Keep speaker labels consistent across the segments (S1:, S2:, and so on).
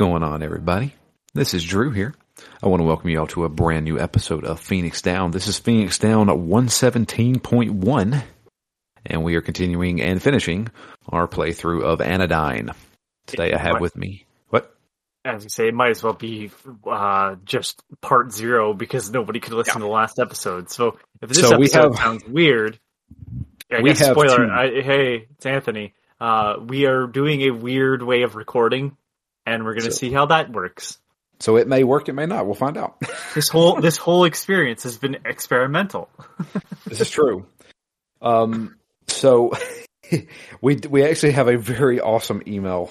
S1: What's going on, everybody? This is Drew here. I want to welcome you all to a brand new episode of Phoenix Down. This is Phoenix Down 117.1, and we are continuing and finishing our playthrough of Anodyne. Today I have with me. What?
S2: As you say, it might as well be uh, just part zero because nobody could listen
S1: Yeah.
S2: to the last episode. So if this
S1: So
S2: episode
S1: have-
S2: sounds weird, I
S1: We
S2: guess
S1: have
S2: spoiler. I, hey, it's Anthony. Uh, we are doing a weird way of recording, and we're going to
S1: So-
S2: see how that works.
S1: So it may work, it may not. We'll find out.
S2: This whole this whole experience has been experimental.
S1: this is true. Um, so we we actually have a very awesome email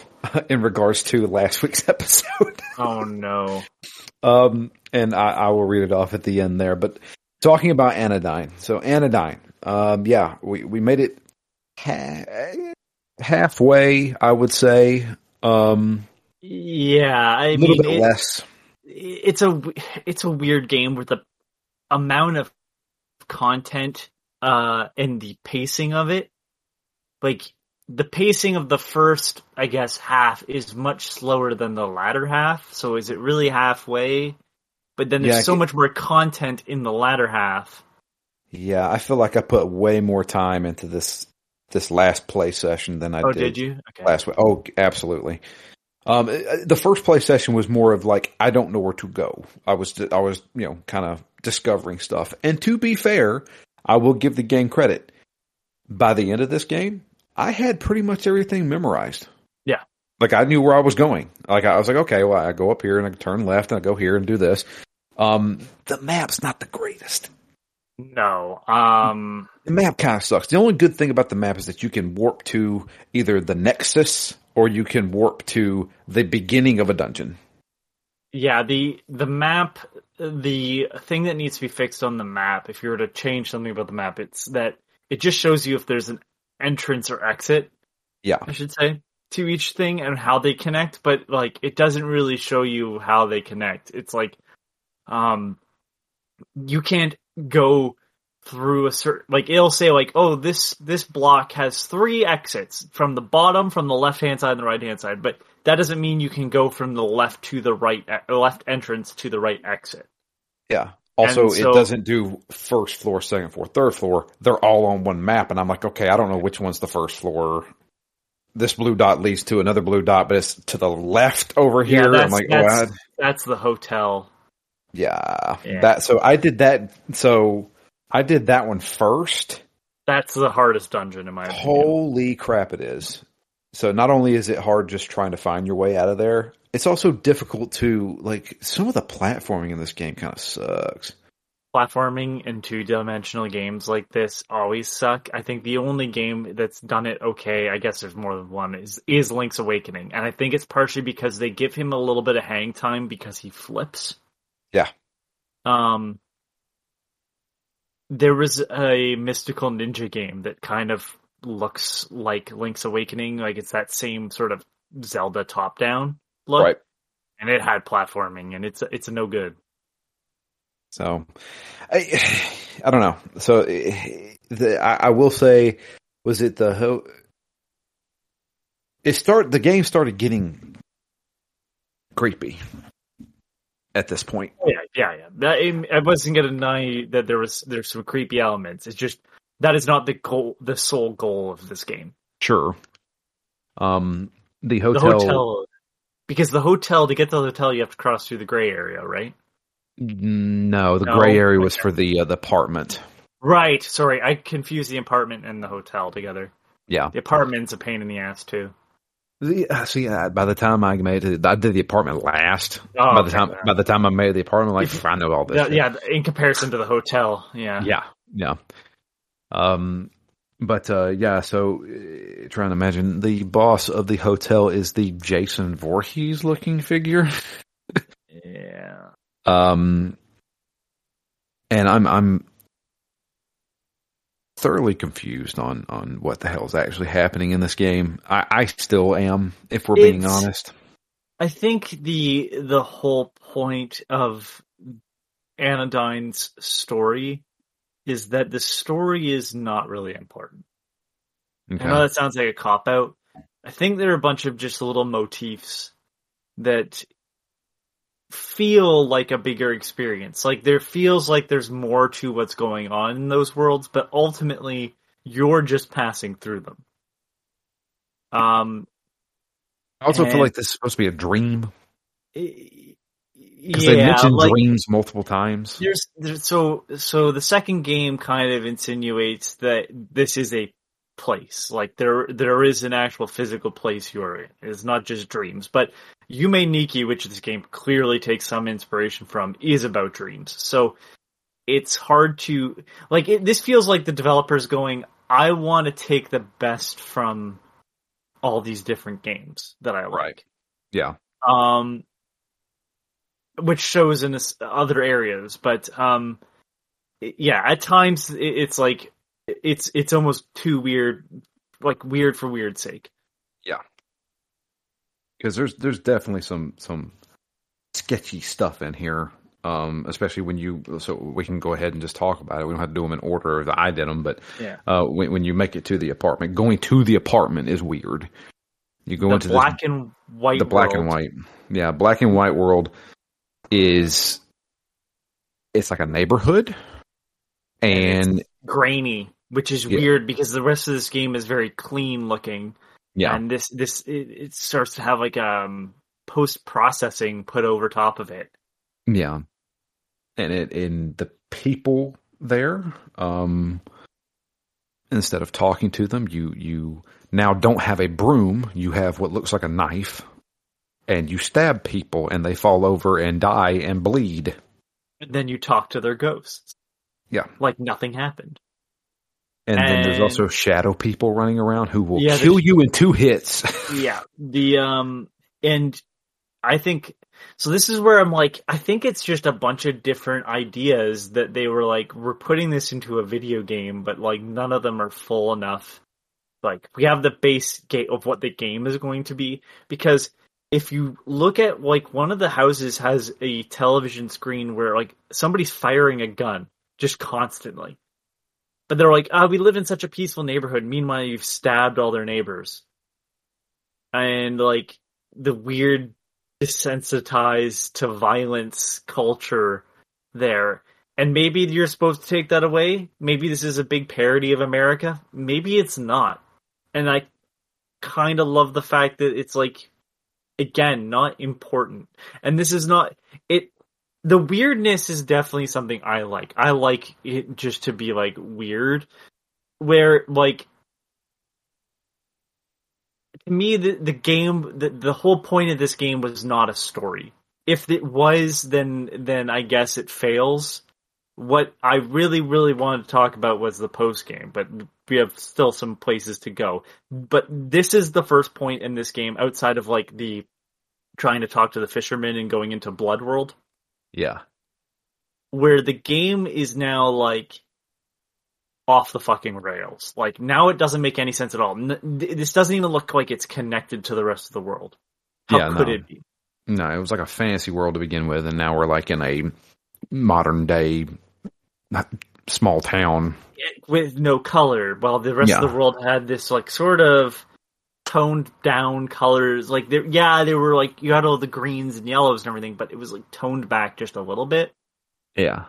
S1: in regards to last week's episode.
S2: Oh no!
S1: Um, and I, I will read it off at the end there. But talking about anodyne, so anodyne, um, yeah, we we made it ha- halfway, I would say. Um,
S2: Yeah, I
S1: a little
S2: mean,
S1: bit
S2: it-
S1: less.
S2: it's a it's a weird game with the amount of content uh and the pacing of it like the pacing of the first i guess half is much slower than the latter half so is it really halfway but then there's
S1: Yeah,
S2: so much more content in the latter half
S1: Yeah, I feel like I put way more time into this this last play session than I
S2: oh
S1: did,
S2: did you okay
S1: last week. Oh, absolutely. Um, uh, the first play session was more of like I don't know where to go. I was I was you know kind of discovering stuff. And to be fair, I will give the game credit. By the end of this game, I had pretty much everything memorized.
S2: Yeah.
S1: like I knew where I was going. Like I was like, okay, well, I go up here and I turn left and I go here and do this. Um, the map's not the greatest.
S2: No um
S1: The map kind of sucks. The only good thing about the map is that you can warp to either the Nexus or you can warp to the beginning of a dungeon.
S2: Yeah, the the map, the thing that needs to be fixed on the map, if you were to change something about the map, it's that it just shows you if there's an entrance or exit,
S1: Yeah.
S2: I should say, to each thing and how they connect, but like it doesn't really show you how they connect. It's like um you can't go through a certain like it'll say like oh this this block has three exits from the bottom from the left hand side and the right hand side but that doesn't mean you can go from the left to the right left entrance to the right exit
S1: Yeah. Also,
S2: so-
S1: it doesn't do first floor, second floor, third floor. They're all on one map. And I'm like, okay, I don't know which one's the first floor. This blue dot leads to another blue dot, but it's to the left over
S2: Yeah,
S1: here. I'm like,
S2: that's-
S1: what?
S2: that's the hotel
S1: Yeah.
S2: Yeah.
S1: That, so I did that. So I did that one first.
S2: that's the hardest dungeon in my opinion
S1: Holy crap, it is. So not only is it hard just trying to find your way out of there, it's also difficult to like some of the platforming in this game kind of sucks.
S2: platforming in two dimensional games like this always suck. I think the only game that's done it okay, I guess there's more than one, is is Link's Awakening. And I think it's partially because they give him a little bit of hang time because he flips.
S1: Yeah.
S2: Um there was a mystical ninja game that kind of looks like Link's Awakening, like it's that same sort of Zelda top down look.
S1: Right.
S2: And it had platforming and it's it's no good.
S1: So I I don't know. So the, I, I will say was it the it start the game started getting creepy at this point.
S2: Yeah, yeah, yeah. That, I wasn't gonna deny that there was there's some creepy elements. It's just that is not the goal, the sole goal of this game.
S1: Sure. Um the
S2: The
S1: hotel,
S2: hotel, because the hotel to get to the hotel you have to cross through the gray area, right?
S1: no, the
S2: No?
S1: gray area was
S2: Okay.
S1: for the uh, the apartment.
S2: Right. Sorry, I confused the apartment and the hotel together.
S1: Yeah.
S2: The apartment's a pain in the ass too.
S1: The, uh, see, uh, by the time I made it, I did the apartment last.
S2: Oh,
S1: by the
S2: okay.
S1: time, by the time I made the apartment, like
S2: If-
S1: I know all this.
S2: Yeah, yeah, in comparison to the hotel, yeah.
S1: yeah, yeah. Um, but uh, yeah. So, uh, trying to imagine the boss of the hotel is the Jason Voorhees looking figure.
S2: Yeah.
S1: Um, and I'm I'm thoroughly confused on on what the hell is actually happening in this game. I, I still am, if we're being honest.
S2: I think the the whole point of Anodyne's story is that the story is not really important.
S1: Okay.
S2: I know that sounds like a cop out. I think there are a bunch of just little motifs that feel like a bigger experience. Like there feels like there's more to what's going on in those worlds, but ultimately you're just passing through them. Um,
S1: I also feel like this is supposed to be a dream because
S2: yeah,
S1: they mentioned
S2: like,
S1: dreams multiple times.
S2: There's, there's so so the second game kind of insinuates that this is a place. Like there there is an actual physical place you're in. It's not just dreams. But Yume Nikki, which this game clearly takes some inspiration from, is about dreams. So it's hard to like it, this feels like the developers going, I want to take the best from all these different games that I like
S1: Right. Yeah.
S2: um, which shows in this other areas. But um, yeah, at times it's like it's it's almost too weird, like weird for weird's sake.
S1: Yeah, because there's there's definitely some some sketchy stuff in here. Um, especially when you so we can go ahead and just talk about it. We don't have to do them in order that I did them, but
S2: Yeah.
S1: uh, when when you make it to the apartment, going to the apartment is weird. You go
S2: The
S1: into
S2: black and white,
S1: this, the black
S2: world.
S1: and white, yeah, black and white world is it's like a neighborhood, and
S2: grainy, which is
S1: Yeah.
S2: weird because the rest of this game is very clean looking,
S1: yeah,
S2: and this this it, it starts to have like um post processing put over top of it.
S1: Yeah. And it in the people there, um instead of talking to them, you you now don't have a broom, you have what looks like a knife and you stab people and they fall over and die and bleed.
S2: And then you talk to their ghosts.
S1: Yeah.
S2: like nothing happened.
S1: And, then there's also shadow people running around who will
S2: Yeah,
S1: kill you in two hits.
S2: yeah the um and i think so this is where i'm like i think it's just a bunch of different ideas that they were like we're putting this into a video game but like none of them are full enough like we have the base gate of what the game is going to be because if you look at like one of the houses has a television screen where like somebody's firing a gun just constantly but they're like ah we live in such a peaceful neighborhood meanwhile you've stabbed all their neighbors and like the weird desensitized to violence culture there. And maybe you're supposed to take that away. Maybe this is a big parody of America. Maybe it's not. And I kind of love the fact that it's like, again, not important. And this is not, it, the weirdness is definitely something I like. I like it just to be like weird. Where like to me the the game the, the whole point of this game was not a story if it was then then i guess it fails what i really really wanted to talk about was the post game but we have still some places to go but this is the first point in this game outside of like the trying to talk to the fisherman and going into blood world
S1: yeah.
S2: where the game is now like off the fucking rails. Like now it doesn't make any sense at all. This doesn't even look like it's connected to the rest of the world. How
S1: Yeah,
S2: could
S1: no.
S2: it be?
S1: No, it was like a fantasy world to begin with and now we're like in a modern day small town.
S2: With no color, while the rest
S1: Yeah.
S2: of the world had this like sort of toned down colors. Like there, yeah, they were like you had all the greens and yellows and everything, but it was like toned back just a little bit,
S1: Yeah.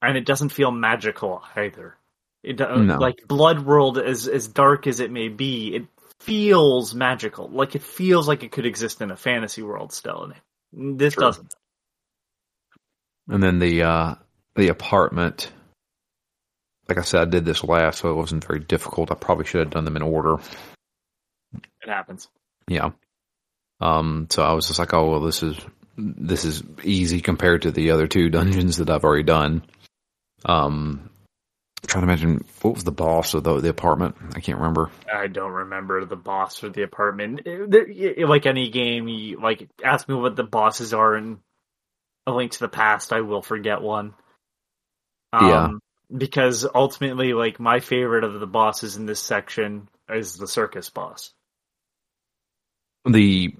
S2: and it doesn't feel magical either. It
S1: No.
S2: like Blood World, as as dark as it may be, it feels magical. Like it feels like it could exist in a fantasy world still, and this
S1: Sure.
S2: doesn't.
S1: And then the uh the apartment like I said, I did this last, so it wasn't very difficult. I probably should have done them in order.
S2: It happens.
S1: Yeah. Um so I was just like, oh well this is this is easy compared to the other two dungeons that I've already done. Um trying to imagine what was the boss of the the apartment? I can't remember.
S2: I don't remember the boss for the apartment. It- it- like any game, you like ask me what the bosses are in A Link to the Past. I will forget one. Um,
S1: Yeah.
S2: Because ultimately, like my favorite of the bosses in this section is the circus boss.
S1: The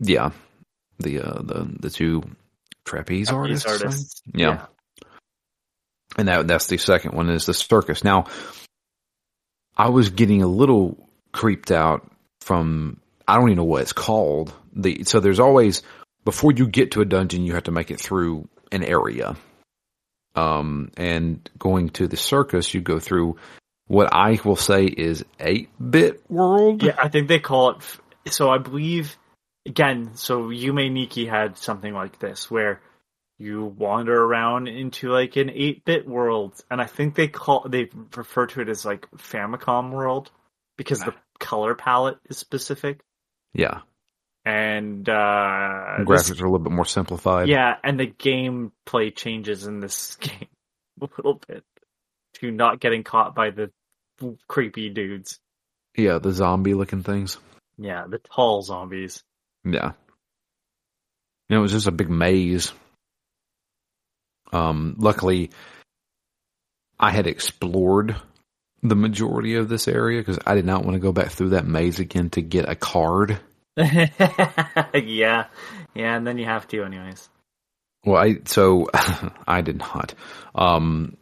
S1: yeah. The uh the the two trapeze,
S2: Trapeze
S1: artists.
S2: artists.
S1: Yeah. and that that's the second one is the circus. Now, I was getting a little creeped out from I don't even know what it's called The so there's always before you get to a dungeon, you have to make it through an area. Um, and going to the circus, you go through what I will say is eight bit world.
S2: Yeah, I think they call it. f- So I believe again. So Yume Nikki had something like this where you wander around into like an eight bit world, and I think they call they refer to it as like Famicom world because the color palette is specific
S1: Yeah,
S2: and uh this-
S1: graphics are a little bit more simplified.
S2: yeah, and the gameplay changes in this game a little bit to not getting caught by the creepy dudes.
S1: yeah, the zombie looking things.
S2: Yeah, the tall zombies.
S1: Yeah. You know, it was just a big maze. Um, luckily, I had explored the majority of this area because I did not want to go back through that maze again to get a card.
S2: yeah, yeah, and then you have to anyways.
S1: Well, I so I did not. Um,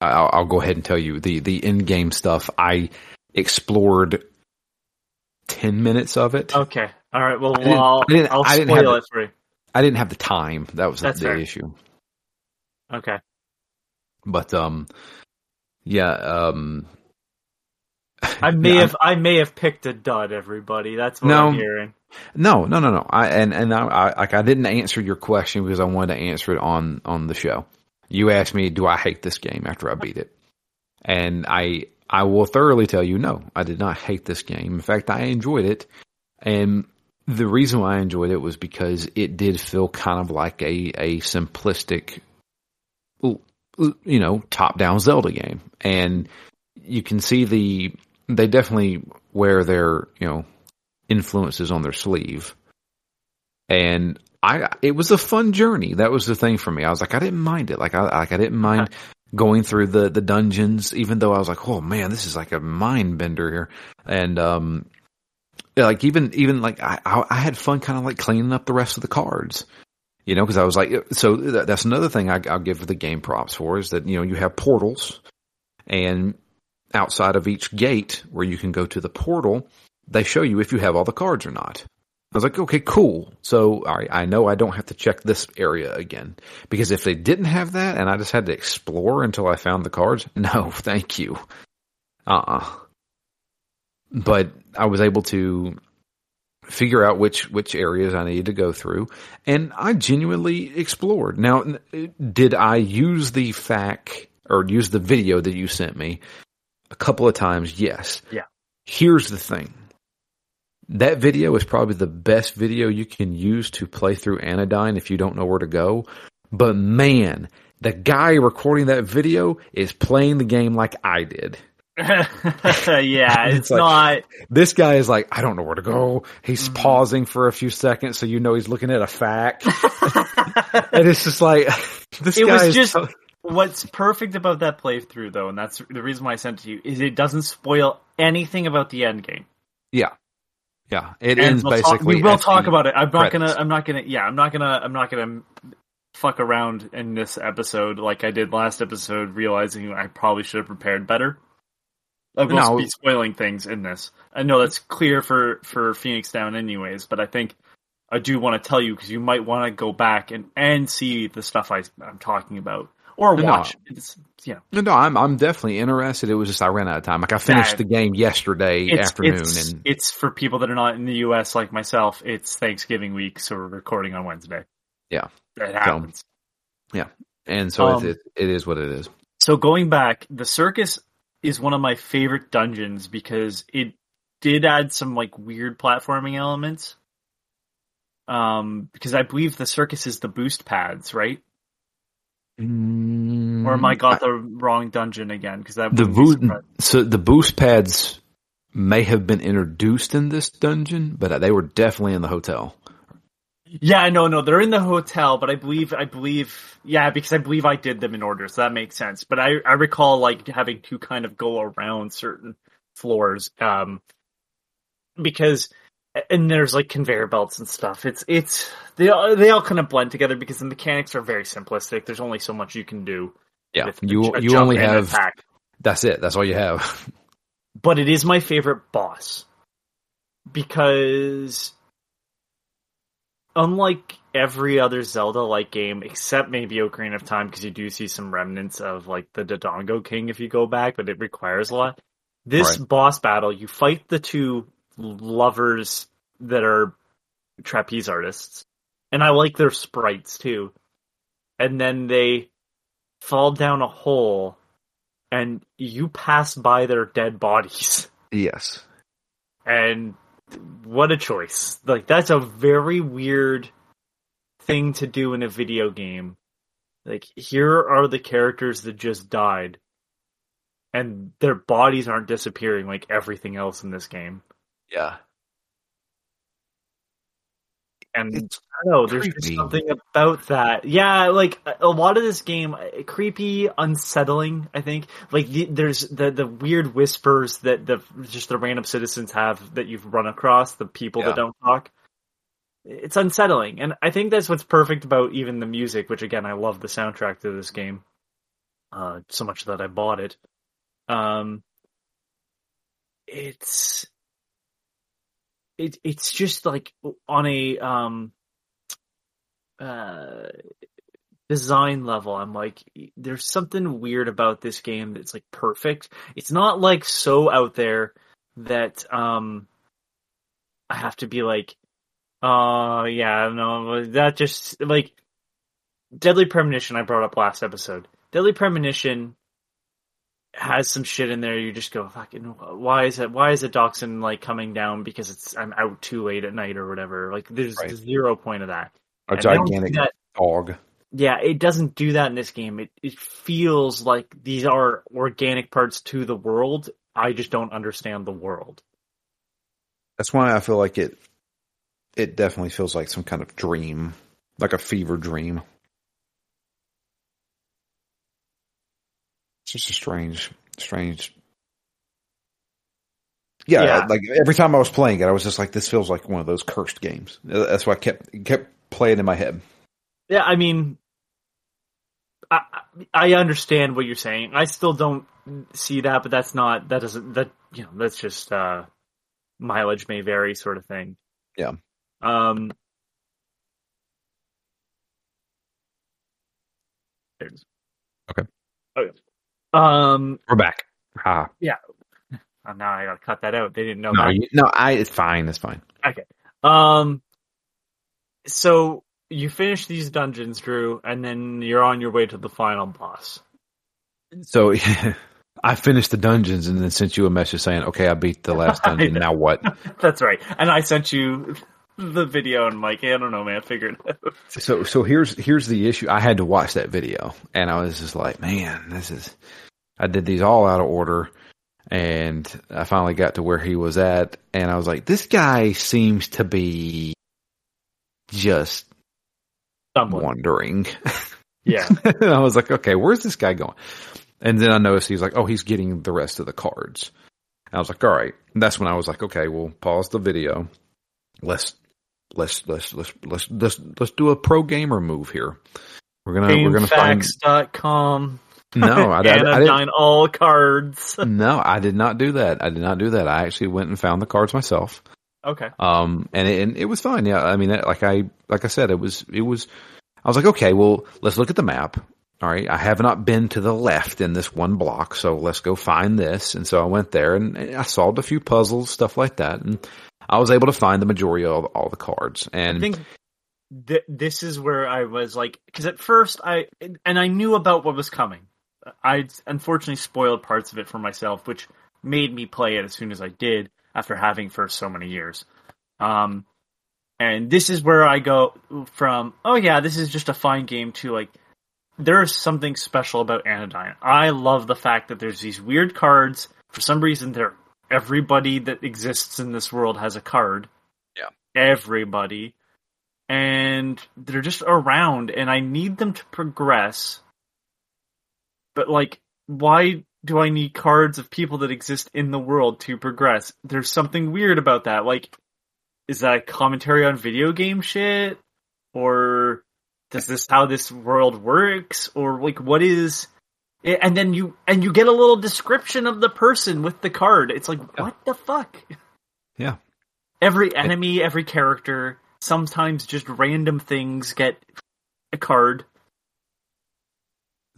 S1: I'll, I'll go ahead and tell you the the in game stuff. I explored ten minutes of it.
S2: Okay, all right. Well,
S1: I didn't-
S2: well I'll,
S1: I didn't-
S2: I'll
S1: I didn't
S2: spoil
S1: have
S2: it for you.
S1: I didn't have the time. That was
S2: That's
S1: the
S2: fair.
S1: issue.
S2: Okay.
S1: But um, yeah. Um,
S2: I may
S1: Yeah,
S2: have I may have picked a dud. Everybody, that's what
S1: No.
S2: I'm hearing.
S1: No, no, no, no. I and and I, I like I didn't answer your question because I wanted to answer it on on the show. You asked me, "Do I hate this game after I beat it?" And I I will thoroughly tell you, no, I did not hate this game. In fact, I enjoyed it, and the reason why I enjoyed it was because it did feel kind of like a a simplistic, you know, top down Zelda game, and you can see the they definitely wear their you know influences on their sleeve. And I, it was a fun journey. That was the thing for me. I was like, I didn't mind it. Like, I, like, I didn't mind going through the, the dungeons, even though I was like, oh man, this is like a mind bender here. And, um, like even, even like I, I had fun kind of like cleaning up the rest of the cards. You know, because I was like, so that's another thing I, I'll give the game props for is that you know you have portals, and outside of each gate where you can go to the portal, they show you if you have all the cards or not. I was like, okay, cool. So right, I know I don't have to check this area again because if they didn't have that and I just had to explore until I found the cards, no, thank you. Uh uh But I was able to figure out which which areas I needed to go through, and I genuinely explored. Now, did I use the FAQ or use the video that you sent me a couple of times? Yes.
S2: Yeah.
S1: Here's the thing. That video is probably the best video you can use to play through Anodyne if you don't know where to go. But man, the guy recording that video is playing the game like I did.
S2: yeah,
S1: It's
S2: it's,
S1: like-
S2: not.
S1: This guy is like, I don't know where to go. He's
S2: Mhm.
S1: pausing for a few seconds so you know he's looking at a FAQ. and it's just like, this
S2: It
S1: guy
S2: was
S1: is
S2: just-
S1: so-
S2: What's perfect about that playthrough, though, and that's the reason why I sent it to you, is it doesn't spoil anything about the end game.
S1: yeah. Yeah. It
S2: And
S1: ends
S2: we'll talk-
S1: basically.
S2: we will talk about it. I'm not
S1: credits.
S2: gonna. I'm not gonna. Yeah, I'm not gonna. I'm not gonna fuck around in this episode like I did last episode, realizing I probably should have prepared better. I will
S1: No.
S2: be spoiling things in this. I know that's clear for for Phoenix Down, anyways, but I think I do want to tell you because you might want to go back and and see the stuff I, I'm talking about or
S1: No.
S2: watch. It's yeah.
S1: No, no, I'm I'm definitely interested. It was just I ran out of time. Like I finished
S2: Yeah.
S1: the game yesterday
S2: It's,
S1: afternoon,
S2: it's,
S1: and
S2: it's for people that are not in the U.S. like myself. It's Thanksgiving week, so we're recording on Wednesday.
S1: Yeah.
S2: that happens. Yeah.
S1: And so
S2: um,
S1: it, it, it is what it is.
S2: So going back, the circus is one of my favorite dungeons because it did add some like weird platforming elements. Um, because I believe the circus is the boost pads, right? Or am I got the wrong dungeon again? Because that
S1: Mm, the boost? So the boost pads may have been introduced in this dungeon, but they were definitely in the hotel.
S2: Yeah, no, no, they're in the hotel, but I believe, I believe, yeah, because I believe I did them in order, so that makes sense. But I, I recall like having to kind of go around certain floors, um, because, and there's like conveyor belts and stuff. It's, it's, they all, they all kind of blend together because the mechanics are very simplistic. There's only so much you can do.
S1: Yeah, you you only have
S2: attack.
S1: that's it. That's all you have.
S2: but it is my favorite boss because unlike every other Zelda like game, except maybe Ocarina of Time, because you do see some remnants of like the Dodongo King if you go back, but it requires a lot. This
S1: Right.
S2: boss battle, you fight the two lovers that are trapeze artists, and I like their sprites too. And then they fall down a hole, and you pass by their dead bodies.
S1: Yes.
S2: and what a choice like that's a very weird thing to do in a video game like here are the characters that just died and their bodies aren't disappearing like everything else in this game
S1: Yeah.
S2: And
S1: It's
S2: I don't know, there's just something about that. Yeah, like a- lot of this game, uh, creepy, unsettling. I think like the, there's the the weird whispers that the just the random citizens have that you've run across, the people
S1: Yeah.
S2: that don't talk. It's unsettling, and I think that's what's perfect about even the music. Which again, I love the soundtrack to this game, uh, so much that I bought it. Um, it's it it's just like on a um uh design level i'm like there's something weird about this game that's like perfect. It's not like so out there that um i have to be like oh yeah no that just like deadly premonition i brought up last episode. Deadly premonition has some shit in there you just go fucking why is it why is it Dachshund like coming down because it's I'm out too late at night or whatever like there's
S1: Right.
S2: zero point of that
S1: A
S2: And
S1: gigantic
S2: that-
S1: dog.
S2: yeah it doesn't do that in this game it it feels like these are organic parts to the world I just don't understand the world
S1: That's why I feel like it. It definitely feels like some kind of dream, like a fever dream. It's just a strange, strange. Yeah,
S2: Yeah.
S1: like every time I was playing it, I was just like, "This feels like one of those cursed games." That's why I kept kept playing in my head.
S2: yeah I mean I I understand what you're saying I still don't see that but that's not that doesn't that you know that's just uh mileage may vary sort of thing
S1: Yeah.
S2: Um. there it is.
S1: Okay.
S2: Um.
S1: We're back. Ah,
S2: oh, now I gotta cut that out. They didn't know
S1: no, you- no, I. It's fine. It's fine. Okay.
S2: Um. So you finish these dungeons, Drew, and then you're on your way to the final boss.
S1: So I finished the dungeons and then sent you a message saying, "Okay, I beat the last dungeon. now what?"
S2: That's right. And I sent you the video, and I'm like, I don't know, man. Figure it out.
S1: So so here's here's the issue. I had to watch that video and I was just like, man, this is I did these all out of order and I finally got to where he was at and I was like, this guy seems to be just
S2: Someone.
S1: wondering.
S2: Yeah.
S1: and I was like, okay, where's this guy going? And then I noticed he's like, oh, he's getting the rest of the cards. And I was like, all right. And that's when I was like, okay, we'll pause the video. Let's let's let's let's let's let's let's do a pro gamer move here. We're gonna we're gonna find
S2: GameFAQs.com.
S1: no, I, I, I didn't.
S2: All cards.
S1: No, I did not do that. I did not do that. I actually went and found the cards myself.
S2: Okay.
S1: Um, and it, and it was fine. Yeah, I mean, like I like I said, it was it was. I was like, okay, well, let's look at the map. All right, I have not been to the left in this one block, so let's go find this. And so I went there and I solved a few puzzles, stuff like that, and I was able to find the majority of all the cards. And
S2: I think th- this is where I was like, because at first I and I knew about what was coming. I unfortunately spoiled parts of it for myself, which made me play it as soon as I did after having for so many years. Um, and this is where I go from, oh yeah, this is just a fine game to like, there is something special about Anodyne. I love the fact that there's these weird cards. For some reason, they're everybody that exists in this world has a card.
S1: Yeah.
S2: Everybody. And they're just around, and I need them to progress. But, like, why do I need cards of people that exist in the world to progress? There's something weird about that. Like, is that commentary on video game shit? Or does this how this world works? Or, like, what is. And then you and you get a little description of the person with the card. It's like,
S1: Yeah.
S2: what the fuck?
S1: Yeah.
S2: Every enemy, every character sometimes just random things get a card.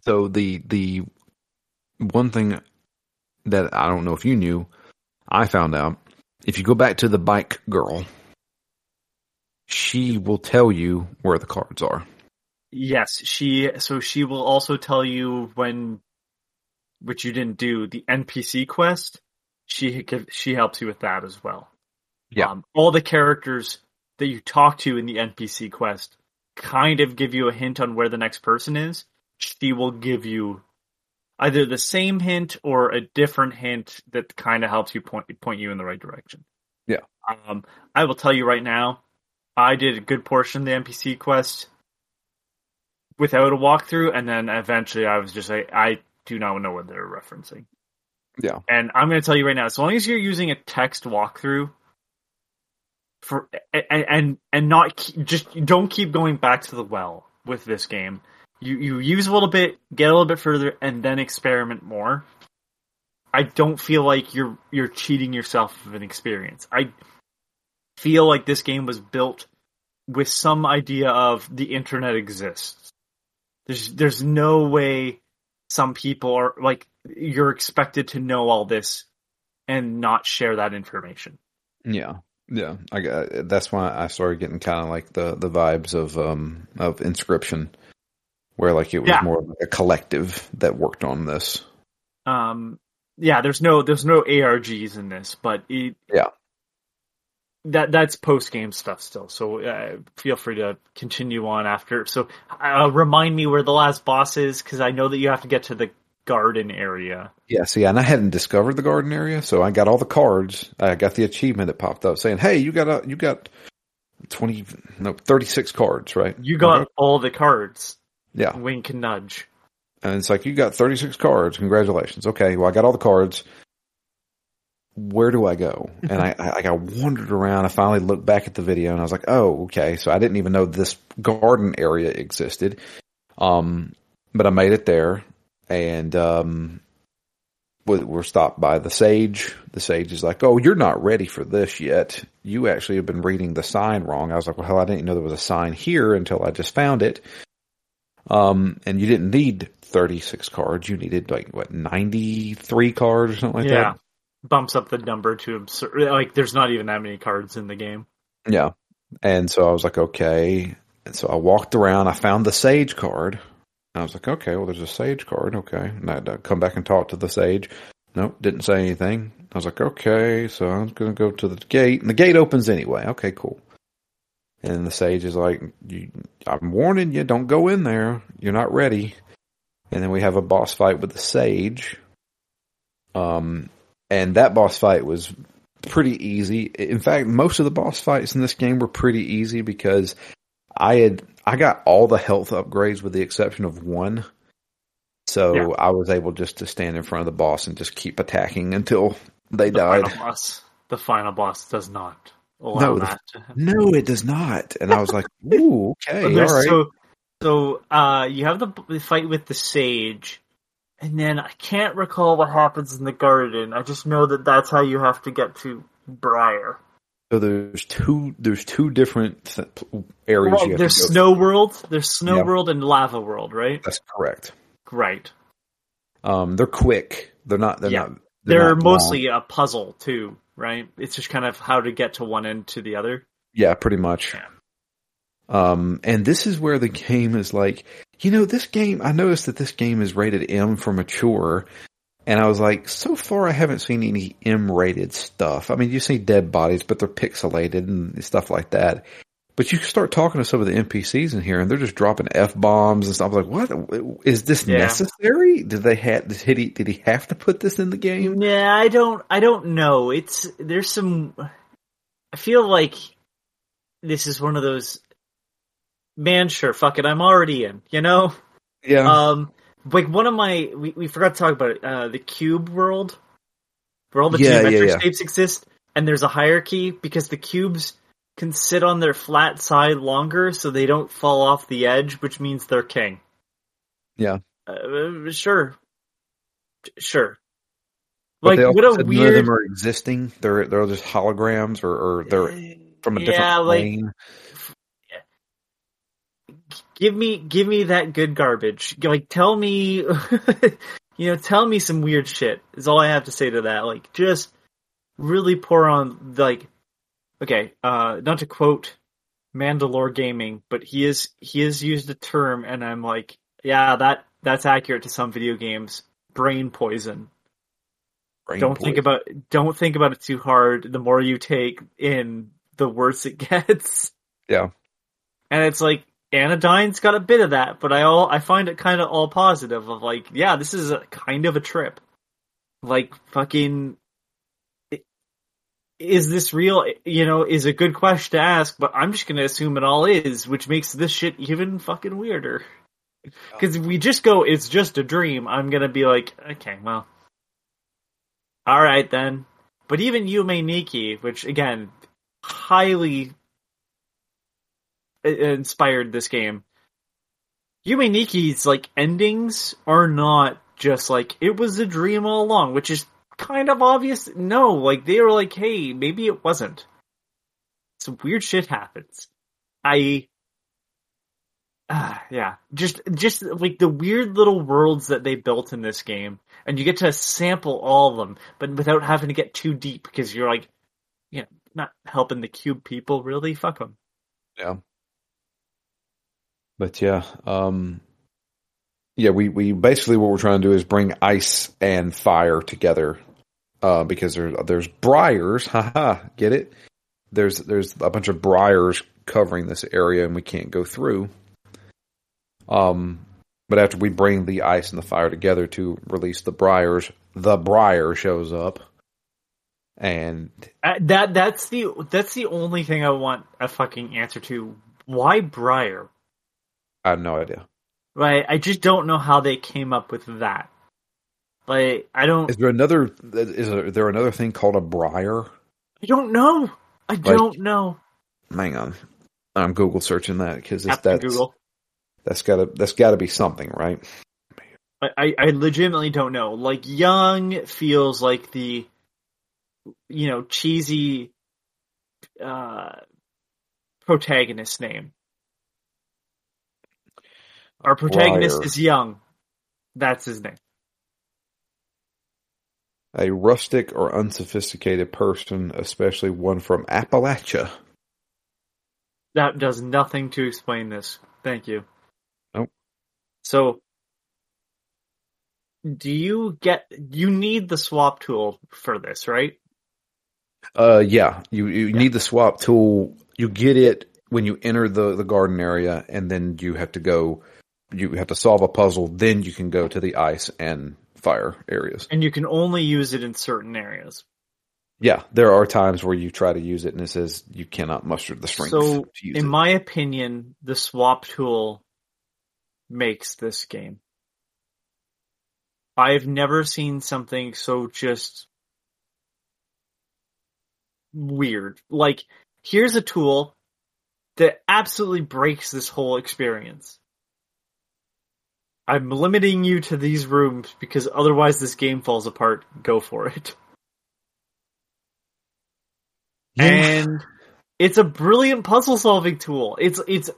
S1: So the the one thing that I don't know if you knew, I found out if you go back to the bike girl, she will tell you where the cards are.
S2: Yes, she so she will also tell you when which you didn't do, the NPC quest, she she helps you with that as well.
S1: Yeah.
S2: Um, all the characters that you talk to in the NPC quest kind of give you a hint on where the next person is. She will give you either the same hint or a different hint that kind of helps you point point you in the right direction.
S1: Yeah.
S2: Um, I will tell you right now, I did a good portion of the NPC quest without a walkthrough, and then eventually I was just like, I do not know what they're referencing.
S1: Yeah.
S2: And I'm going to tell you right now, as long as you're using a text walkthrough for and and, and not just don't keep going back to the well with this game. You you use a little bit, get a little bit further, and then experiment more. I don't feel like you're you're cheating yourself of an experience. I feel like this game was built with some idea of the internet exists. There's there's no way some people are like you're expected to know all this and not share that information.
S1: Yeah. Yeah, I got, that's why I started getting kind of like the the vibes of um of Inscryption, where like it was
S2: Yeah.
S1: more of a collective that worked on this.
S2: Um, yeah, there's no there's no ARGs in this, but it,
S1: Yeah.
S2: That that's post game stuff still. So uh, feel free to continue on after. So uh, remind me where the last boss is because I know that you have to get to the garden area.
S1: Yeah, see, and I hadn't discovered the garden area, so I got all the cards. I got the achievement that popped up saying, "Hey, you got a you got twenty no thirty six cards, right?
S2: You got
S1: Okay.
S2: all the cards.
S1: yeah."
S2: Wink and nudge.
S1: And it's like, you got 36 cards. Congratulations. Okay. Well, I got all the cards. Where do I go? And I, I, I wandered around. I finally looked back at the video and I was like, oh, okay. So I didn't even know this garden area existed. Um, but I made it there and, um, we- we're stopped by the sage. The sage is like, oh, you're not ready for this yet. You actually have been reading the sign wrong. I was like, well, hell, I didn't know there was a sign here until I just found it. Um, and you didn't need 36 cards. You needed like what 93 cards or something like
S2: yeah, bumps up the number to absurd. Like there's not even that many cards in the game.
S1: Yeah. And so I was like, okay. And so I walked around. I found the sage card. I was like, okay, well, there's a sage card. Okay. And I had to come back and talk to the sage. Nope, didn't say anything. I was like, okay, so I'm going to go to the gate. And the gate opens anyway. Okay, cool. And the sage is like, I'm warning you, don't go in there. You're not ready. And then we have a boss fight with the sage. Um, and that boss fight was pretty easy. In fact, most of the boss fights in this game were pretty easy because I had I got all the health upgrades with the exception of one. So
S2: Yeah.
S1: I was able just to stand in front of the boss and just keep attacking until they
S2: The
S1: died.
S2: final boss. The final boss does not allow
S1: No, the-. No, it does not. And I was like, "Ooh, okay, all right."
S2: So, so uh, you have the fight with the sage, and then I can't recall what happens in the garden. I just know that that's how you have to get to Briar.
S1: So there's two there's two different areas
S2: Well,
S1: you have
S2: there's
S1: to go.
S2: Snow World, there's Snow. World, and Lava World, right?
S1: That's correct.
S2: Right.
S1: Um, they're quick. They're not. They're
S2: Yeah.
S1: not.
S2: They're,
S1: not long.
S2: mostly a puzzle too, right? It's just kind of how to get to one end to the other.
S1: Yeah, pretty much.
S2: Yeah.
S1: Um, and this is where the game is like, you know, this game, I noticed that this game is rated M for mature. And I was like, so far I haven't seen any M rated stuff. I mean, you see dead bodies, but they're pixelated and stuff like that. But you start talking to some of the NPCs in here and they're just dropping F bombs and stuff. I was like, what? Is this
S2: Yeah.
S1: necessary? Did they have, did he, did he have to put this in the game?
S2: Yeah, I don't I don't know. It's there's some I feel like this is one of those man sure fuck it I'm already in, you know?
S1: Yeah.
S2: Um like one of my we, we forgot to talk about it, uh the cube world where all the
S1: Yeah,
S2: geometric
S1: yeah, yeah.
S2: shapes exist and there's a hierarchy because the cubes can sit on their flat side longer so they don't fall off the edge, which means they're king.
S1: Yeah.
S2: Uh, sure. Sure.
S1: But
S2: Like what a weird
S1: none of them are existing. They're they're just holograms or, or they're from a
S2: Yeah,
S1: different
S2: like-
S1: plane.
S2: Give me give me that good garbage. Like tell me you know, tell me some weird shit is all I have to say to that. Like just really pour on like okay, uh not to quote Mandalore Gaming, but he is he has used a term and I'm like, yeah, that that's accurate to some video games. Brain poison.
S1: Brain
S2: don't think
S1: poison.
S2: about don't think about it too hard. The more you take in, the worse it gets.
S1: Yeah.
S2: And it's like Anodyne's got a bit of that, but I all I find it kind of all positive of like, yeah, this is a kind of a trip. Like fucking is this real? You know, is a good question to ask, but I'm just gonna assume it all is, which makes this shit even fucking weirder. Oh. Because if we just go, it's just a dream. I'm gonna be like, okay, well, all right then. But even Yume Nikki, which again, highly inspired this game. Yume Nikki's like endings are not just like it was a dream all along, which is kind of obvious. No, like they were like, hey, maybe it wasn't. Some weird shit happens. I Ah, yeah, just just like the weird little worlds that they built in this game, and you get to sample all of them, but without having to get too deep because you're like, you know, not helping the cube people really. Fuck them.
S1: Yeah. But yeah, um, yeah, we, we basically what we're trying to do is bring ice and fire together, uh, because there, there's briars, haha, get it? There's, there's a bunch of briars covering this area and we can't go through. Um, but after we bring the ice and the fire together to release the briars, the briar shows up and
S2: Uh, that that's the that's the only thing I want a fucking answer to. Why Briar?
S1: I have no idea.
S2: Right? I just don't know how they came up with that. Like I don't
S1: Is there another, is there, another thing called a briar?
S2: I don't know. I don't know.
S1: hang on. I'm Google searching that because that's
S2: Google.
S1: that's gotta that's gotta be something, right?
S2: I, I I legitimately don't know. Like Young feels like the you know cheesy uh protagonist name. Our protagonist
S1: Briar.
S2: is Young. That's his name.
S1: A rustic or unsophisticated person, especially one from Appalachia.
S2: That does nothing to explain this. Thank you.
S1: Nope.
S2: So, do you get? You need the swap tool for this, right?
S1: Uh, yeah, you you need the swap tool. You get it when you enter the the garden area, and then you have to go. You have to solve a puzzle. Then you can go to the ice and fire areas.
S2: And you can only use it in certain areas.
S1: Yeah, there are times where you try to use it, and it says you cannot muster the strength
S2: So,
S1: to use
S2: in
S1: it.
S2: my opinion, the swap tool makes this game. I've never seen something so just weird. Like, here's a tool that absolutely breaks this whole experience. I'm limiting you to these rooms because otherwise this game falls apart. Go for it. and it's a brilliant puzzle solving tool. It's it's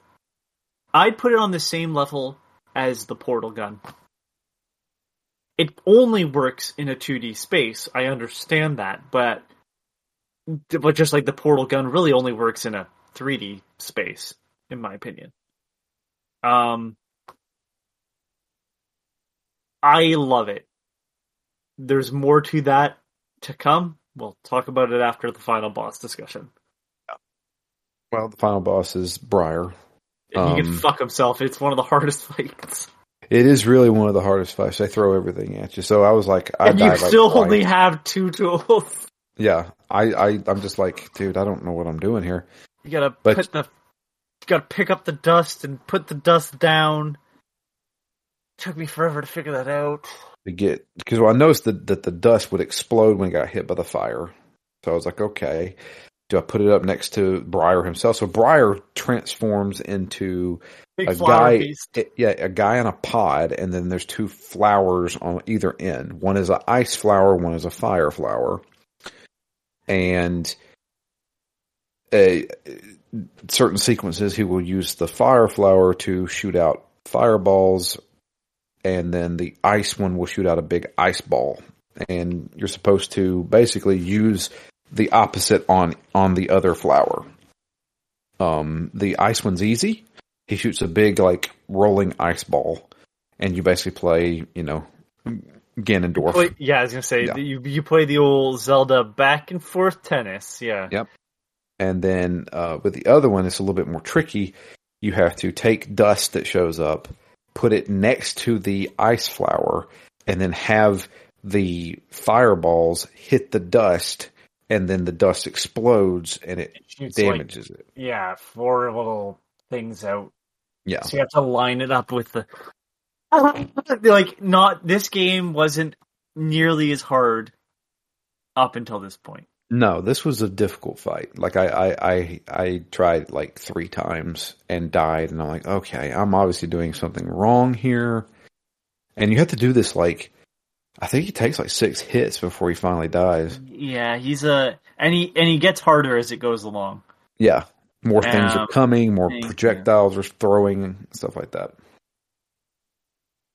S2: I'd put it on the same level as the portal gun. It only works in a 2D space. I understand that, but but just like the portal gun really only works in a 3D space in my opinion. Um I love it. There's more to that to come. We'll talk about it after the final boss discussion.
S1: well, the final boss is Briar.
S2: And he can
S1: Um,
S2: fuck himself. It's one of the hardest fights.
S1: It is really one of the hardest fights. They throw everything at you. So I was like, I
S2: and you
S1: like
S2: still
S1: twice.
S2: only have two tools.
S1: Yeah, I, I, I'm just like, dude, I don't know what I'm doing here.
S2: You gotta
S1: But-
S2: put the, you gotta pick up the dust and put the dust down. Took me forever to figure that out.
S1: To get because well, I noticed that that the dust would explode when it got hit by the fire. So I was like, okay, do I put it up next to Briar himself? So Briar transforms into
S2: Big
S1: a guy, it- eh, yeah, a guy in a pod, and then there's two flowers on either end. One is an ice flower, one is a fire flower. And a eh, certain sequences he will use the fire flower to shoot out fireballs and then the ice one will shoot out a big ice ball and you're supposed to basically use the opposite on on the other flower um the ice one's easy he shoots a big like rolling ice ball and you basically play you know ganondorf
S2: Wait, yeah, I was gonna say
S1: Yeah.
S2: you you play the old Zelda back and forth tennis. Yeah.
S1: Yep. And then uh, with the other one, it's a little bit more tricky. You have to take dust that shows up, put it next to the ice flower, and then have the fireballs hit the dust, and then the dust explodes and it
S2: It shoots, like,
S1: damages it.
S2: yeah, four little things out.
S1: Yeah.
S2: So you have to line it up with the like not this game wasn't nearly as hard up until this point.
S1: No, this was a difficult fight. Like I, I, I, I tried like three times and died, and I'm like, okay, I'm obviously doing something wrong here. And you have to do this like, I think he takes like six hits before he finally dies.
S2: Yeah, he's a and he and he gets harder as it goes along.
S1: Yeah, more things are
S2: Um,
S1: coming, more projectiles are throwing, and stuff like that.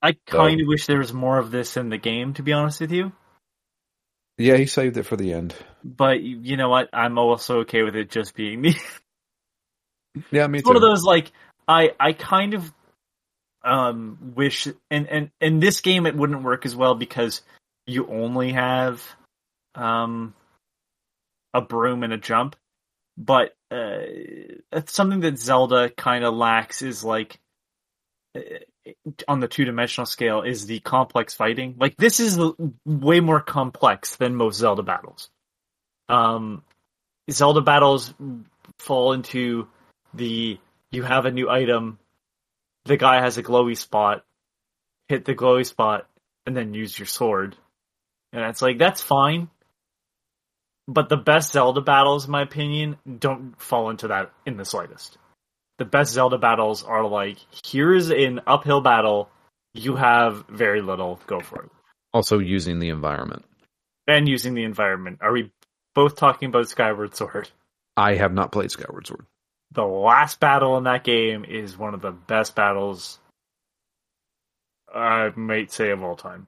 S2: I kind of wish there was more of this in the game, to be honest with you.
S1: Yeah, he saved it for the end.
S2: But you know what? I'm also okay with it just being me.
S1: Yeah, me
S2: it's
S1: too.
S2: one of those like I I kind of um wish and and in this game it wouldn't work as well because you only have um a broom and a jump but uh something that Zelda kind of lacks is like on the two-dimensional scale is the complex fighting like this is way more complex than most Zelda battles um Zelda battles fall into the you have a new item, the guy has a glowy spot, hit the glowy spot, and then use your sword. And it's like, that's fine. But the best Zelda battles, in my opinion, don't fall into that in the slightest. The best Zelda battles are like, here's an uphill battle, you have very little, go for it.
S1: Also using the environment.
S2: And using the environment. Are we both talking about Skyward Sword?
S1: I have not played Skyward Sword.
S2: the last battle in that game is one of the best battles I might say of all time.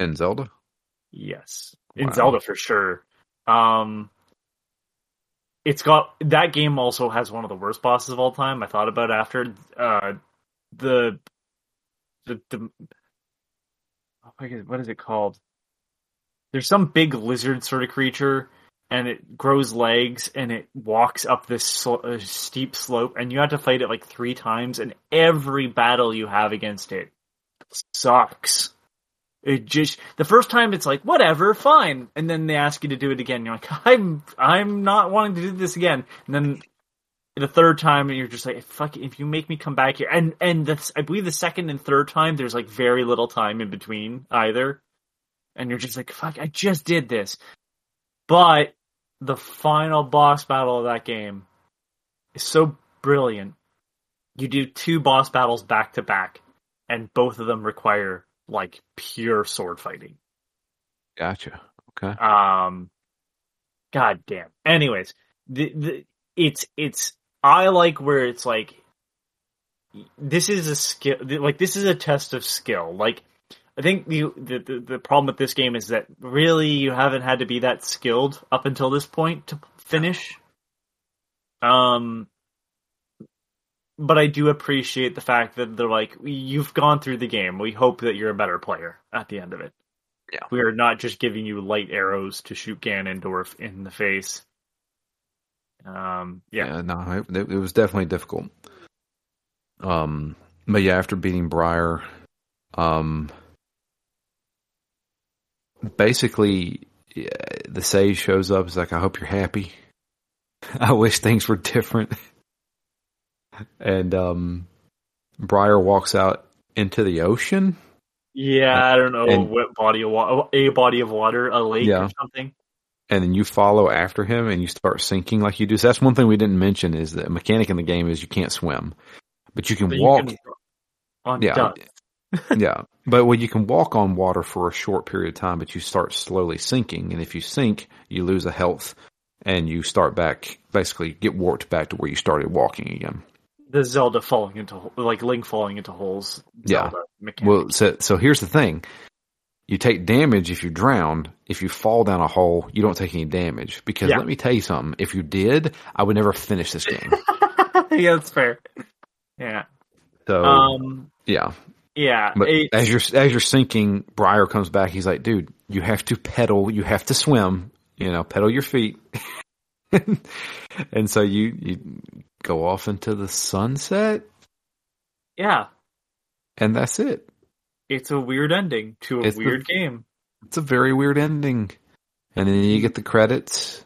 S1: In Zelda?
S2: Yes. In
S1: Wow.
S2: Zelda for sure. Um it's got that game also has one of the worst bosses of all time. I thought about after uh the the, the oh what is it called? There's some big lizard sort of creature and it grows legs and it walks up this sl- uh, steep slope and you have to fight it like 3 times and every battle you have against it sucks. It just the first time it's like whatever, fine, and then they ask you to do it again. You're like, I'm I'm not wanting to do this again. And then the third time, you're just like, fuck, it, if you make me come back here, and and the, I believe the second and third time, there's like very little time in between either, and you're just like, fuck, I just did this. But the final boss battle of that game is so brilliant. You do two boss battles back to back, and both of them require like pure sword fighting.
S1: Gotcha. Okay.
S2: Um, god damn. Anyways, the, the it's it's I like where it's like this is a skill like this is a test of skill. Like I think the, the the the problem with this game is that really you haven't had to be that skilled up until this point to finish. Um but I do appreciate the fact that they're like you've gone through the game. We hope that you're a better player at the end of it.
S1: Yeah.
S2: We are not just giving you light arrows to shoot Ganondorf in the face. Um yeah.
S1: no, it, it was definitely difficult. Um, but yeah, after beating Briar, um, basically yeah, the sage shows up. Is like, I hope you're happy. I wish things were different. and um, Briar walks out into the ocean.
S2: Yeah, I don't know
S1: And-
S2: what body of water, a body of water, a lake
S1: Yeah.
S2: or something.
S1: and then you follow after him and you start sinking like you do. So that's one thing we didn't mention is that a mechanic in the game is you can't swim, but you can
S2: But you
S1: walk.
S2: can- on
S1: Yeah.
S2: dust.
S1: yeah, but well, you can walk on water for a short period of time, but you start slowly sinking, and if you sink, you lose a health and you start back, basically get warped back to where you started walking again.
S2: The Zelda falling into like Link falling into holes.
S1: Yeah.
S2: Mechanic.
S1: Well, so so here's the thing: you take damage if you drown. If you fall down a hole, you don't take any damage. Because
S2: Yeah.
S1: let me tell you something: if you did, I would never finish this game.
S2: yeah, that's fair. Yeah.
S1: So
S2: Um.
S1: yeah,
S2: Yeah.
S1: but
S2: it-
S1: as you're as you're sinking, Briar comes back. He's like, "Dude, you have to pedal. You have to swim. You know, pedal your feet." and so you you go off into the sunset,
S2: yeah.
S1: and that's it.
S2: It's a weird ending to a
S1: It's the-
S2: weird game.
S1: It's a very weird ending. And then you get the credits.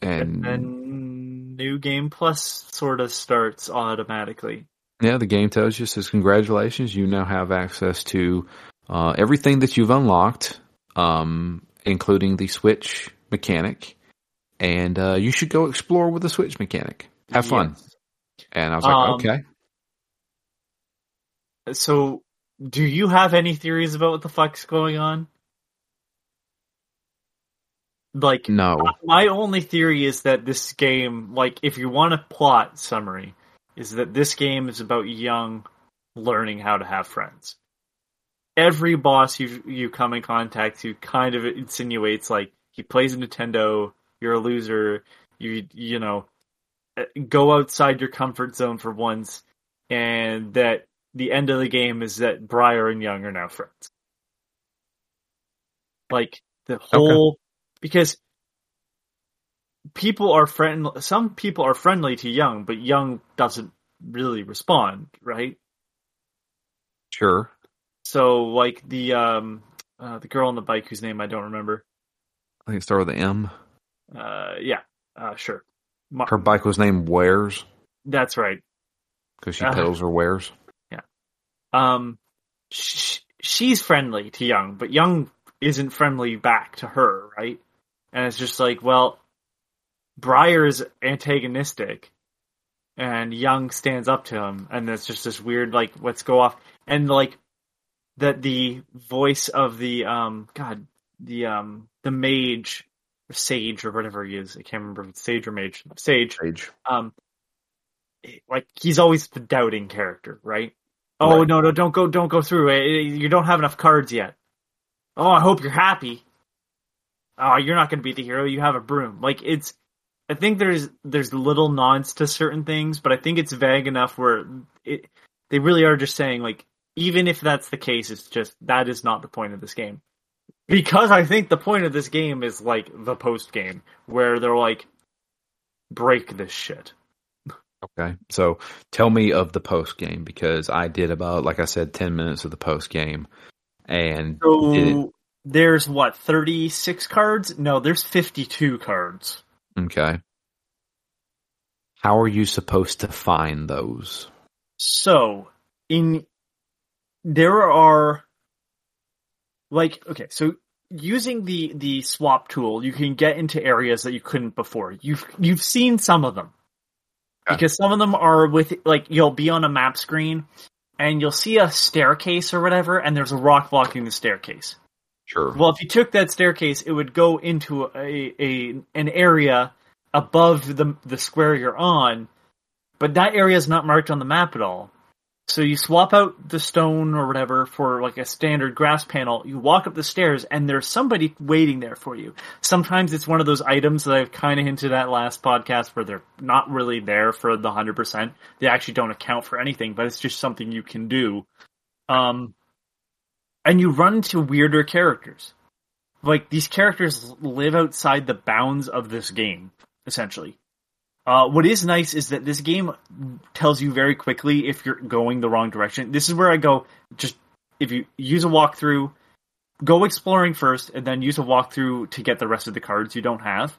S1: And,
S2: And then new game plus sort of starts automatically.
S1: yeah, the game tells you says congratulations, you now have access to uh, everything that you've unlocked, um, including the Switch mechanic. And uh, you should go explore with the Switch mechanic. Have fun.
S2: Yes.
S1: And I was like,
S2: Um,
S1: okay.
S2: So, do you have any theories about what the fuck's going on? Like,
S1: No.
S2: my only theory is that this game, like, if you want a plot summary, is that this game is about young learning how to have friends. Every boss you you come in contact to kind of insinuates like he plays Nintendo, you're a loser, you you know, uh, go outside your comfort zone for once, and that the end of the game is that Briar and Young are now friends. Like the whole because people are friend some people are friendly to Young, but Young doesn't really respond, right?
S1: Sure.
S2: So like the um uh, the girl on the bike whose name I don't remember.
S1: I think it started with an M.
S2: Uh yeah, uh sure. Ma-
S1: Her bike was named Wares
S2: that's right.
S1: because she
S2: Uh.
S1: pedals her wares. Yeah.
S2: Um sh- she's friendly to Young, but Young isn't friendly back to her, right? And it's just like, well, Briar is antagonistic and Young stands up to him and it's just this weird like let's go off and like that the voice of the um god the um the mage sage or whatever he is. I can't remember if it's sage or mage. Sage.
S1: Age.
S2: um like he's always the doubting character right? Oh
S1: Right.
S2: no no don't go don't go through it. You don't have enough cards yet. Oh i hope you're happy. Oh you're not going to be the hero. You have a broom. Like it's i think there's there's little nods to certain things but i think it's vague enough where it they really are just saying like even if that's the case it's just that is not the point of this game because i think the point of this game is like the post game where they're like break this shit
S1: Okay. So tell me of the post game because I did about, like I said, 10 minutes of the post game. And
S2: so
S1: did
S2: there's what 36 cards no there's 52 cards
S1: okay. How are you supposed to find those?
S2: So, in there are like okay, so using the the swap tool, you can get into areas that you couldn't before. You've you've seen some of them.
S1: Okay.
S2: Because some of them are with like you'll be on a map screen and you'll see a staircase or whatever and there's a rock blocking the staircase.
S1: Sure.
S2: Well, if you took that staircase, it would go into a, a an area above the the square you're on, but that area is not marked on the map at all. So you swap out the stone or whatever for like a standard grass panel. You walk up the stairs, and there's somebody waiting there for you. Sometimes it's one of those items that I've kind of hinted at last podcast where they're not really there for the hundred percent. They actually don't account for anything, but it's just something you can do. Um, and you run into weirder characters. Like these characters live outside the bounds of this game, essentially. Uh, what is nice is that this game tells you very quickly if you're going the wrong direction. This is where I go. Just if you use a walkthrough, go exploring first, and then use a walkthrough to get the rest of the cards you don't have.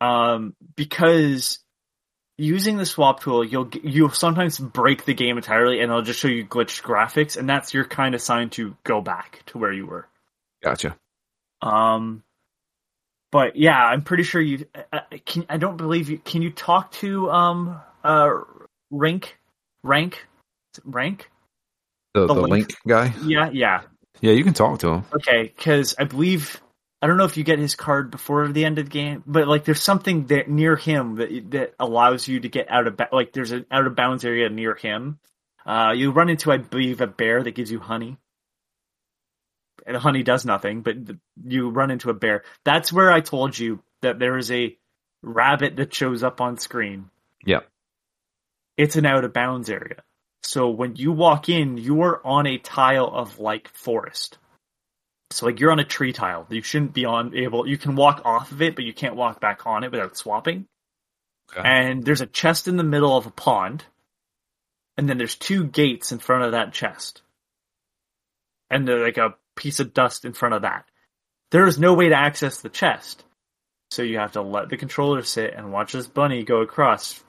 S2: Um, because using the swap tool, you'll you'll sometimes break the game entirely, and it'll just show you glitched graphics, and that's your kind of sign to go back to where you were.
S1: Gotcha.
S2: Um, but yeah, I'm pretty sure you I, I can. I don't believe you. Can you talk to um uh rank rank rank?
S1: The,
S2: The
S1: the
S2: link.
S1: link guy?
S2: Yeah, yeah.
S1: Yeah, you can talk to him.
S2: Okay, because I believe I don't know if you get his card before the end of the game, but like there's something that near him that that allows you to get out of ba- like there's an out of bounds area near him. Uh, you run into, I believe, a bear that gives you honey. And the honey does nothing, but you run into a bear. That's where I told you that there is a rabbit that shows up on screen.
S1: Yeah.
S2: It's an out of bounds area. So when you walk in, you are on a tile of like forest. So like you're on a tree tile. You shouldn't be on able. You can walk off of it, but you can't walk back on it without swapping.
S1: Okay.
S2: And there's a chest in the middle of a pond, and then there's two gates in front of that chest, and they're like a piece of dust in front of that. There is no way to access the chest, so you have to let the controller sit and watch this bunny go across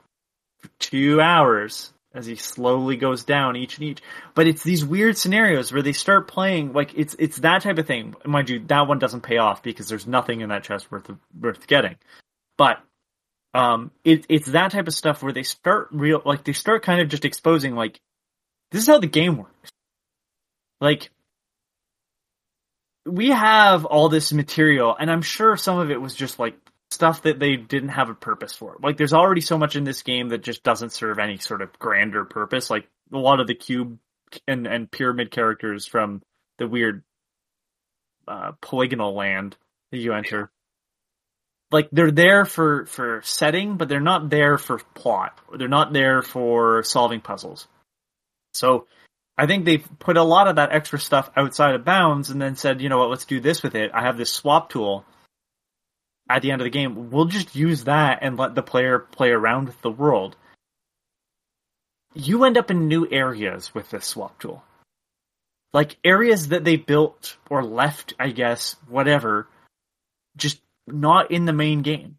S2: for two hours as he slowly goes down each and each. But it's these weird scenarios where they start playing like it's it's that type of thing. Mind you, that one doesn't pay off because there's nothing in that chest worth worth getting. But um, it, it's that type of stuff where they start real like they start kind of just exposing like this is how the game works. Like we have all this material, and I'm sure some of it was just like stuff that they didn't have a purpose for. Like there's already so much in this game that just doesn't serve any sort of grander purpose. Like a lot of the cube and, and pyramid characters from the weird uh, polygonal land that you enter. Like they're there for for setting, but they're not there for plot. They're not there for solving puzzles. So I think they've put a lot of that extra stuff outside of bounds and then said, you know what, let's do this with it. I have this swap tool at the end of the game, we'll just use that and let the player play around with the world. You end up in new areas with this swap tool. Like areas that they built or left, I guess, whatever, just not in the main game.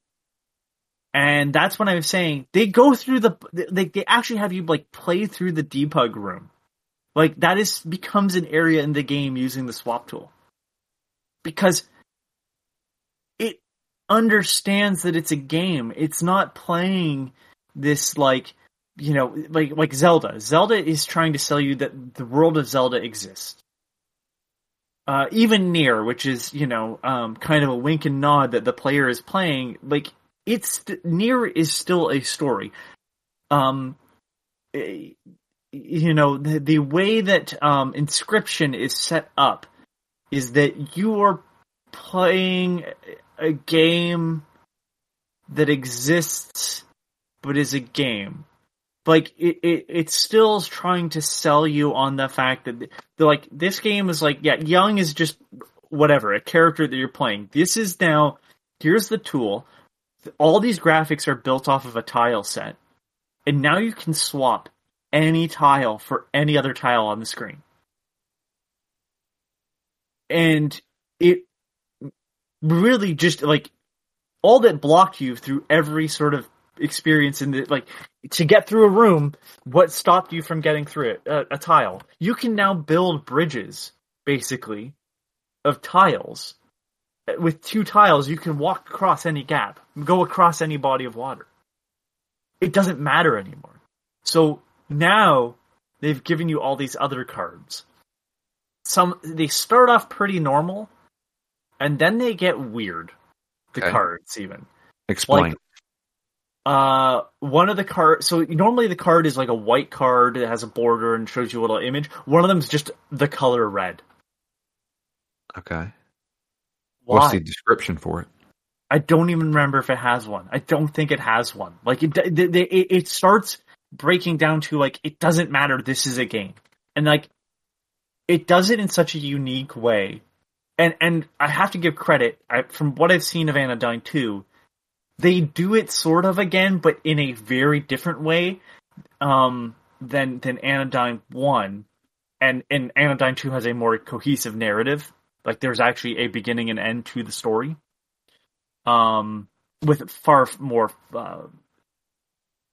S2: And that's when I was saying they go through the they they actually have you like play through the debug room. Like that is becomes an area in the game using the swap tool. Because it understands that it's a game. It's not playing this like you know like like Zelda. Zelda is trying to sell you that the world of Zelda exists. Uh, even NieR, which is you know um, kind of a wink and nod that the player is playing, like it's NieR is still a story. Um, eh, you know the the way that um, Inscryption is set up is that you are playing a game that exists but is a game. Like it, it it's still trying to sell you on the fact that like this game is like yeah young is just whatever a character that you're playing. This is now here's the tool. All these graphics are built off of a tile set. And now you can swap any tile for any other tile on the screen. And it really just like all that blocked you through every sort of experience in the like to get through a room what stopped you from getting through it? A, a tile. You can now build bridges basically of tiles. With two tiles you can walk across any gap go across any body of water. It doesn't matter anymore. So now they've given you all these other cards some they start off pretty normal and then they get weird the
S1: Okay.
S2: cards even
S1: Explain.
S2: like uh one of the card so normally the card is like a white card that has a border and shows you a little image one of them is just the color red
S1: okay.
S2: why
S1: What's the description for it?
S2: i don't even remember if it has one i don't think it has one like it it, it, it starts breaking down to like it doesn't matter this is a game. And like it does it in such a unique way. And and i have to give credit I, from what i've seen of anodyne 2 they do it sort of again, but in a very different way um, than than Anodyne One, and and Anodyne Two has a more cohesive narrative. Like there's actually a beginning and end to the story, um, with far more uh,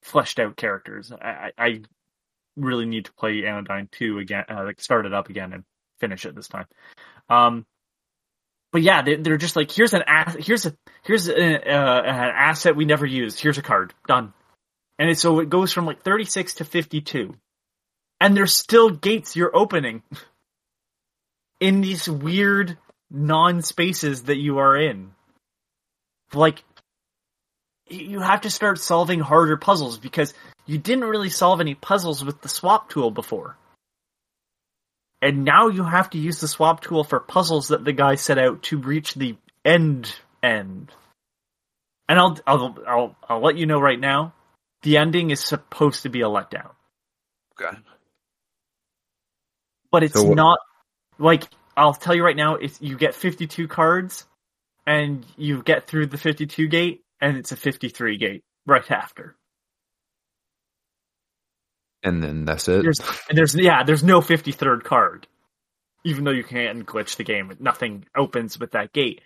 S2: fleshed out characters. I, I really need to play Anodyne Two again, uh, like start it up again and finish it this time. Um, but yeah, they, they're just like here's an ass, here's a here's a, uh, an asset we never used. Here's a card, done. And so it goes from like 36 to 52, and there's still gates you're opening in these weird non spaces that you are in. Like, you have to start solving harder puzzles because you didn't really solve any puzzles with the swap tool before. And now you have to use the swap tool for puzzles that the guy set out to reach the end end. And I'll I'll I'll I'll let you know right now, the ending is supposed to be a letdown.
S1: Okay.
S2: But it's
S1: So
S2: not like I'll tell you right now, if you get 52 cards and you get through the 52 gate and it's a 53 gate right after.
S1: And then that's it.
S2: There's and there's yeah, there's no 53rd card. Even though you can glitch the game, nothing opens with that gate.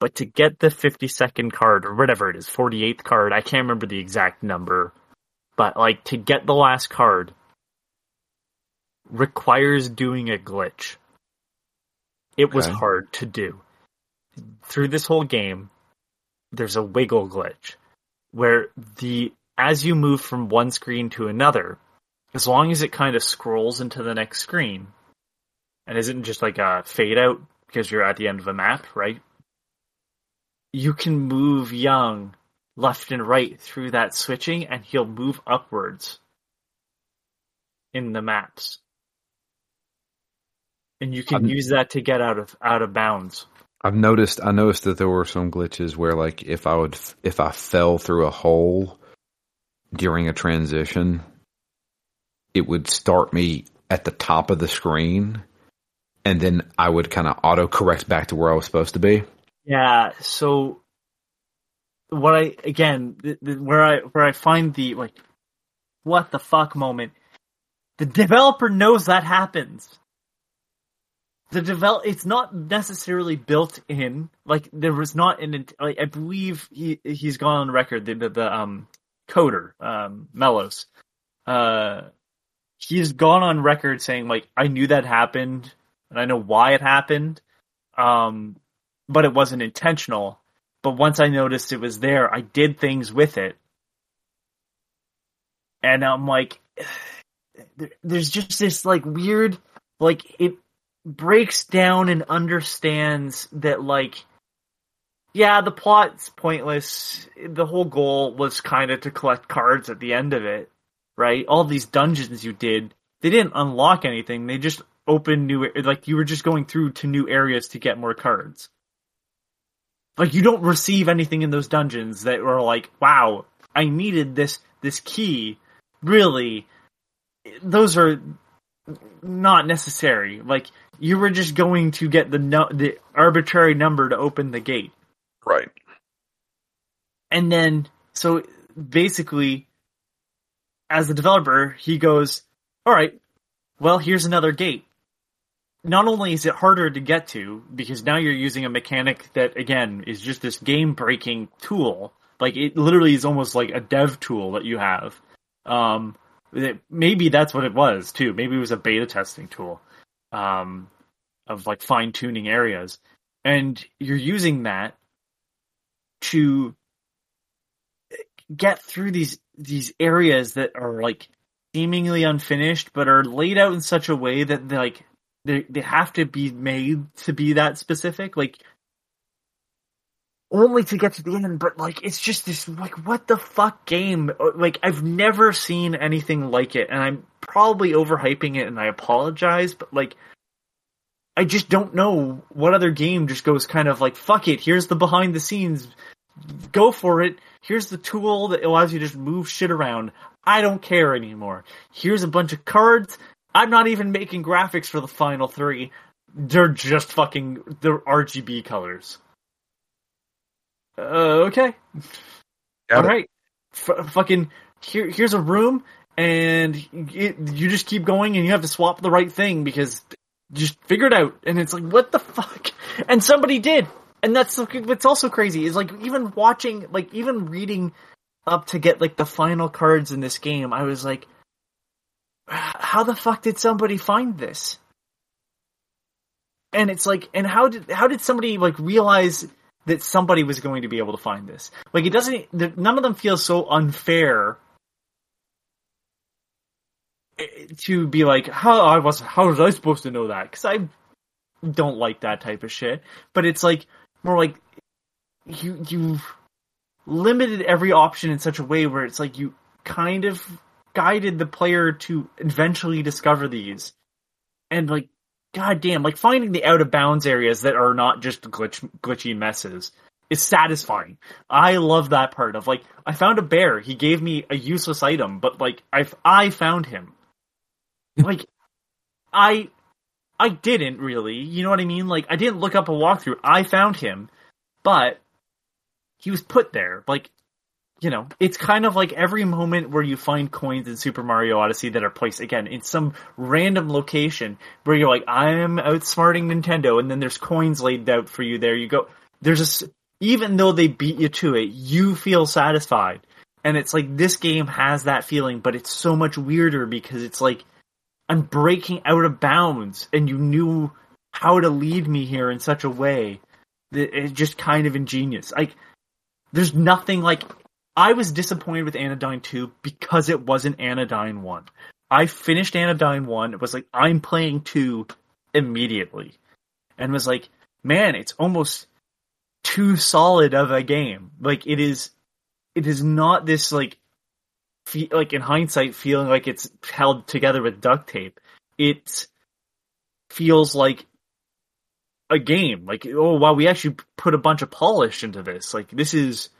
S2: But to get the 52nd card or whatever it is, 48th card, I can't remember the exact number, but like to get the last card requires doing a glitch. It was
S1: Okay.
S2: hard to do. Through this whole game, there's a wiggle glitch where the as you move from one screen to another, as long as it kind of scrolls into the next screen and isn't just like a fade out because you're at the end of a map, right? You can move young left and right through that switching and he'll move upwards in the maps. And you can
S1: I'm-
S2: use that to get out of out of bounds.
S1: I've noticed. I noticed that there were some glitches where, like, if I would, if I fell through a hole during a transition, it would start me at the top of the screen, and then I would kind of auto correct back to where I was supposed to be.
S2: Yeah, so what I again th- th- where I where I find the like what the fuck moment the developer knows that happens. The develop it's not necessarily built in like there was not an like I believe he he's gone on record the the, the um coder um Melos uh he's gone on record saying like I knew that happened and I know why it happened um but it wasn't intentional. But once I noticed it was there, I did things with it. And I'm like, there- there's just this like weird, like it breaks down and understands that like, yeah, the plot's pointless. The whole goal was kind of to collect cards at the end of it, right? All these dungeons you did, they didn't unlock anything. They just opened new, like you were just going through to new areas to get more cards like you don't receive anything in those dungeons that were like, wow, I needed this this key. Really, those are not necessary. Like you were just going to get the no- the arbitrary number to open the gate,
S1: Right.
S2: and then so basically, as the developer, he goes, "All right, well, here's another gate." not only is it harder to get to because now you're using a mechanic that again is just this game breaking tool like it literally is almost like a dev tool that you have um it, maybe that's what it was too. Maybe it was a beta testing tool um of like fine tuning areas. And you're using that to get through these these areas that are like seemingly unfinished but are laid out in such a way that they like they they have to be made to be that specific. Like only to get to the end but like it's just this like what the fuck game? Uh, like i've never seen anything like it and i'm probably overhyping it and i apologize but like i just don't know what other game just goes kind of like fuck it here's the behind the scenes. Go for it. Here's the tool that allows you to just move shit around. I don't care anymore. Here's a bunch of cards. I'm not even making graphics for the final three. They're just fucking they're RGB colors. Uh, okay,
S1: Got
S2: all
S1: it.
S2: right. F- fucking here, here's a room, and it, you just keep going, and you have to swap the right thing because just figure it out. And it's like, what the fuck? And somebody did, and that's what's also crazy is like even watching, like even reading up to get like the final cards in this game. I was like how the fuck did somebody find this? And it's like, and how did how did somebody like realize that somebody was going to be able to find this? Like, it doesn't. None of them feel so unfair to be like, how I was, how was I supposed to know that? Because I don't like that type of shit. But it's like more like you you've limited every option in such a way where it's like you kind of guided the player to eventually discover these. And like goddamn, like finding the out of bounds areas that are not just glitch glitchy messes is satisfying. I love that part of like I found a bear. He gave me a useless item, but like I I found him. like I I didn't really. You know what I mean? Like I didn't look up a walkthrough. I found him, but he was put there. Like you know, it's kind of like every moment where you find coins in Super Mario Odyssey that are placed again in some random location where you're like, I am outsmarting Nintendo, and then there's coins laid out for you. There you go. There's a even though they beat you to it, you feel satisfied. And it's like this game has that feeling, but it's so much weirder because it's like I'm breaking out of bounds and you knew how to lead me here in such a way that it's just kind of ingenious. Like there's nothing like I was disappointed with Anodyne 2 because it wasn't Anodyne 1. I finished Anodyne 1, it was like I'm playing 2 immediately. And was like, man, it's almost too solid of a game. Like it is, it is not this like, fe- like in hindsight, feeling like it's held together with duct tape. It feels like a game. Like oh wow, we actually put a bunch of polish into this. Like this is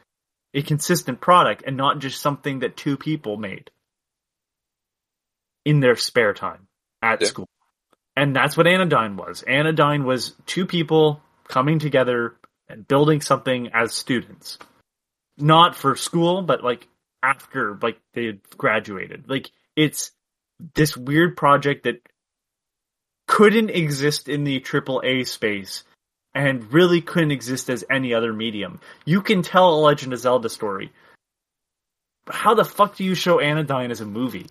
S2: a consistent product and not just something that two people made in their spare time at yeah. school. And that's what Anodyne was. Anodyne was two people coming together and building something as students. Not for school, but like after like they had graduated. Like it's this weird project that couldn't exist in the AAA space and really couldn't exist as any other medium. You can tell a Legend of Zelda story. But how the fuck do you show Anodyne as a movie?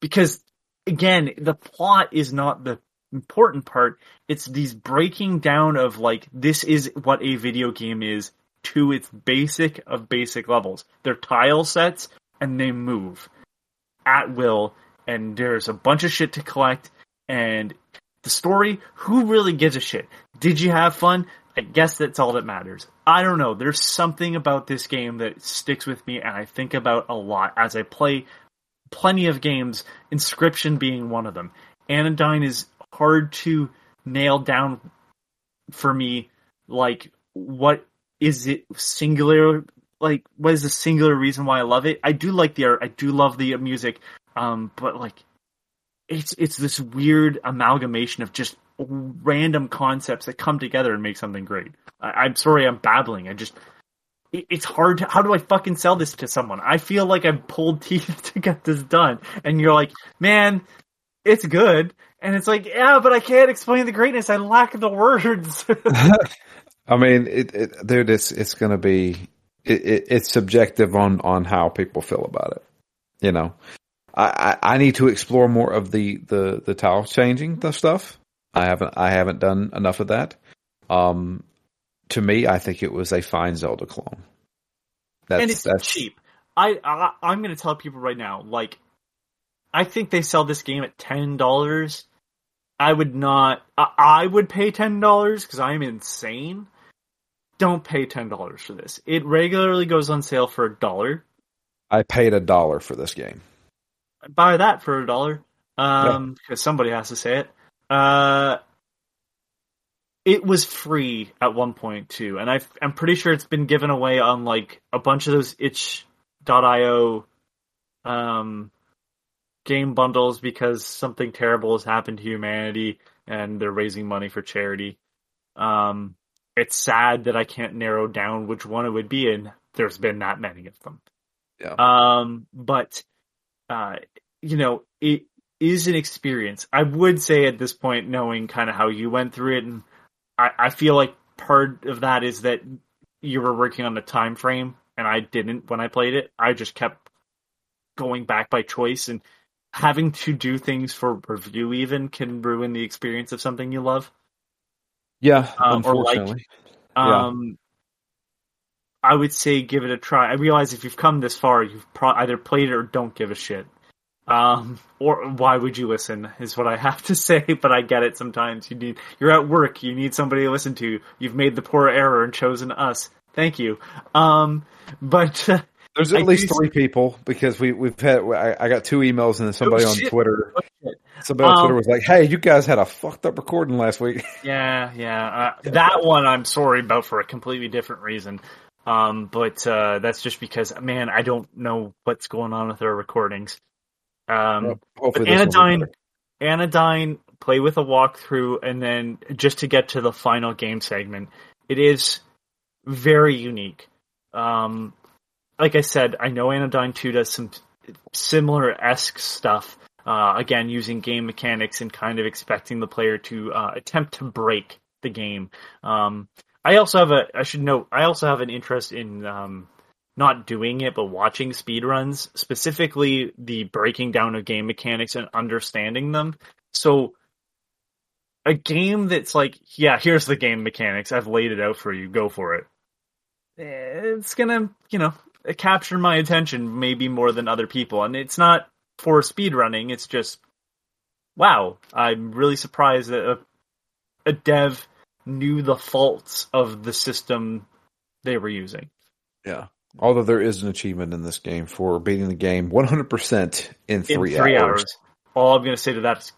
S2: Because again, the plot is not the important part. It's these breaking down of like this is what a video game is to its basic of basic levels. They're tile sets and they move at will and there's a bunch of shit to collect and the story, who really gives a shit? Did you have fun? I guess that's all that matters. I don't know. There's something about this game that sticks with me and I think about a lot as I play plenty of games, Inscryption being one of them. Anodyne is hard to nail down for me like what is it singular like what is the singular reason why I love it? I do like the art, I do love the music, um, but like it's it's this weird amalgamation of just random concepts that come together and make something great. I, am sorry, I'm babbling. I just it, it's hard. To, how do I fucking sell this to someone? I feel like I've pulled teeth to get this done, and you're like, man, it's good. And it's like, yeah, but I can't explain the greatness. I lack the words.
S1: I mean, it, it, dude, it's it's going to be it, it's subjective on on how people feel about it. You know, I, I, I need to explore more of the the the tile changing the stuff. I haven't I haven't done enough of that. Um, to me, I think it was a fine Zelda clone.
S2: That's, and it's that's, cheap. I, I I'm going to tell people right now, like I think they sell this game at ten dollars. I would not. I, I would pay ten dollars because I'm insane. Don't pay ten dollars for this. It regularly goes on sale for a dollar.
S1: I paid a dollar for this game.
S2: Buy that for a dollar. Um, because yeah. somebody has to say it. Uh, it was free at one point too, and I I'm pretty sure it's been given away on like a bunch of those itch.io um game bundles because something terrible has happened to humanity and they're raising money for charity. Um, it's sad that I can't narrow down which one it would be, and there's been that many of them.
S1: Yeah.
S2: Um, but, uh, you know, it is an experience. I would say at this point, knowing kind of how you went through it, and I, I feel like part of that is that you were working on a time frame, and I didn't when I played it. I just kept going back by choice, and having to do things for review even can ruin the experience of something you love.
S1: Yeah,
S2: um, unfortunately. Or like, um, yeah. I would say give it a try. I realize if you've come this far, you've pro- either played it or don't give a shit. Um, or why would you listen is what I have to say, but I get it sometimes. You need, you're at work, you need somebody to listen to. You've made the poor error and chosen us. Thank you. Um, but uh,
S1: There's at
S2: I
S1: least three people because we we've had I, I got two emails and then somebody
S2: Oh,
S1: on. Twitter
S2: Oh,
S1: somebody on
S2: Um,
S1: Twitter was like, "Hey, you guys had a fucked up recording last week."
S2: Yeah, yeah. Uh, that one I'm sorry about for a completely different reason. Um, but uh, that's just because, man, I don't know what's going on with our recordings. Um,
S1: Hopefully,
S2: but
S1: this will be
S2: Anodyne. Anodyne, play with a walkthrough, and then just to get to the final game segment, it is very unique. Um, like I said, I know Anodyne 2 does some similar esque stuff. Uh, again, using game mechanics and kind of expecting the player to uh, attempt to break the game. Um, I also have a, I should note, I also have an interest in um, not doing it, but watching speedruns, specifically the breaking down of game mechanics and understanding them. So, a game that's like, yeah, here's the game mechanics, I've laid it out for you, go for it. It's gonna, you know, capture my attention maybe more than other people. And it's not for speedrunning, it's just, wow, I'm really surprised that a, a dev knew the faults of the system they were using.
S1: Yeah. Although there is an achievement in this game for beating the game 100% in
S2: in
S1: three,
S2: three
S1: hours.
S2: hours. All I'm gonna say to that is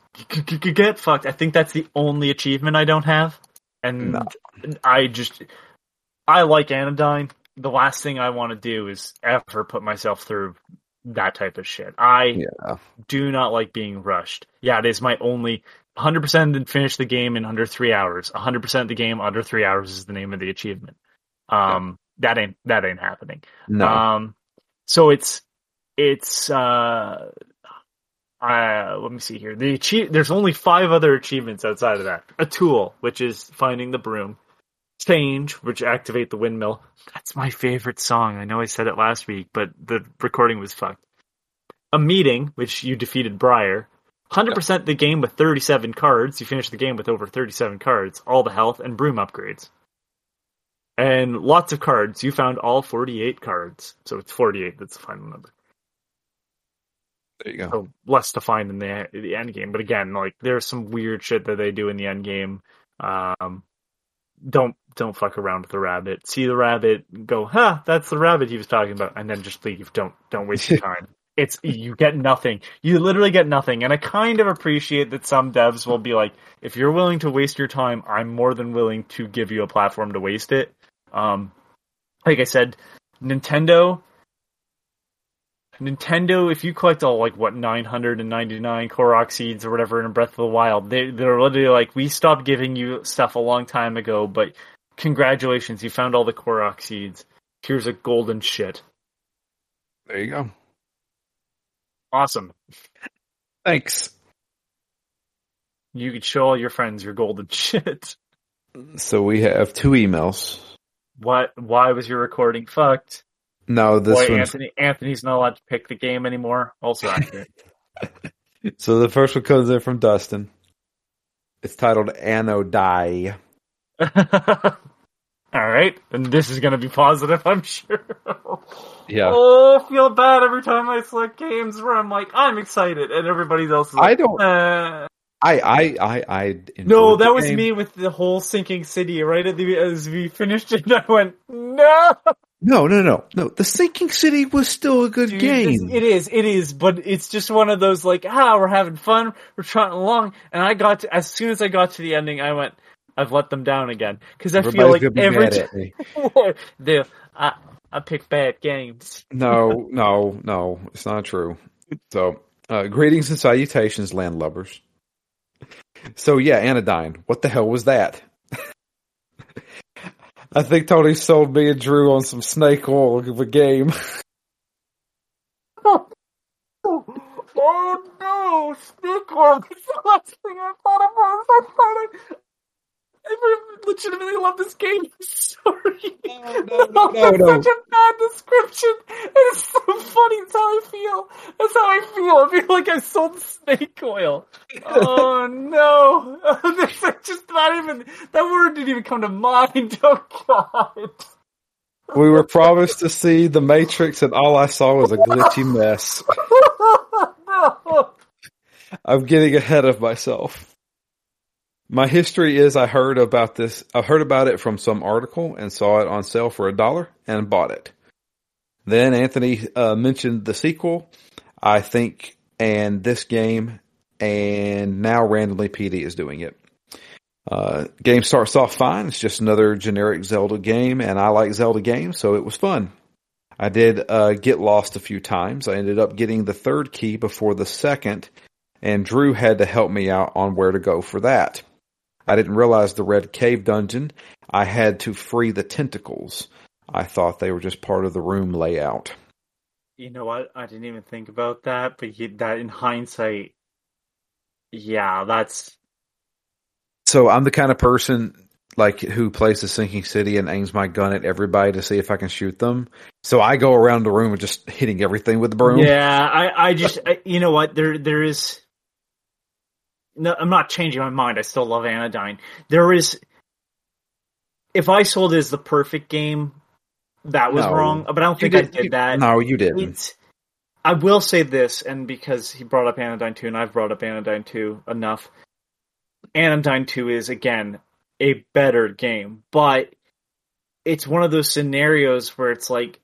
S2: get fucked. I think that's the only achievement I don't have, and
S1: No.
S2: I just I like Anodyne. The last thing I want to do is ever put myself through that type of shit. I
S1: Yeah.
S2: do not like being rushed. Yeah, it is my only 100% and finish the game in under three hours. 100% of the game under three hours is the name of the achievement. Um, that ain't that ain't happening.
S1: No.
S2: Um, so it's it's uh, uh, let me see here. The achieve there's only five other achievements outside of that. A tool, which is finding the broom. Change, which activate the windmill. That's my favorite song. I know I said it last week, but the recording was fucked. A meeting, which you defeated Briar. 100% the game with 37 cards. You finish the game with over 37 cards. All the health and broom upgrades. And lots of cards. You found all 48 cards. So it's 48. That's the final number.
S1: there you go.
S2: So less to find in the the end game. But again, like there's some weird shit that they do in the end game. Um, don't don't fuck around with the rabbit. See the rabbit, go, huh, that's the rabbit he was talking about, and then just leave. Don't don't waste your time. It's you get nothing. You literally get nothing. And I kind of appreciate that some devs will be like, if you're willing to waste your time, I'm more than willing to give you a platform to waste it. Um, like I said, Nintendo Nintendo, if you collect all like what 999 Korok seeds or whatever in Breath of the Wild, they they're literally like, we stopped giving you stuff a long time ago, but congratulations, you found all the Korok seeds. Here's a golden shit.
S1: There you go.
S2: Awesome.
S1: Thanks.
S2: You could show all your friends your golden shit.
S1: So we have two emails.
S2: What? Why was your recording fucked?
S1: No, this
S2: Boy,
S1: one's
S2: Anthony. Anthony's not allowed to pick the game anymore. Also accurate.
S1: so the first one comes in from Dustin. It's titled Anodie.
S2: all right, and this is gonna be positive, I'm sure.
S1: Yeah.
S2: Oh, I feel bad every time I select games where I'm like, I'm excited, and everybody else is like,
S1: I don't.
S2: uh,
S1: I I I I.
S2: no, that was
S1: game.
S2: me with the whole sinking city. Right at the as we finished it, I went, no.
S1: No, no, no, no. The Sinking City was still a good
S2: Dude,
S1: game.
S2: this- it is, it is, but it's just one of those like, ah, we're having fun, we're trotting along, and I got to, as soon as I got to the ending, I went, I've let them down again because I feel like every time I I pick bad games.
S1: No, no, no. It's not true. So, uh, greetings and salutations, landlubbers. So yeah, Anodyne. What the hell was that? I think Tony sold me and Drew on some snake oil of a game.
S2: Oh no, snake oil! That's the last thing I thought of I thought I legitimately love this game. Sorry.
S1: no, no, no,
S2: That's
S1: no.
S2: such a bad description. It's so funny. It's how I feel. That's how I feel. I feel like I sold snake oil. Oh no. This is just not even, that word didn't even come to mind. Oh god.
S1: We were promised to see the Matrix, and all I saw was a glitchy mess.
S2: no.
S1: I'm getting ahead of myself. My history is I heard about this. I heard about it from some article and saw it on sale for a dollar and bought it. Then Anthony uh, mentioned the sequel, I think, and this game, and now randomly PD is doing it. Uh, game starts off fine. It's just another generic Zelda game, and I like Zelda games, so it was fun. I did uh, get lost a few times. I ended up getting the third key before the second, and Drew had to help me out on where to go for that. I didn't realize the red cave dungeon. I had to free the tentacles. I thought they were just part of the room layout.
S2: You know what? I didn't even think about that, but you, that in hindsight, yeah, that's
S1: So I'm the kind of person like who plays the sinking city and aims my gun at everybody to see if I can shoot them. So I go around the room and just hitting everything with the broom.
S2: yeah. I I just I, you know what there there is. No, I'm not changing my mind. I still love Anodyne. There is. If I sold it as the perfect game, that was
S1: No.
S2: wrong. But I don't think I
S1: did-
S2: did
S1: you-
S2: that.
S1: No, you didn't.
S2: It's, I will say this, and because he brought up Anodyne 2, and I've brought up Anodyne 2 enough, Anodyne 2 is, again, a better game, but it's one of those scenarios where it's like,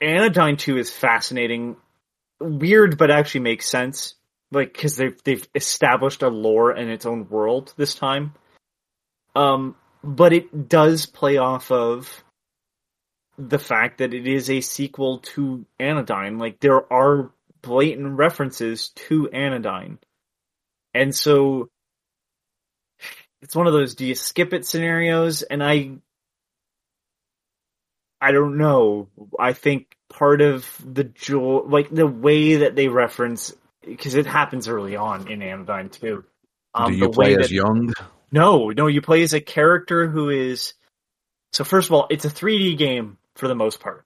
S2: Anodyne 2 is fascinating, weird, but actually makes sense, like, because they've, they've established a lore in its own world this time. Um, but it does play off of the fact that it is a sequel to Anodyne. Like there are blatant references to Anodyne. And so it's one of those do you skip it scenarios and I I don't know. I think part of the joy like the way that they reference because it happens early on in Anodyne too. Um,
S1: Do you play
S2: way
S1: as
S2: that-
S1: young?
S2: no, no, you play as a character who is. So first of all, it's a 3D game for the most part.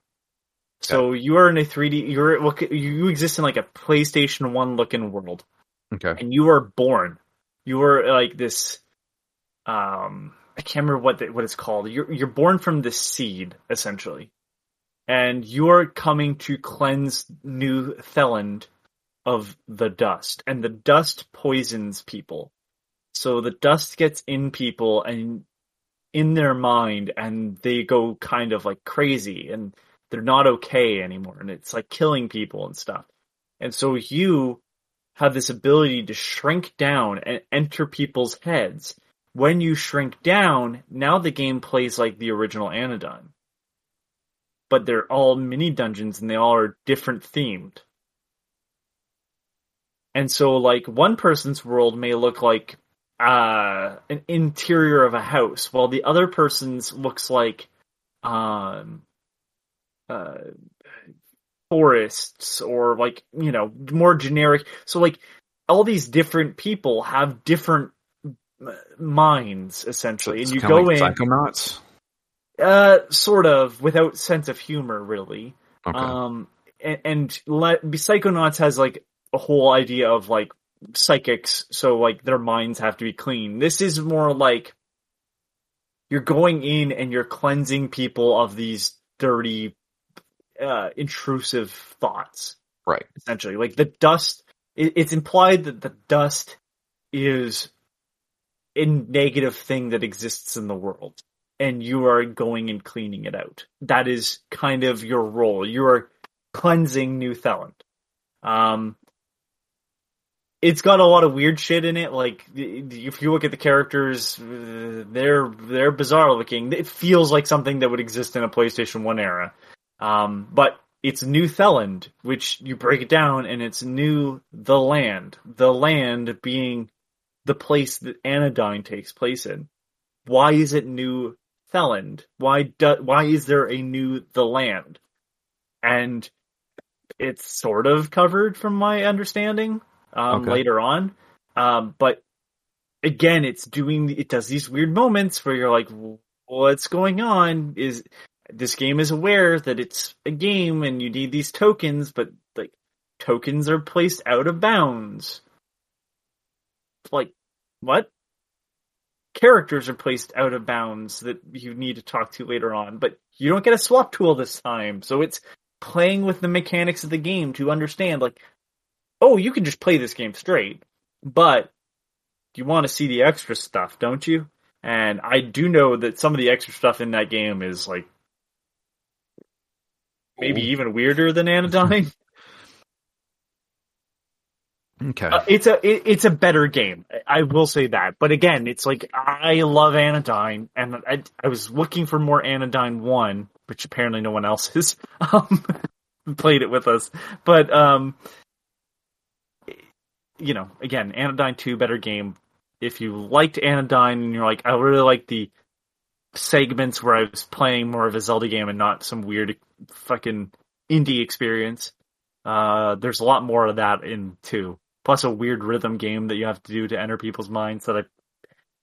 S2: So you are in a 3D. You're well, you exist in like a PlayStation One looking world,
S1: Okay.
S2: and you are born. You are like this. Um, I can't remember what the, what it's called. You're you're born from the seed essentially, and you are coming to cleanse New Theland of the dust, and the dust poisons people. So the dust gets in people and in their mind, and they go kind of like crazy, and they're not okay anymore, and it's like killing people and stuff. And so you have this ability to shrink down and enter people's heads. When you shrink down, now the game plays like the original Anodyne. But they're all mini dungeons and they all are different themed. And so like one person's world may look like uh an interior of a house while the other person's looks like um uh forests or like you know more generic so like all these different people have different minds essentially and you go
S1: like
S2: in
S1: Psychonauts.
S2: uh sort of without sense of humor really
S1: Okay.
S2: um, and, and let, Psychonauts has like whole idea of like psychics, so like their minds have to be clean. This is more like you're going in and you're cleansing people of these dirty, uh, intrusive thoughts.
S1: right.
S2: Essentially, like the dust. It, it's implied that the dust is a negative thing that exists in the world and you are going and cleaning it out. That is kind of your role. You are cleansing New Theland. Um, it's got a lot of weird shit in it. Like if you look at the characters, they're they're bizarre looking. It feels like something that would exist in a PlayStation One era. Um, but it's New Theland, which you break it down, and it's New the Land. The land being the place that Anodyne takes place in. Why is it New Theland? Why do, why is there a New the Land? And it's sort of covered from my understanding um,
S1: Okay.
S2: later on. Um, but again, it's doing it does these weird moments where you're like, what's going on? Is this game is aware that it's a game and you need these tokens, but like tokens are placed out of bounds. Like what? Characters are placed out of bounds that you need to talk to later on, but you don't get a swap tool this time. So it's playing with the mechanics of the game to understand like oh, you can just play this game straight. but you want to see the extra stuff, don't you? And I do know that some of the extra stuff in that game is like maybe
S1: Cool.
S2: even weirder than Anodyne.
S1: Okay.
S2: Uh, it's a it, it's a better game. I I will say that. But again, it's like I love Anodyne, and I I was looking for more Anodyne one, which apparently no one else has um, played it with us. But um, you know, again, Anodyne two better game. If you liked Anodyne and you're like, I really like the segments where I was playing more of a Zelda game and not some weird fucking indie experience. Uh, there's a lot more of that in two. Plus a weird rhythm game that you have to do to enter people's minds that I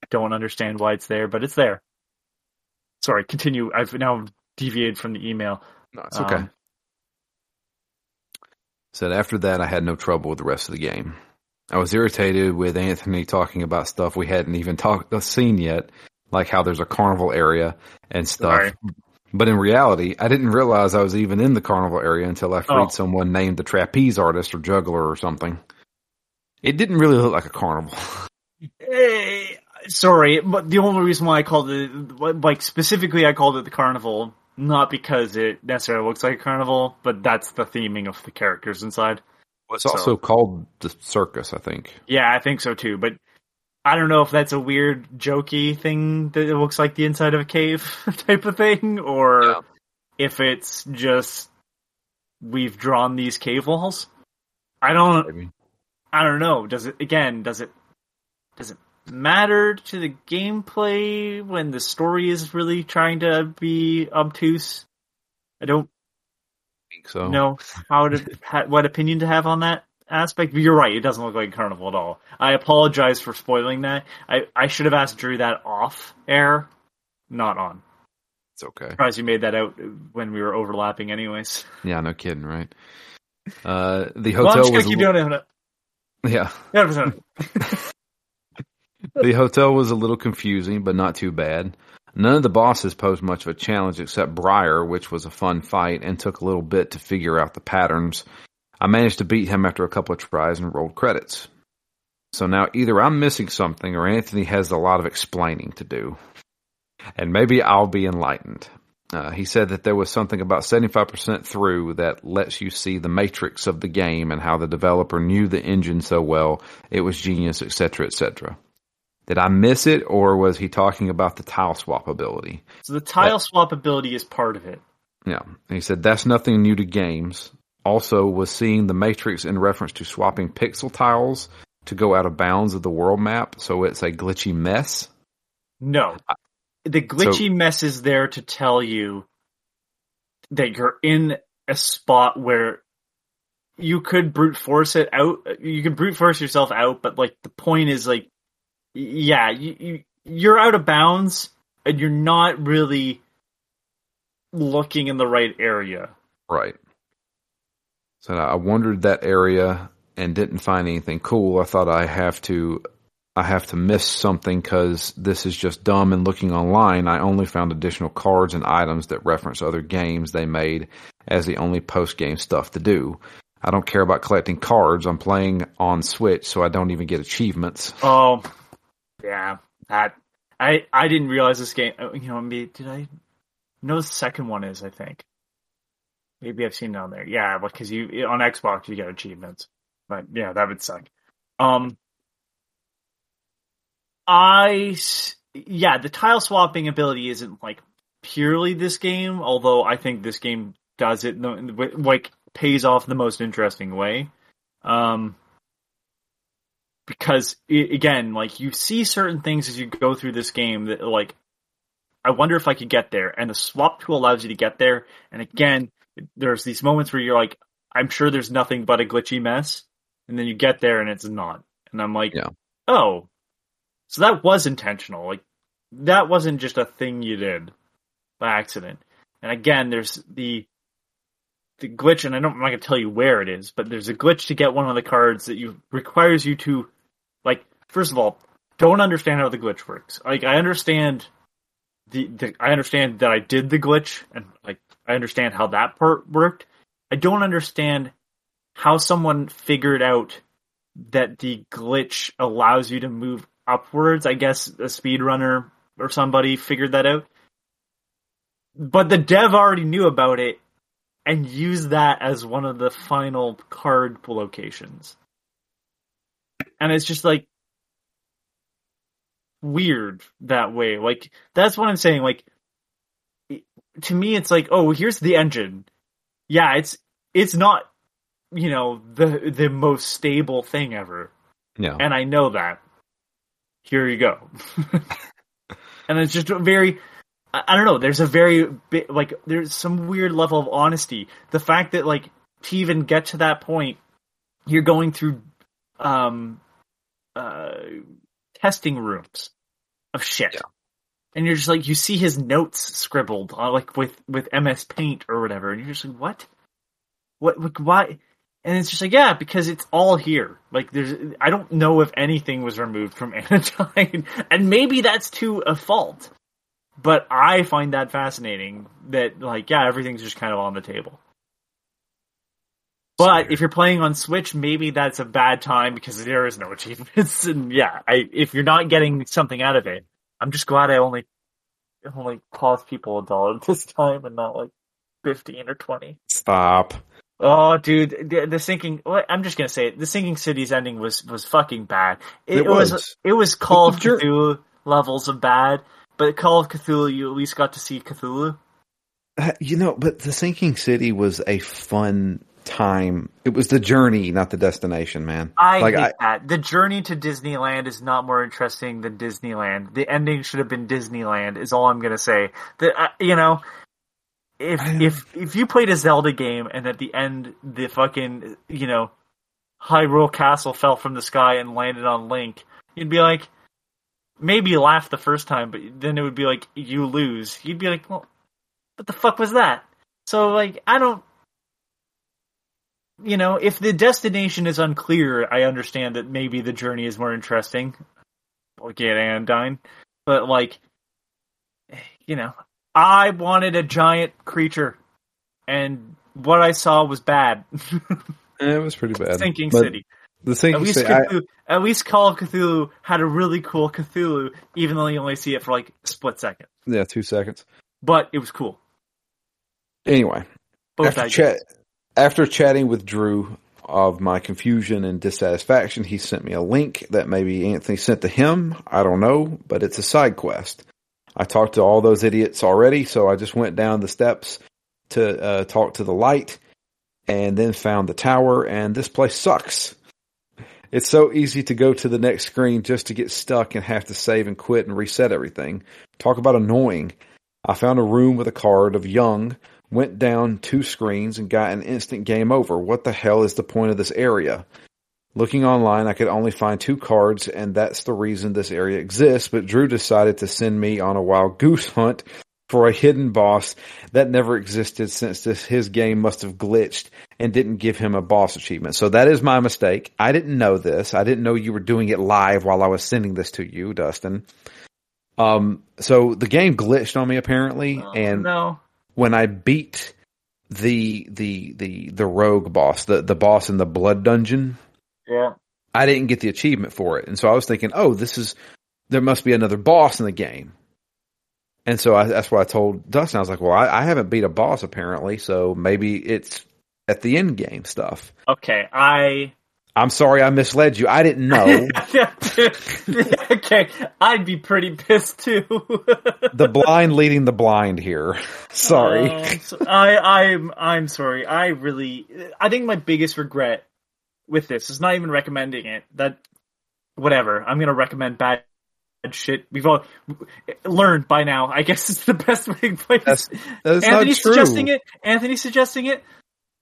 S2: don't understand why it's there, but it's there. Sorry, continue. I've now deviated from the email.
S1: no, it's okay.
S2: um,
S1: Said after that, I had no trouble with the rest of the game. I was irritated with Anthony talking about stuff we hadn't even talked seen yet, like how there's a carnival area and stuff.
S2: Sorry.
S1: But in reality, I didn't realize I was even in the carnival area until I freed
S2: Oh.
S1: someone named the trapeze artist or juggler or something. It didn't really look like a carnival.
S2: Eh, sorry, but the only reason why I called it, like specifically, I called it the carnival, not because it necessarily looks like a carnival, but that's the theming of the characters inside.
S1: It's
S2: So-
S1: also called the circus, I think.
S2: Yeah, I think so too, but I don't know if that's a weird jokey thing that it looks like the inside of a cave type of thing, or
S1: Yeah.
S2: if it's just we've drawn these cave walls. I don't
S1: Maybe.
S2: I don't know. Does it again, does it does it matter to the gameplay when the story is really trying to be obtuse? I don't
S1: So.
S2: know how to ha, what opinion to have on that aspect. But you're right; it doesn't look like Carnival at all. I apologize for spoiling that. I I should have asked Drew that off air, not on.
S1: It's okay.
S2: Surprised you made that out when we were overlapping, anyways.
S1: Yeah, no kidding, right? Uh, the
S2: Well, I'm
S1: hotel
S2: just
S1: was
S2: gonna keep doing it.
S1: yeah.
S2: Yeah.
S1: The hotel was a little confusing, but not too bad. None of the bosses posed much of a challenge except Briar, which was a fun fight and took a little bit to figure out the patterns. I managed to beat him after a couple of tries and rolled credits. So now either I'm missing something or Anthony has a lot of explaining to do. And maybe I'll be enlightened. Uh, he said that there was something about 75% through that lets you see the matrix of the game and how the developer knew the engine so well, it was genius, etc., etc. Did I miss it, or was he talking about the tile swap ability?
S2: So the tile swap ability is part of it.
S1: Yeah. And he said that's nothing new to games. Also, was seeing the matrix in reference to swapping pixel tiles to go out of bounds of the world map, so it's a glitchy mess.
S2: No. The glitchy mess is there to tell you that you're in a spot where you could brute force it out. You can brute force yourself out, but like the point is like, yeah, you, you you're out of bounds and you're not really looking in the right area.
S1: Right. So I wandered that area and didn't find anything cool. I thought I have to, I have to miss something because this is just dumb. And looking online, I only found additional cards and items that reference other games they made as the only post game stuff to do. I don't care about collecting cards. I'm playing on Switch, so I don't even get achievements.
S2: Oh, yeah, that I I didn't realize this game. uh, You know, maybe did I know the second one is? I think maybe I've seen it on there. Yeah, because you on Xbox you get achievements, but yeah, that would suck. Um, I yeah, the tile swapping ability isn't like purely this game, although I think this game does it like pays off the most interesting way. Um, because i again, like you see certain things as you go through this game that like, I wonder if I could get there, and the swap tool allows you to get there. And again, there's these moments where you're like, I'm sure there's nothing but a glitchy mess, and then you get there and it's not, and I'm like,
S1: Yeah.
S2: oh, so that was intentional. Like that wasn't just a thing you did by accident. And again, there's the the glitch, and I don't, I'm not gonna tell you where it is, but there's a glitch to get one of the cards that you requires you to, like, first of all, don't understand how the glitch works. Like, I understand the, the I understand that I did the glitch, and like, I understand how that part worked. I don't understand how someone figured out that the glitch allows you to move upwards. I guess a speedrunner or somebody figured that out. But the dev already knew about it and use that as one of the final card locations. And it's just like weird that way. Like that's what I'm saying. Like to me, it's like, oh, here's the engine. Yeah, it's it's not you know the the most stable thing ever.
S1: Yeah,
S2: and I know that. Here you go. and it's just very. I don't know. There's a very bit like there's some weird level of honesty. The fact that like to even get to that point, you're going through um uh testing rooms of shit. Yeah. And you're just like you see his notes scribbled uh, like with with MS Paint or whatever, and you're just like, what? What? Like, why? And it's just like, yeah, because it's all here. Like, there's, I don't know if anything was removed from Anodyne, and maybe that's to a fault. But I find that fascinating that, like, yeah, everything's just kind of on the table. But if you're playing on Switch, maybe that's a bad time because there is no achievements. And yeah, I, if you're not getting something out of it, I'm just glad I only only cost people a dollar this time and not like fifteen or twenty.
S1: Stop.
S2: Oh, dude, the, the sinking. I'm just gonna say it. The sinking city's ending was was fucking bad. It, it was. was. It was Call of Cthulhu levels of bad, but Call of Cthulhu, you at least got to see Cthulhu.
S1: Uh, you know, but the sinking city was a fun time. It was the journey, not the destination, man.
S2: I like I, that. The journey to Disneyland is not more interesting than Disneyland. The ending should have been Disneyland. Is all I'm gonna say. That uh, you know, if if if you played a Zelda game and at the end the fucking you know Hyrule Castle fell from the sky and landed on Link, you'd be like, maybe laugh the first time, but then it would be like you lose. You'd be like, well, what the fuck was that? So like, I don't. You know, if the destination is unclear, I understand that maybe the journey is more interesting. Or get Anodyne, but like, you know, I wanted a giant creature, and what I saw was bad.
S1: it was pretty bad.
S2: Sinking but City.
S1: The Sinking
S2: at least
S1: City.
S2: Cthulhu, I... at least Call of Cthulhu had a really cool Cthulhu, even though you only see it for like split second.
S1: Yeah, two seconds.
S2: But it was cool.
S1: Anyway, Both after, chat, after chatting with Drew of my confusion and dissatisfaction, he sent me a link that maybe Anthony sent to him. I don't know, but it's a side quest. I talked to all those idiots already, so I just went down the steps to uh, talk to the light and then found the tower, and this place sucks. It's so easy to go to the next screen just to get stuck and have to save and quit and reset everything. Talk about annoying. I found a room with a card of Young, went down two screens and got an instant game over. What the hell is the point of this area? Looking online, I could only find two cards, and that's the reason this area exists, but Drew decided to send me on a wild goose hunt for a hidden boss that never existed since this, his game must have glitched and didn't give him a boss achievement. So that is my mistake. I didn't know this. I didn't know you were doing it live while I was sending this to you, Dustin. Um, so the game glitched on me apparently,
S2: oh,
S1: and
S2: no.
S1: when I beat the the the the rogue boss, the the boss in the blood dungeon,
S2: yeah.
S1: I didn't get the achievement for it. And so I was thinking, oh, this is, there must be another boss in the game. And so I, that's what I told Dustin. I was like, well, I, I, haven't beat a boss apparently, so maybe it's at the end game stuff.
S2: Okay, I.
S1: I'm sorry I misled you. I didn't know.
S2: okay, I'd be pretty pissed too.
S1: the blind leading the blind here. sorry.
S2: Uh, so I, I'm I'm sorry. I really I think my biggest regret with this. is not even recommending it. That whatever. I'm gonna recommend bad shit. We've all learned by now. I guess it's the best way.
S1: That's, that's
S2: Anthony's suggesting it. Anthony's suggesting it.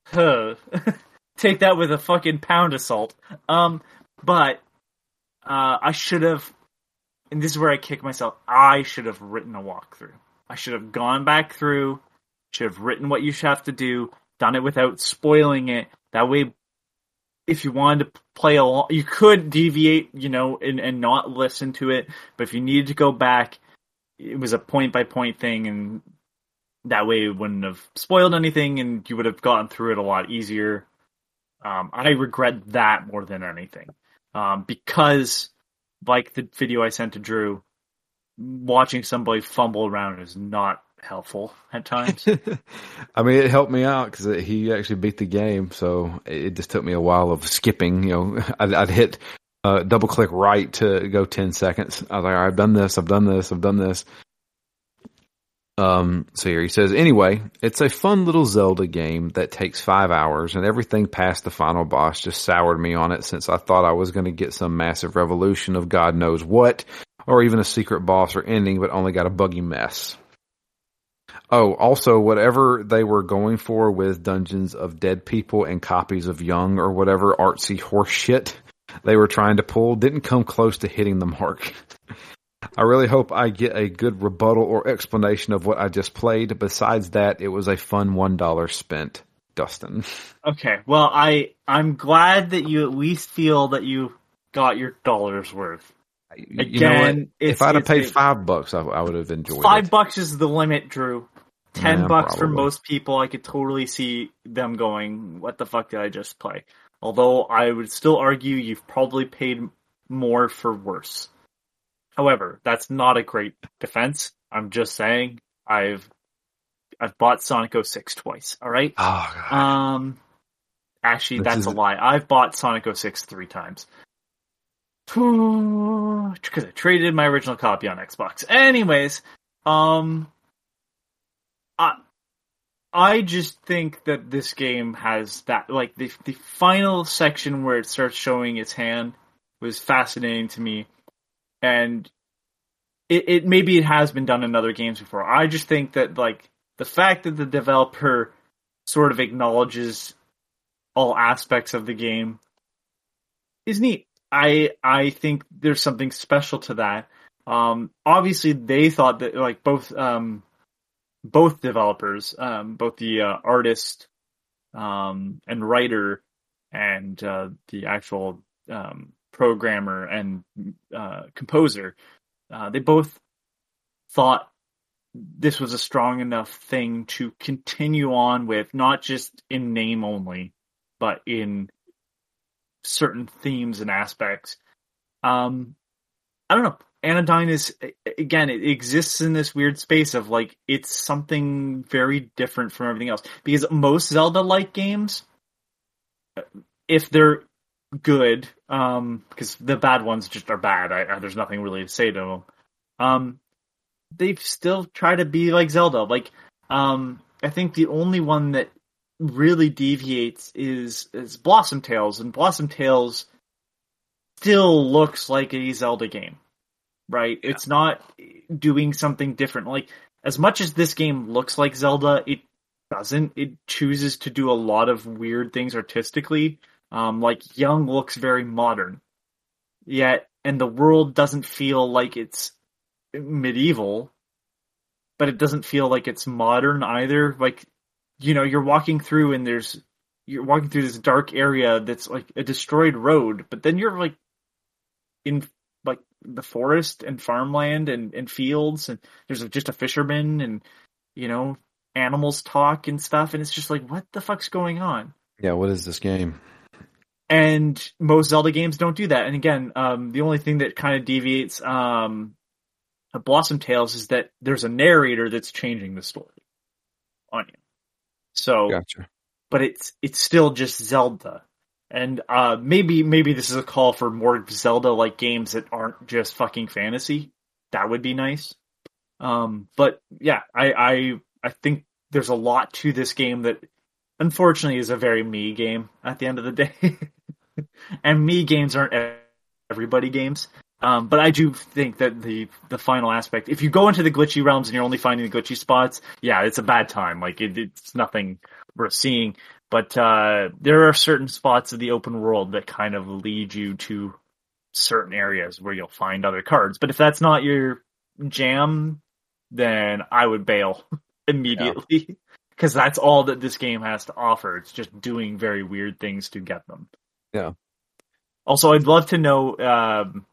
S2: Huh. Take that with a fucking pound of salt. Um, but uh, I should have. And this is where I kick myself. I should have written a walkthrough. I should have gone back through. Should have written what you should have to do. Done it without spoiling it. That way, if you wanted to play along, you could deviate, you know, and, and not listen to it. But if you needed to go back, it was a point by point thing, and that way it wouldn't have spoiled anything, and you would have gotten through it a lot easier. Um, I regret that more than anything. um, because like the video I sent to Drew, watching somebody fumble around is not helpful at times.
S1: I mean, it helped me out because he actually beat the game, so it just took me a while of skipping. You know, I'd, I'd hit uh, double click right to go ten seconds. I was like, I've done this, I've done this, I've done this. Um, so here he says, anyway, it's a fun little Zelda game that takes five hours and everything past the final boss just soured me on it since I thought I was going to get some massive revolution of God knows what, or even a secret boss or ending, but only got a buggy mess. Oh, also, whatever they were going for with Dungeons of Dead People and copies of Young or whatever artsy horse shit they were trying to pull didn't come close to hitting the mark. I really hope I get a good rebuttal or explanation of what I just played. Besides that, it was a fun one dollar spent. Dustin.
S2: Okay, well, I I'm glad that you at least feel that you got your dollars worth.
S1: Again, if I'd have paid five bucks, I, I, would have enjoyed
S2: five
S1: it.
S2: Five bucks is the limit, Drew. Ten bucks probably. for most people, I could totally see them going, "What the fuck did I just play?" Although I would still argue you've probably paid more for worse. However, that's not a great defense. I'm just saying I've I've bought Sonic 06 twice. All right.
S1: Oh, God.
S2: Um, actually, this that's is... a lie. I've bought Sonic 06 three times because I traded my original copy on Xbox. Anyways, um, I I just think that this game has that like the the final section where it starts showing its hand was fascinating to me and it, it maybe it has been done in other games before. I just think that like the fact that the developer sort of acknowledges all aspects of the game is neat. I I think there's something special to that. Um, obviously, they thought that like both um, both developers, um, both the uh, artist um, and writer and uh, the actual um, programmer and uh, composer, uh, they both thought this was a strong enough thing to continue on with, not just in name only, but in certain themes and aspects. Um, I don't know. Anodyne is again, it exists in this weird space of like it's something very different from everything else. Because most Zelda-like games, if they're good um because the bad ones just are bad. I, I, there's nothing really to say to them um they still try to be like zelda. Like um i think the only one that really deviates is is blossom tales and blossom tales still looks like a zelda game right? Yeah. it's not doing something different. Like as much as this game looks like zelda it doesn't. It chooses to do a lot of weird things artistically. Um, like Young looks very modern, yet and the world doesn't feel like it's medieval, but it doesn't feel like it's modern either. Like you know, you're walking through and there's you're walking through this dark area that's like a destroyed road, but then you're like in the forest and farmland and, and fields and there's just a fisherman and you know animals talk and stuff and it's just like what the fuck's going on
S1: yeah what is this game
S2: and most Zelda games don't do that. And again, um, the only thing that kind of deviates um, Blossom Tales is that there's a narrator that's changing the story on you. So,
S1: gotcha.
S2: but it's it's still just Zelda, and uh, maybe maybe this is a call for more Zelda like games that aren't just fucking fantasy. That would be nice. Um, but yeah, I, I I think there's a lot to this game that unfortunately is a very me game at the end of the day. and me games aren't everybody games. Um, but I do think that the the final aspect, if you go into the glitchy realms and you're only finding the glitchy spots, yeah, it's a bad time. Like it, it's nothing worth seeing. But uh, there are certain spots of the open world that kind of lead you to certain areas where you'll find other cards. But if that's not your jam, then I would bail immediately because yeah. that's all that this game has to offer. It's just doing very weird things to get them.
S1: Yeah.
S2: Also, I'd love to know. Um,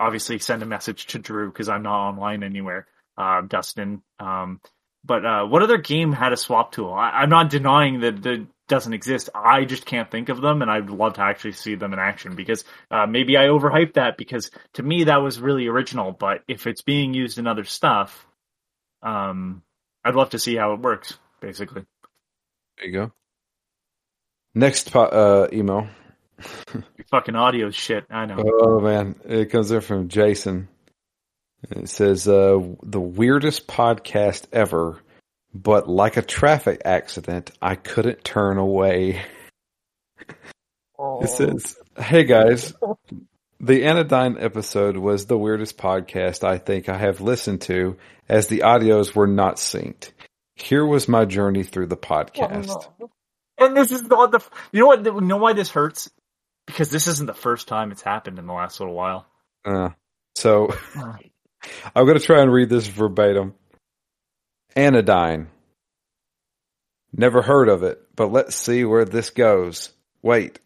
S2: obviously, send a message to Drew because I'm not online anywhere. Uh, Dustin. Um, but uh, what other game had a swap tool? I, am not denying that the doesn't exist. I just can't think of them, and I'd love to actually see them in action because uh, maybe I overhyped that because to me that was really original. But if it's being used in other stuff, um, I'd love to see how it works. Basically,
S1: There you go. Next po- uh, email.
S2: Your fucking audio shit. I know.
S1: Oh man, it comes in from Jason. It says, uh, "The weirdest podcast ever, but like a traffic accident, I couldn't turn away." It says, "Hey guys, the Anodyne episode was the weirdest podcast I think I have listened to, as the audios were not synced. Here was my journey through the podcast."
S2: And this is not the. You know what? You know why this hurts? Because this isn't the first time it's happened in the last little while.
S1: Uh, so I'm going to try and read this verbatim. Anodyne. Never heard of it, but let's see where this goes. Wait,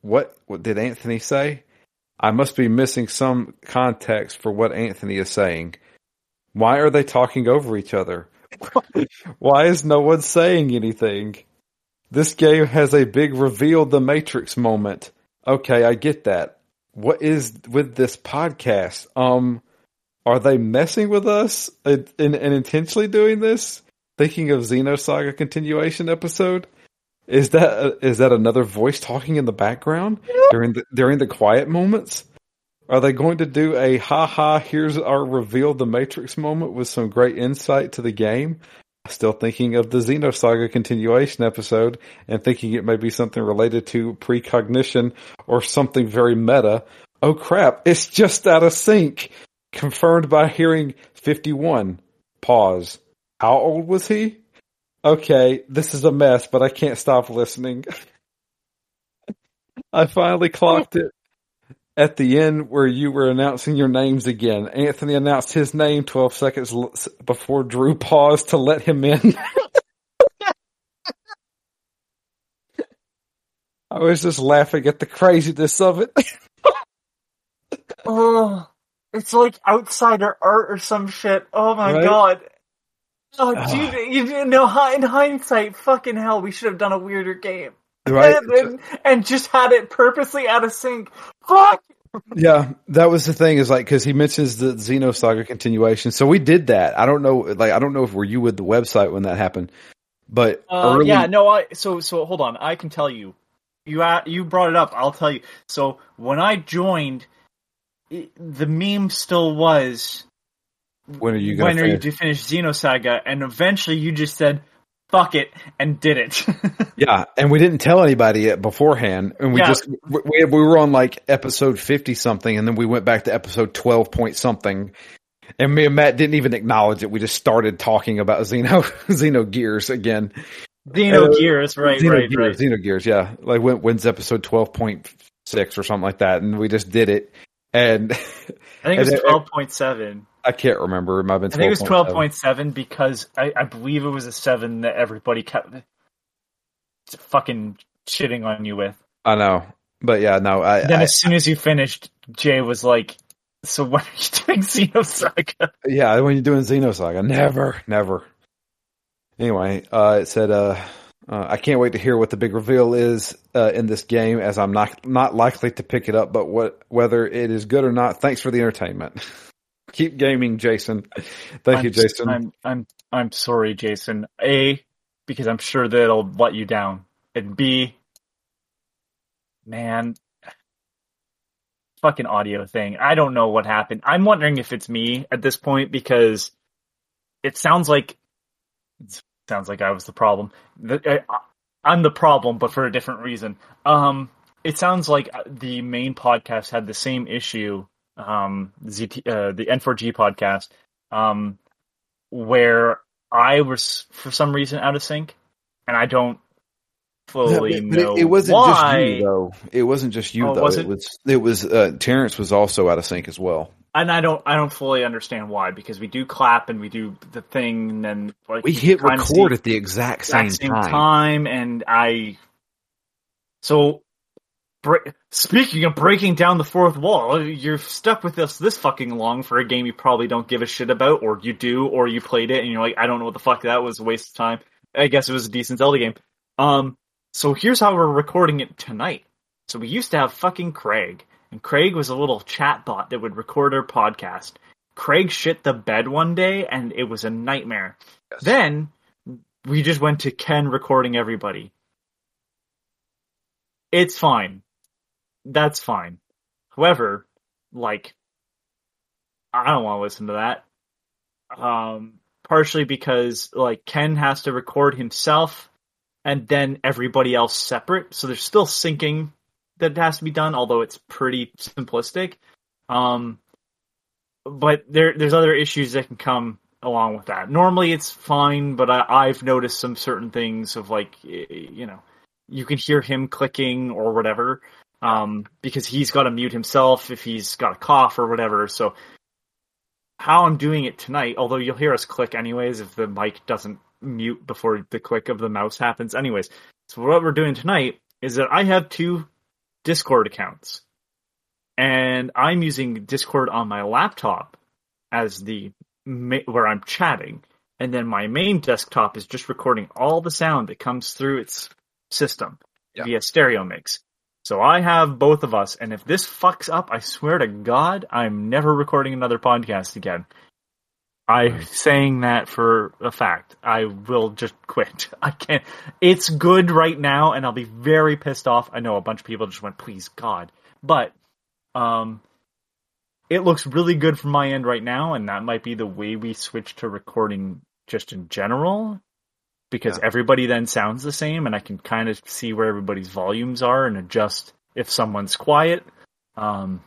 S1: what, what did Anthony say? I must be missing some context for what Anthony is saying. Why are they talking over each other? Why is no one saying anything? This game has a big reveal the Matrix moment. Okay, I get that. What is with this podcast? Um, are they messing with us and, and, and intentionally doing this? Thinking of Xenosaga continuation episode? Is that is that another voice talking in the background during the during the quiet moments? Are they going to do a ha ha here's our reveal the Matrix moment with some great insight to the game? Still thinking of the Xenosaga continuation episode and thinking it may be something related to precognition or something very meta. Oh crap, it's just out of sync. Confirmed by hearing 51. Pause. How old was he? Okay, this is a mess, but I can't stop listening. I finally clocked it at the end where you were announcing your names again. Anthony announced his name 12 seconds l- before Drew paused to let him in. I was just laughing at the craziness of it.
S2: Oh, it's like outsider art or some shit. Oh my
S1: Right?
S2: god. Oh, dude, you you know, in hindsight, fucking hell, we should have done a weirder game.
S1: right?
S2: And, and, and just had it purposely out of sync. Fuck!
S1: Yeah, that was the thing is like, cause he mentions the Xenosaga continuation. So we did that. I don't know, like, I don't know if were you with the website when that happened, but
S2: Uh,
S1: early,
S2: yeah, no, I, so, so hold on, I can tell you. You, you brought it up, I'll tell you. So, when I joined, the meme still was,
S1: when are you going
S2: when
S1: to
S2: are you to finish Xenosaga? And eventually you just said, fuck it, and did it.
S1: Yeah, and we didn't tell anybody it beforehand, and we
S2: Yeah.
S1: just we, we we were on like episode fifty something, and then we went back to episode twelve point something, and me and Matt didn't even acknowledge it. We just started talking about Xeno Xeno Gears again.
S2: Xeno
S1: Uh,
S2: Gears, right,
S1: Xeno
S2: right,
S1: Gears,
S2: right.
S1: Xeno Gears, yeah. Like when when's episode twelve point six or something like that, and we just did it, and
S2: I think it was twelve point seven.
S1: I can't remember. It might have been
S2: I think it was
S1: 12.7.
S2: twelve point seven because I, I believe it was a seven that everybody kept fucking shitting on you with.
S1: I know, but yeah, no, I,
S2: Then
S1: I
S2: as soon as you finished, Jay was like, "So when are you doing Xenosaga?"
S1: Yeah, when you're doing Xenosaga, never, never. Anyway, uh, it said, uh, uh, I can't wait to hear what the big reveal is uh, in this game, as I'm not not likely to pick it up. But what whether it is good or not, thanks for the entertainment. Keep gaming, Jason. Thank
S2: I'm,
S1: you, Jason.
S2: I'm I'm I'm sorry, Jason. A because I'm sure that it'll let you down, and B, man, fucking audio thing. I don't know what happened. I'm wondering if it's me at this point because it sounds like sounds like I was the problem. I- I'm the problem, but for a different reason. Um, it sounds like the main podcast had the same issue. Um, ZT, uh, the N4G podcast, um, where I was for some reason out of sync, and I don't fully
S1: But it,
S2: know
S1: it wasn't
S2: why.
S1: just you though. It wasn't just you
S2: Oh,
S1: though.
S2: was
S1: it
S2: it?
S1: was it was uh, Terrence was also out of sync as well.
S2: and I don't I don't fully understand why because we do clap and we do the thing and then like
S1: We hit record at the exact same,
S2: exact same
S1: time.
S2: time. and I so bre- speaking of breaking down the fourth wall you're stuck with us this fucking long for a game you probably don't give a shit about or you do or you played it and you're like I don't know what the fuck that was a waste of time I guess it was a decent Zelda game um So here's how we're recording it tonight. So we used to have fucking Craig, and Craig was a little chat bot that would record our podcast. Craig shit the bed one day, and it was a nightmare.
S1: Yes.
S2: Then we just went to Ken recording everybody. It's fine. That's fine. However, like, I don't want to listen to that. Um, partially because like Ken has to record himself and then everybody else separate. So there's still syncing that has to be done, although it's pretty simplistic. Um, but there there's other issues that can come along with that. Normally it's fine, but I, I've noticed some certain things of like you know you can hear him clicking or whatever um, because he's got to mute himself if he's got a cough or whatever. So how I'm doing it tonight, although you'll hear us click anyways if the mic doesn't mute before the click of the mouse happens. Anyways, so what we're doing tonight is that I have two Discord accounts, and I'm using Discord on my laptop as the where I'm chatting, and then my main desktop is just recording all the sound that comes through its system
S1: Yeah.
S2: via stereo mix. So I have both of us, and if this fucks up, I swear to God, I'm never recording another podcast again. I'm saying that for a fact. I will just quit. I can't. It's good right now, and I'll be very pissed off. I know a bunch of people just went, please God. But, um, it looks really good from my end right now, and that might be the way we switch to recording just in general. Because
S1: Yeah.
S2: everybody then sounds the same, and I can kind of see where everybody's volumes are and adjust if someone's quiet. Um,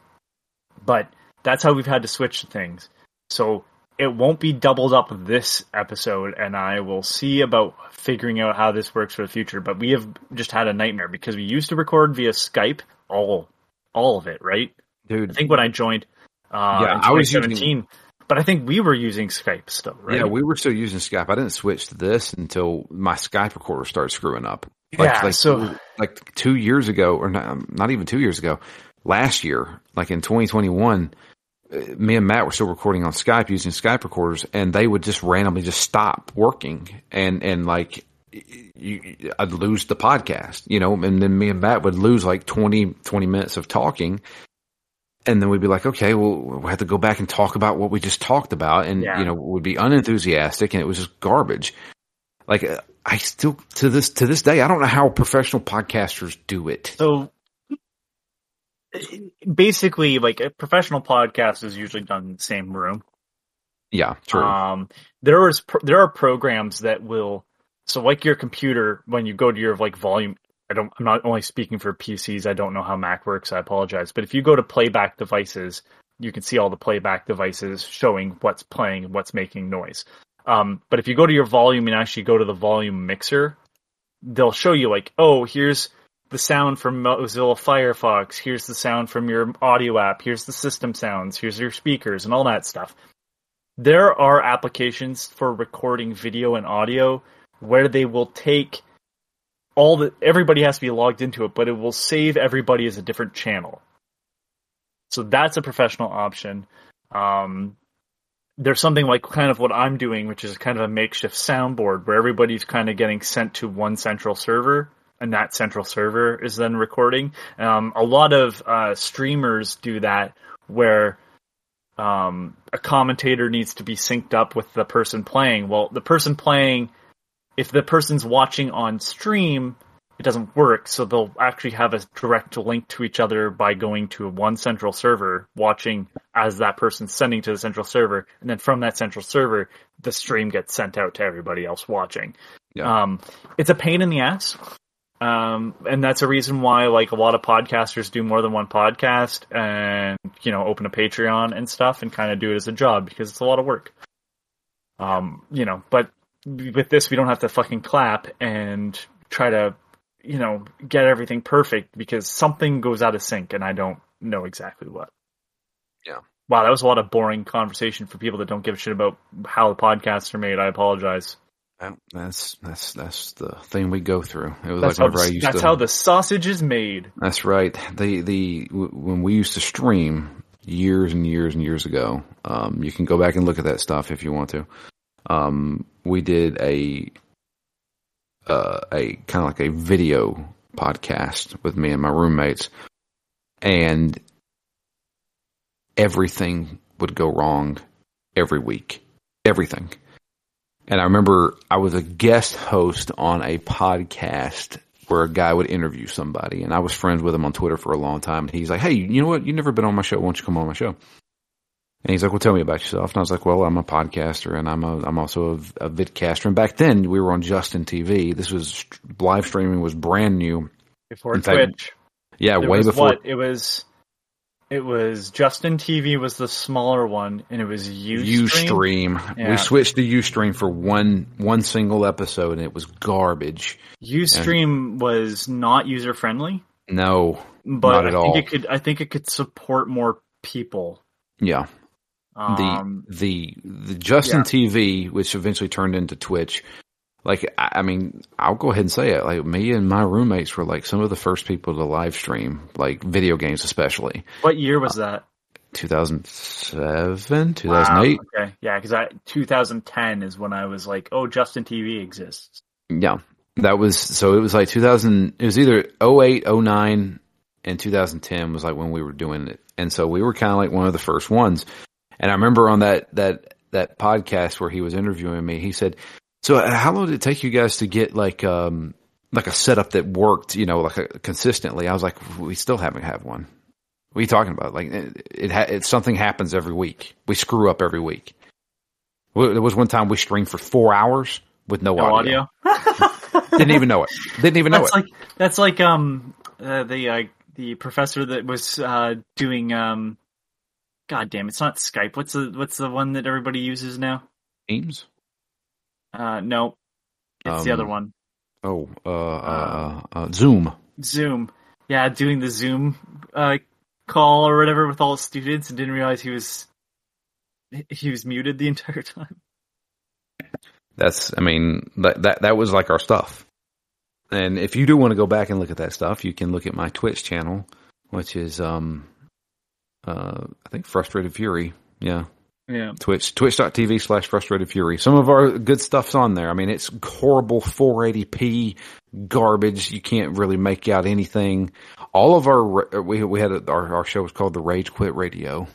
S2: but that's how we've had to switch things. So it won't be doubled up this episode, and I will see about figuring out how this works for the future. But we have just had a nightmare because we used to record via Skype, all all of it, right?
S1: dude.
S2: I think when I joined, uh,
S1: Yeah,
S2: in
S1: I was using-
S2: 2017, but I think we were using Skype still, right?
S1: Yeah, we were still using Skype. I didn't switch to this until my Skype recorder started screwing up.
S2: Yeah, so-
S1: like two years ago, or not, not even two years ago, last year, like in 2021, uh, me and Matt were still recording on Skype using Skype recorders, and they would just randomly just stop working, and and like you, I'd lose the podcast, you know, and then me and Matt would lose like 20, 20 minutes of talking. And then we'd be like, okay, well, we'll have to go back and talk about what we just talked about. And,
S2: Yeah.
S1: you know, would be unenthusiastic and it was just garbage. Like, uh, I still, to this, to this day, I don't know how professional podcasters do it.
S2: So basically, like a professional podcast is usually done in the same room.
S1: Yeah, true.
S2: Um, there is pro- there are programs that will so like your computer when you go to your like volume. I don't. I'm not only speaking for PCs. I don't know how Mac works. I apologize. But if you go to playback devices, you can see all the playback devices showing what's playing and what's making noise. Um, but if you go to your volume and actually go to the volume mixer, they'll show you like, oh, here's the sound from Mozilla Firefox. Here's the sound from your audio app. Here's the system sounds. Here's your speakers and all that stuff there are applications for recording video and audio where they will take all the everybody has to be logged into it, but it will save everybody as a different channel. So that's a professional option. Um, there's something like kind of what I'm doing, which is kind of a makeshift soundboard where everybody's kind of getting sent to one central server, and that central server is then recording. Um, a lot of uh, streamers do that where um, a commentator needs to be synced up with the person playing. Well, the person playing, if the person's watching on stream, it doesn't work. So they'll actually have a direct link to each other by going to one central server, watching as that person's sending to the central server, and then from that central server, the stream gets sent out to everybody else watching.
S1: Yeah.
S2: Um, it's a pain in the ass. Um, and that's a reason why like a lot of podcasters do more than one podcast and, you know, open a Patreon and stuff and kind of do it as a job because it's a lot of work. Um, you know, but with this, we don't have to fucking clap and try to, you know, get everything perfect because something goes out of sync and I don't know exactly what.
S1: Yeah.
S2: Wow, that was a lot of boring conversation for people that don't give a shit about how the podcasts are made. I apologize.
S1: That's that's that's the thing we go through. It was
S2: That's,
S1: like
S2: how, the, that's
S1: to.
S2: how the sausage is made.
S1: That's right. The the when we used to stream years and years and years ago. Um, you can go back and look at that stuff if you want to. Um, we did a uh, a kind of like a video podcast with me and my roommates, and everything would go wrong every week. Everything. And I remember I was a guest host on a podcast where a guy would interview somebody, and I was friends with him on Twitter for a long time. And he's like, "Hey, you know what? You've never been on my show. Why don't you come on my show?" And he's like, "Well, tell me about yourself." And I was like, "Well, I'm a podcaster, and I'm a I'm also a, a vidcaster." And back then, we were on Justin TV. This was live streaming was brand new
S2: before
S1: In fact,
S2: Twitch.
S1: Yeah,
S2: There
S1: way
S2: was
S1: before.
S2: what? It was it was Justin TV was the smaller one, and it was Ustream.
S1: Ustream.
S2: Yeah.
S1: We switched to Ustream for one one single episode, and it was garbage.
S2: Ustream was not user friendly,
S1: No,
S2: but
S1: Not
S2: I
S1: at
S2: think
S1: all.
S2: it could. I think it could support more people.
S1: yeah.
S2: Um,
S1: the the the Justin TV, which eventually turned into Twitch. Like, I, I mean, I'll go ahead and say it. Like, me and my roommates were like some of the first people to live stream, like video games, especially
S2: what year was uh, that?
S1: 2007, 2008.
S2: Wow, okay, yeah, because i 2010 is when I was like, oh, Justin TV exists.
S1: Yeah. That was, so it was like 2000, it was either 08, 09, and 2010 was like when we were doing it. And so we were kind of like one of the first ones. And I remember on that, that, that podcast where he was interviewing me, he said, so uh, how long did it take you guys to get like, um, like a setup that worked, you know, like a, consistently? I was like, we still haven't had one. What are you talking about? Like it, it, ha- it something happens every week. We screw up every week. There was one time we streamed for four hours with no,
S2: No
S1: audio.
S2: audio.
S1: Didn't even know it. Didn't even know
S2: that's
S1: it.
S2: like that's like um uh, the uh, the professor that was uh doing um god damn it's not Skype what's the what's the one that everybody uses now
S1: Teams.
S2: Uh no it's the
S1: Um,
S2: other one
S1: Oh, uh, uh, uh, Zoom.
S2: Zoom yeah doing the Zoom uh call or whatever with all the students and didn't realize he was he was muted the entire time
S1: That's, I mean, that, that, that was like our stuff. And if you do want to go back and look at that stuff, you can look at my Twitch channel, which is, um, uh, I think Frustrated Fury. Yeah.
S2: Yeah
S1: Twitch, twitch.tv slash frustrated fury. Some of our good stuff's on there. I mean, it's horrible 480p garbage. You can't really make out anything. All of our, we, we had, a, our, our show was called the Rage Quit Radio.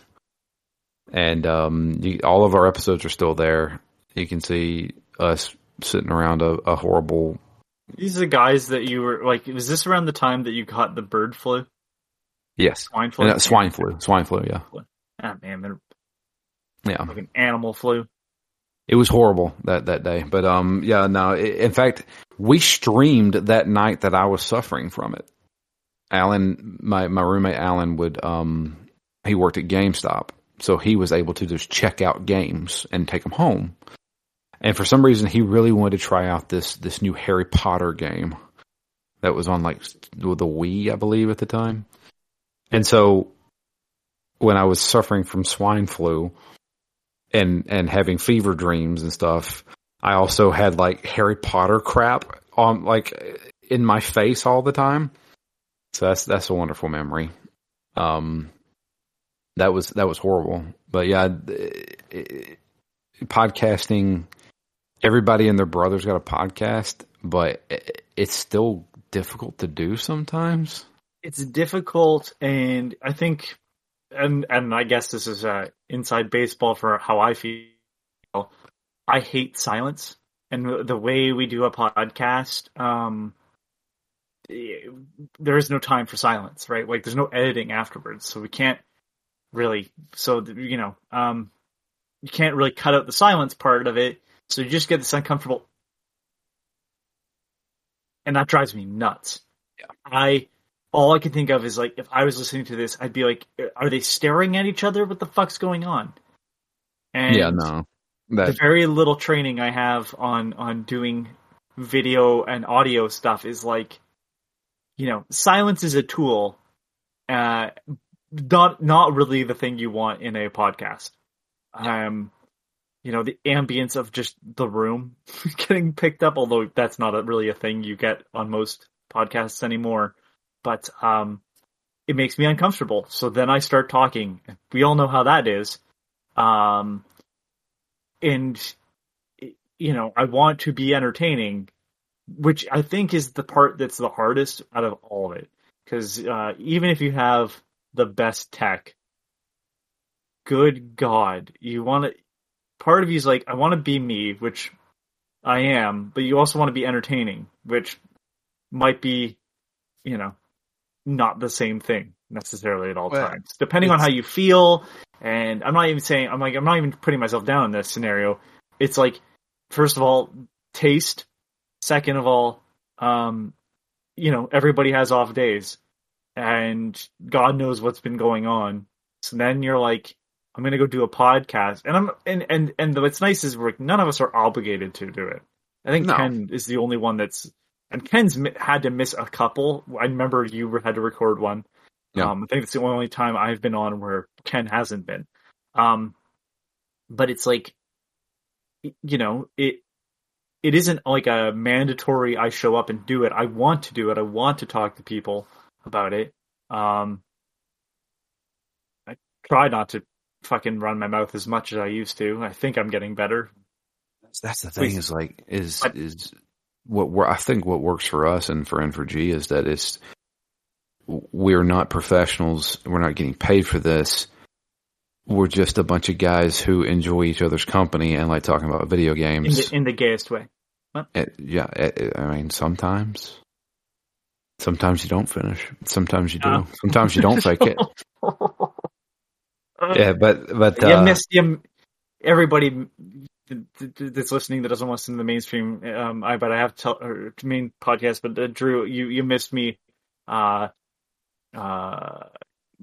S1: And, um, you, all of our episodes are still there. You can see us sitting around a, a horrible,
S2: these are the guys that you were like was this around the time that you caught the bird flu
S1: yes,
S2: swine flu
S1: uh, swine flu, swine flu. Yeah.
S2: ah man
S1: Yeah.
S2: like an animal flu
S1: It was horrible that that day, but um, yeah, no. in fact, we streamed that night that I was suffering from it. Alan, my my roommate Alan would um, he worked at GameStop, so he was able to just check out games and take them home. And for some reason, he really wanted to try out this this new Harry Potter game that was on like the Wii, I believe, at the time. And so, when I was suffering from swine flu, and and having fever dreams and stuff. I also had like Harry Potter crap on like in my face all the time. So that's that's a wonderful memory. Um, that was that was horrible. But yeah, it- it- podcasting. Everybody and their brother's got a podcast, but it, it's still difficult to do sometimes.
S2: it's difficult and i think and and i guess this is uh inside baseball for how i feel. I hate silence and the way we do a podcast um eh, there is no time for silence right? Like there's no editing afterwards so we can't really so you know um you can't really cut out the silence part of it so you just get this uncomfortable and that drives me nuts. Yeah. I all I can think of is like if I was listening to this, I'd be like, are they staring at each other? What the fuck's going on? And
S1: yeah, no,
S2: the
S1: that
S2: very little training I have on on doing video and audio stuff is like, you know, silence is a tool, uh, not not really the thing you want in a podcast. Um, you know, the ambience of just the room getting picked up, although that's not a, really a thing you get on most podcasts anymore. But um, it makes me uncomfortable. So then I start talking. We all know how that is. Um, and you know, I want to be entertaining, which I think is the part that's the hardest out of all of it. Because uh, even if you have the best tech, good God, you want to. Part of you is like, I want to be me, which I am, but you also want to be entertaining, which might be, you know, not the same thing necessarily at all
S1: Well,
S2: times, depending on how you feel. And I'm not even saying I'm like I'm not even putting myself down in this scenario. It's like, first of all, taste. Second of all, um, you know, everybody has off days, and God knows what's been going on. So then you're like, I'm gonna go do a podcast, and I'm and and and what's nice is we're none of us are obligated to do it. I think
S1: No.
S2: Ken is the only one that's, and Ken's had to miss a couple. I remember you had to record one.
S1: Yeah.
S2: Um, I think it's the only time I've been on where Ken hasn't been. Um, but it's like, you know, it it isn't like a mandatory. I show up and do it. I want to do it. I want to talk to people about it. Um, I try not to fucking run my mouth as much as I used to. I think I'm getting better.
S1: That's, the
S2: Please.
S1: thing is like is is what we're, I think what works for us and for N4G is that it's we're not professionals. We're not getting paid for this. We're just a bunch of guys who enjoy each other's company and like talking about video
S2: In
S1: games.
S2: the, in the gayest way.
S1: Eh, yeah, eh, I mean sometimes. Sometimes you don't finish. Sometimes you do.
S2: Oh.
S1: Sometimes you don't fake it. Yeah, but but
S2: you
S1: uh,
S2: you, everybody th- th- that's listening that doesn't want to listen to the mainstream. Um, I but I have to tell or to main podcast. But uh, Drew, you you missed me. Uh, uh,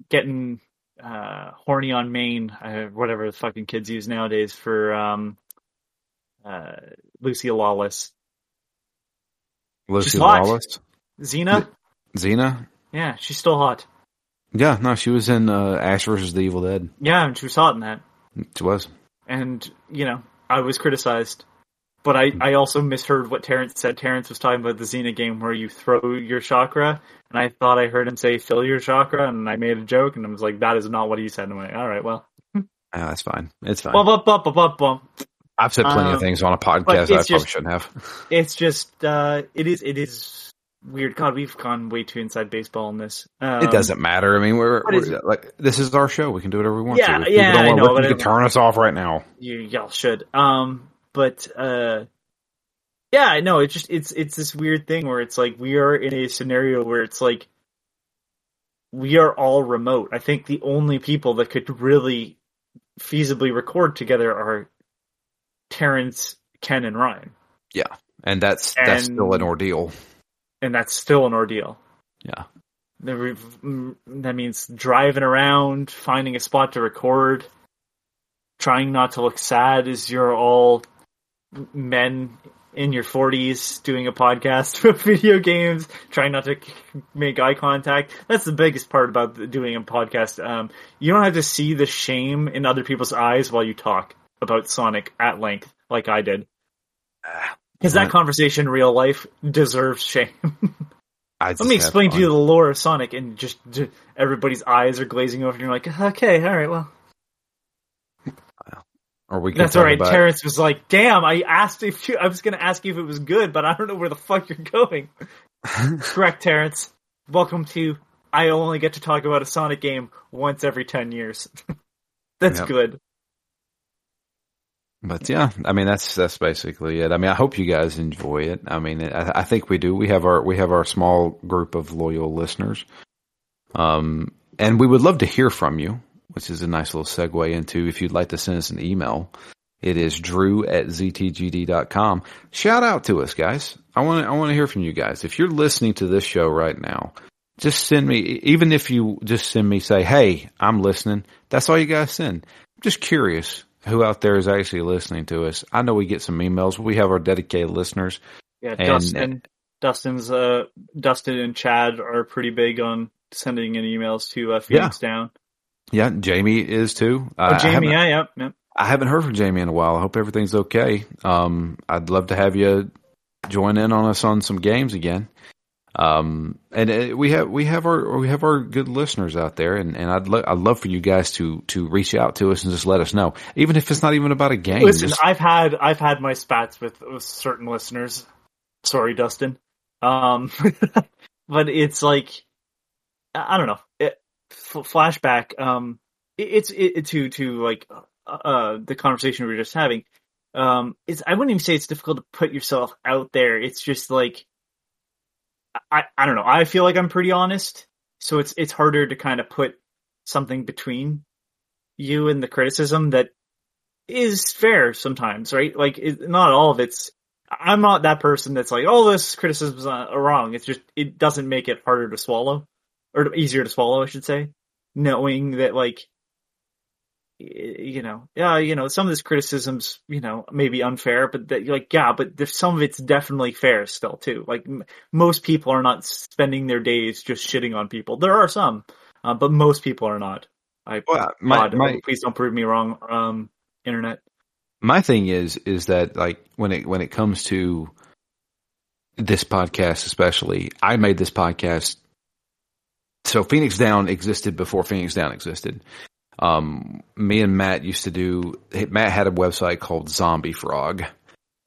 S2: getting uh horny on Maine, uh, whatever the fucking kids use nowadays for um, uh, Lucy Lawless,
S1: Lucy Lawless,
S2: Xena.
S1: Xena.
S2: Yeah, she's still hot.
S1: Yeah, no, she was in uh, Ash versus the Evil Dead.
S2: Yeah, and she was hot in that.
S1: She was.
S2: and you know I was criticized, but I I also misheard what Terrence said. Terrence was talking about the Xena game where you throw your chakra, and I thought I heard him say fill your chakra, and I made a joke, and I was like, that is not what he said. And I'm like, all right, well,
S1: Yeah, that's fine. It's fine.
S2: bum, bum, bum.
S1: I've said plenty
S2: um,
S1: of things on a podcast I
S2: it's
S1: probably
S2: just-
S1: shouldn't have.
S2: it's just uh, it is it is weird. God, we've gone way too inside baseball in this. Um,
S1: it doesn't matter. I mean, we're, we're like this is our show. We can do whatever we want
S2: Yeah,
S1: to.
S2: Yeah, I know, but
S1: you can turn us off right now.
S2: you y'all should. Um, but uh, yeah, I know. It's just it's it's this weird thing where it's like we are in a scenario where it's like we are all remote. I think the only people that could really feasibly record together are Terrence, Ken, and Ryan, Yeah,
S1: And that's that's still an ordeal.
S2: And that's still an ordeal.
S1: Yeah.
S2: The re- That means driving around, finding a spot to record, trying not to look sad as you're all men in your 40s doing a podcast about video games, trying not to make eye contact. That's the biggest part about doing a podcast. Um, you don't have to see the shame in other people's eyes while you talk about Sonic at length, like I did. Because that conversation in real life deserves shame. Let me explain to you the lore of Sonic, and just, j everybody's eyes are glazing over, and you're like, okay, all right, well,
S1: Or we
S2: that's all right.
S1: about-
S2: Terrence was like, damn, I asked if you, I was gonna ask you if it was good, but I don't know where the fuck you're going. Correct, Terrence. Welcome to. I only get to talk about a Sonic game once every ten years. that's
S1: Yep.
S2: good.
S1: But yeah, I mean that's that's basically it. I mean, I hope you guys enjoy it. I mean, I, I think we do. We have our we have our small group of loyal listeners, um, and we would love to hear from you, which is a nice little segue into if you'd like to send us an email. It is drew at ztgd.com. Shout out to us, guys. I want to I want to hear from you guys. If you're listening to this show right now, just send me. Even if you just send me, say, "Hey, I'm listening." That's all you guys send. I'm just curious who out there is actually listening to us. I know we get some emails. We have our dedicated listeners.
S2: Yeah,
S1: And-
S2: Dustin, Dustin's, uh, Dustin and Chad are pretty big on sending in emails to uh, Phoenix Down.
S1: Yeah, Jamie is too.
S2: Oh,
S1: I- I
S2: Jamie, yeah, yep, yep.
S1: I haven't heard from Jamie in a while. I hope everything's okay. Um, I'd love to have you join in on us on some games again. Um, and uh, we have we have our we have our good listeners out there, and, and I'd lo- I'd love for you guys to to reach out to us and just let us know, even if it's not even about a game.
S2: Listen,
S1: just-
S2: I've had I've had my spats with, with certain listeners. Sorry, Dustin. Um, but it's like I don't know. It, flashback. Um, it, it's it, to to like uh, uh, the conversation we were just having. Um, it's I wouldn't even say it's difficult to put yourself out there. It's just like I I don't know. I feel like I'm pretty honest, so it's it's harder to kind of put something between you and the criticism that is fair sometimes, right? Like it, not all of it's. I'm not that person that's like, oh, this criticism is uh, wrong. It's just it doesn't make it harder to swallow or easier to swallow, I should say, knowing that like you know, yeah, you know, some of this criticism's, you know, maybe unfair, but that, like, yeah, but some of it's definitely fair still too. Like, m- most people are not spending their days just shitting on people. There are some, uh, but most people are not. I,
S1: Well, my-
S2: God,
S1: my-
S2: please don't prove me wrong, um, internet.
S1: my thing is is that like when it when it comes to this podcast especially i made this podcast so phoenix down existed before phoenix down existed um me and matt used to do matt had a website called zombie frog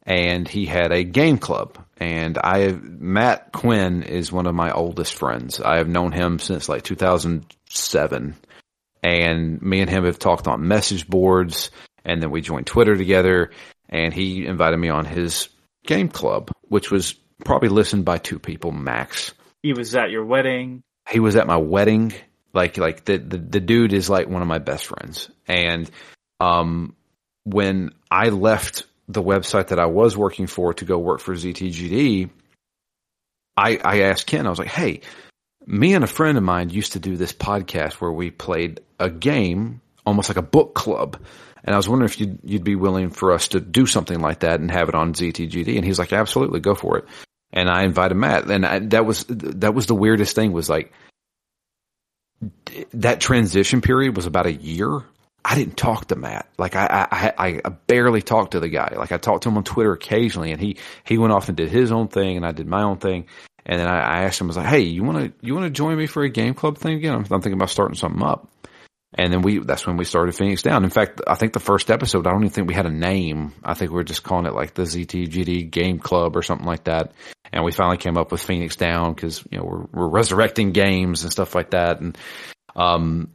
S1: and he had a game club and i matt quinn is one of my oldest friends i have known him since like 2007 and me and him have talked on message boards and then we joined Twitter together and he invited me on his game club, which was probably listened by two people max.
S2: He was at your wedding.
S1: He was at my wedding. Like, like the, the, the dude is like one of my best friends. And, um, when I left the website that I was working for to go work for ZTGD, I, I asked Ken, I was like, Hey, me and a friend of mine used to do this podcast where we played a game, almost like a book club. And I was wondering if you'd, you'd be willing for us to do something like that and have it on ZTGD. And he's like, absolutely, go for it. And I invited Matt, and I, that was that was the weirdest thing. Was like that transition period was about a year. I didn't talk to Matt. Like I, I, I barely talked to the guy. Like I talked to him on Twitter occasionally, and he he went off and did his own thing, and I did my own thing. And then I, I asked him, I was like, "Hey, you want to you want to join me for a game club thing again? I'm, I'm thinking about starting something up." And then we, that's when we started Phoenix Down. In fact, I think the first episode, I don't even think we had a name. I think we were just calling it like the ZTGD Game Club or something like that. And we finally came up with Phoenix Down because, you know, we're, we're resurrecting games and stuff like that. And, um,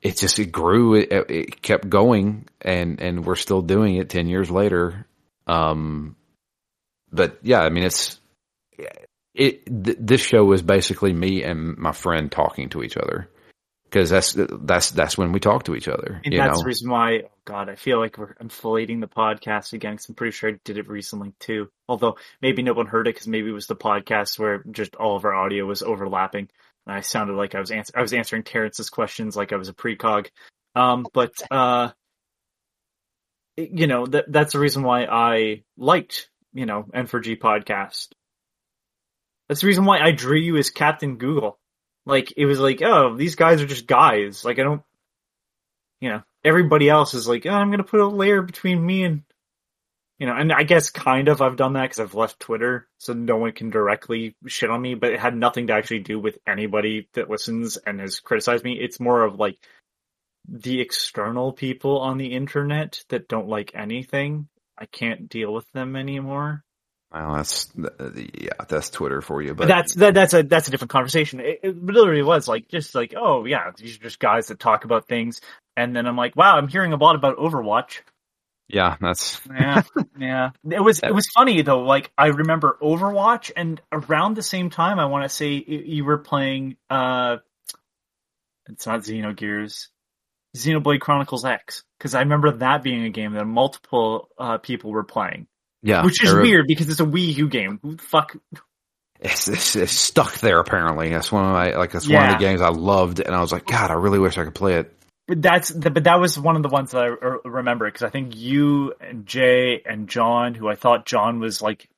S1: it just, it grew, it, it kept going and, and we're still doing it 10 years later. Um, but yeah, I mean, it's, it, th- this show is basically me and my friend talking to each other because that's that's that's when we talk to each other.
S2: And that's
S1: know,
S2: the reason why, oh God, I feel like we're inflating the podcast again. Cause I'm pretty sure I did it recently too. Although maybe no one heard it because maybe it was the podcast where just all of our audio was overlapping. And I sounded like I was ans- I was answering Terrence's questions like I was a precog. Um, but uh, you know that that's the reason why I liked you know N4G podcast. That's the reason why I drew you as Captain Google. Like it was like, oh, these guys are just guys. Like I don't you know, everybody else is like, oh, I'm to put a layer between me and, you know, and I guess kind of I've done that because I've left Twitter so no one can directly shit on me, but it had nothing to actually do with anybody that listens and has criticized me. It's more of like the external people on the internet that don't like anything. I can't deal with them anymore.
S1: Well, that's yeah, that's Twitter for you. But
S2: that's that, that's a that's a different conversation. It, it literally was like just like oh yeah, these are just guys that talk about things, and then I'm like wow, I'm hearing a lot about Overwatch.
S1: yeah, that's
S2: Yeah, yeah. It was it was funny though. Like I remember Overwatch, and around the same time, I want to say you you were playing. uh It's not Xenogears, Xenoblade Chronicles X, because I remember that being a game that multiple uh people were playing,
S1: yeah,
S2: which is weird because it's a Wii U game. Who the fuck?
S1: It's, it's, it's stuck there. Apparently, that's one of my like that's one of the games I loved, and I was like, God, I really wish I could play it.
S2: But that's the, but that was one of the ones that I remember because I think you and Jay and John, who I thought John was like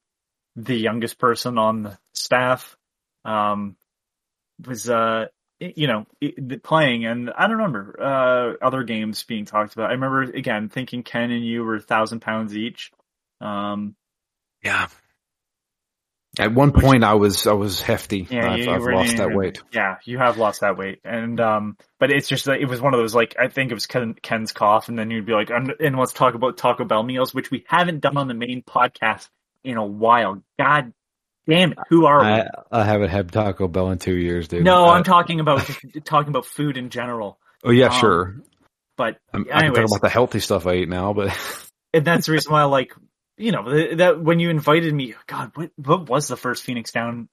S2: the youngest person on the staff, um, was uh you know playing, and I don't remember uh other games being talked about. I remember again thinking Ken and you were a thousand pounds each. Um,
S1: Yeah. At one point, I was I was hefty.
S2: Yeah,
S1: I've,
S2: you
S1: I've
S2: were-
S1: lost that weight.
S2: Yeah, you have lost that weight, and um, but it's just that it was one of those like I think it was Ken, Ken's cough, and then you'd be like, "Um, and let's talk about Taco Bell meals, which we haven't done on the main podcast in a while. God Damn it! Who are we?
S1: I, I haven't had Taco Bell in two years, dude.
S2: no,
S1: Uh,
S2: I'm talking about just talking about food in general.
S1: Oh yeah,
S2: um,
S1: sure.
S2: But
S1: I'm, I can
S2: anyways.
S1: talk about the healthy stuff I eat now, but
S2: and that's the reason why I like you know that when you invited me, God, what what was the first Phoenix Down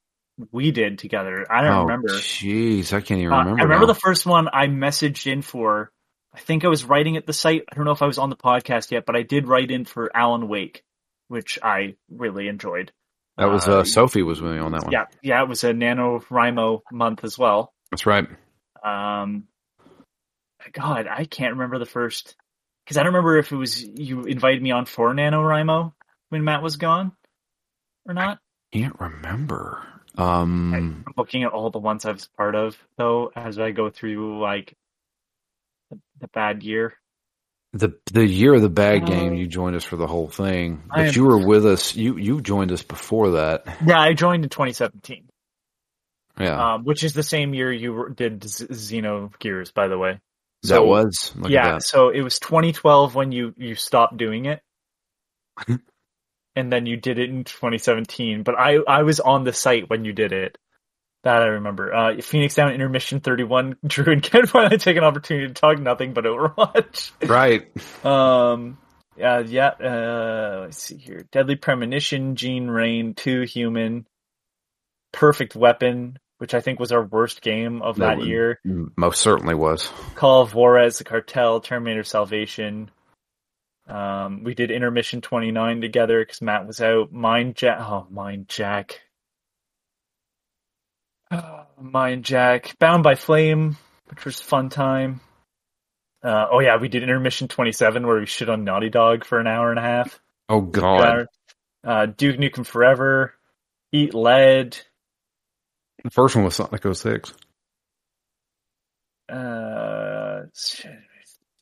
S2: we did together? I don't
S1: oh,
S2: remember.
S1: Jeez, I can't even
S2: Uh,
S1: remember.
S2: I remember
S1: now.
S2: the first one I messaged in for. I think I was writing at the site. I don't know if I was on the podcast yet, but I did write in for Alan Wake, which I really enjoyed.
S1: that was
S2: uh,
S1: uh, Sophie was with me on that one.
S2: Yeah, yeah, it was a Nano NaNoWriMo month as well.
S1: that's right.
S2: Um, God, I can't remember the first because I don't remember if it was you invited me on for NaNoWriMo when Matt was gone or not.
S1: I Can't remember. Um,
S2: I'm looking at all the ones I was part of though as I go through like the, the bad year.
S1: the the year of the bad
S2: Uh,
S1: game, you joined us for the whole thing, but
S2: am-
S1: you were with us. You you joined us before that.
S2: Yeah, I joined in 2017,
S1: Yeah,
S2: um, which is the same year you did Xenogears, by the way.
S1: that was. Look
S2: yeah,
S1: at that.
S2: so it was 2012 when you you stopped doing it, and then you did it in 2017. But I I was on the site when you did it. That I remember. Uh, Phoenix Down Intermission 31. Drew and Ken finally take an opportunity to talk nothing but Overwatch.
S1: Right.
S2: Um. Uh, yeah. Uh. Let's see here. Deadly Premonition. Gene Rain. Too Human. Perfect Weapon, which I think was our worst game of
S1: That
S2: that year.
S1: Most certainly was.
S2: Call of Juarez, The Cartel, Terminator Salvation. Um, we did Intermission 29 together because Matt was out. Mind Jack. Oh, Mind Jack. Oh, Mind Jack. Bound by Flame, which was a fun time. Uh, oh, yeah, we did Intermission 27 where we shit on Naughty Dog for an hour and a half.
S1: Oh God.
S2: Uh, Duke Nukem Forever. Eat Lead.
S1: The first one was Sonic 06.
S2: uh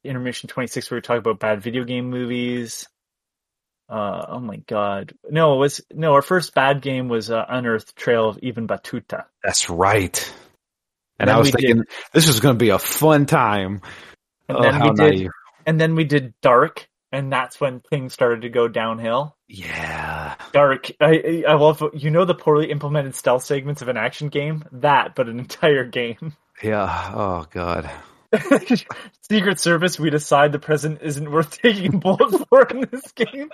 S2: intermission 26 where we talk about bad video game movies uh oh my god no it was no our first bad game was uh, unearthed trail of Ibn Battuta
S1: That's right. And
S2: Then
S1: I was
S2: we did-
S1: thinking this is going to be a fun time.
S2: and
S1: oh,
S2: then we did and then we did dark and that's when things started to go downhill
S1: Yeah.
S2: dark i i I love you know the poorly implemented stealth segments of an action game that but an entire game
S1: Yeah. Oh God.
S2: secret service we decide the president isn't worth taking a bullet for in this game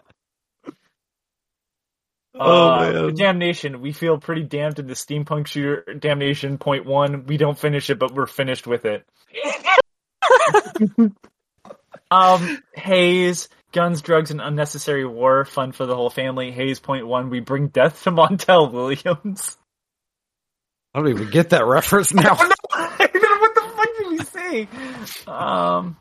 S1: Oh,
S2: Uh,
S1: man.
S2: Damnation. We feel pretty damned in the steampunk shooter Damnation point one. We don't finish it, but we're finished with it. um, Haze, guns, drugs, and unnecessary war. Fun for the whole family. Haze point one. We bring death to Montel Williams.
S1: I don't even get that reference now.
S2: What the fuck did he say? Um.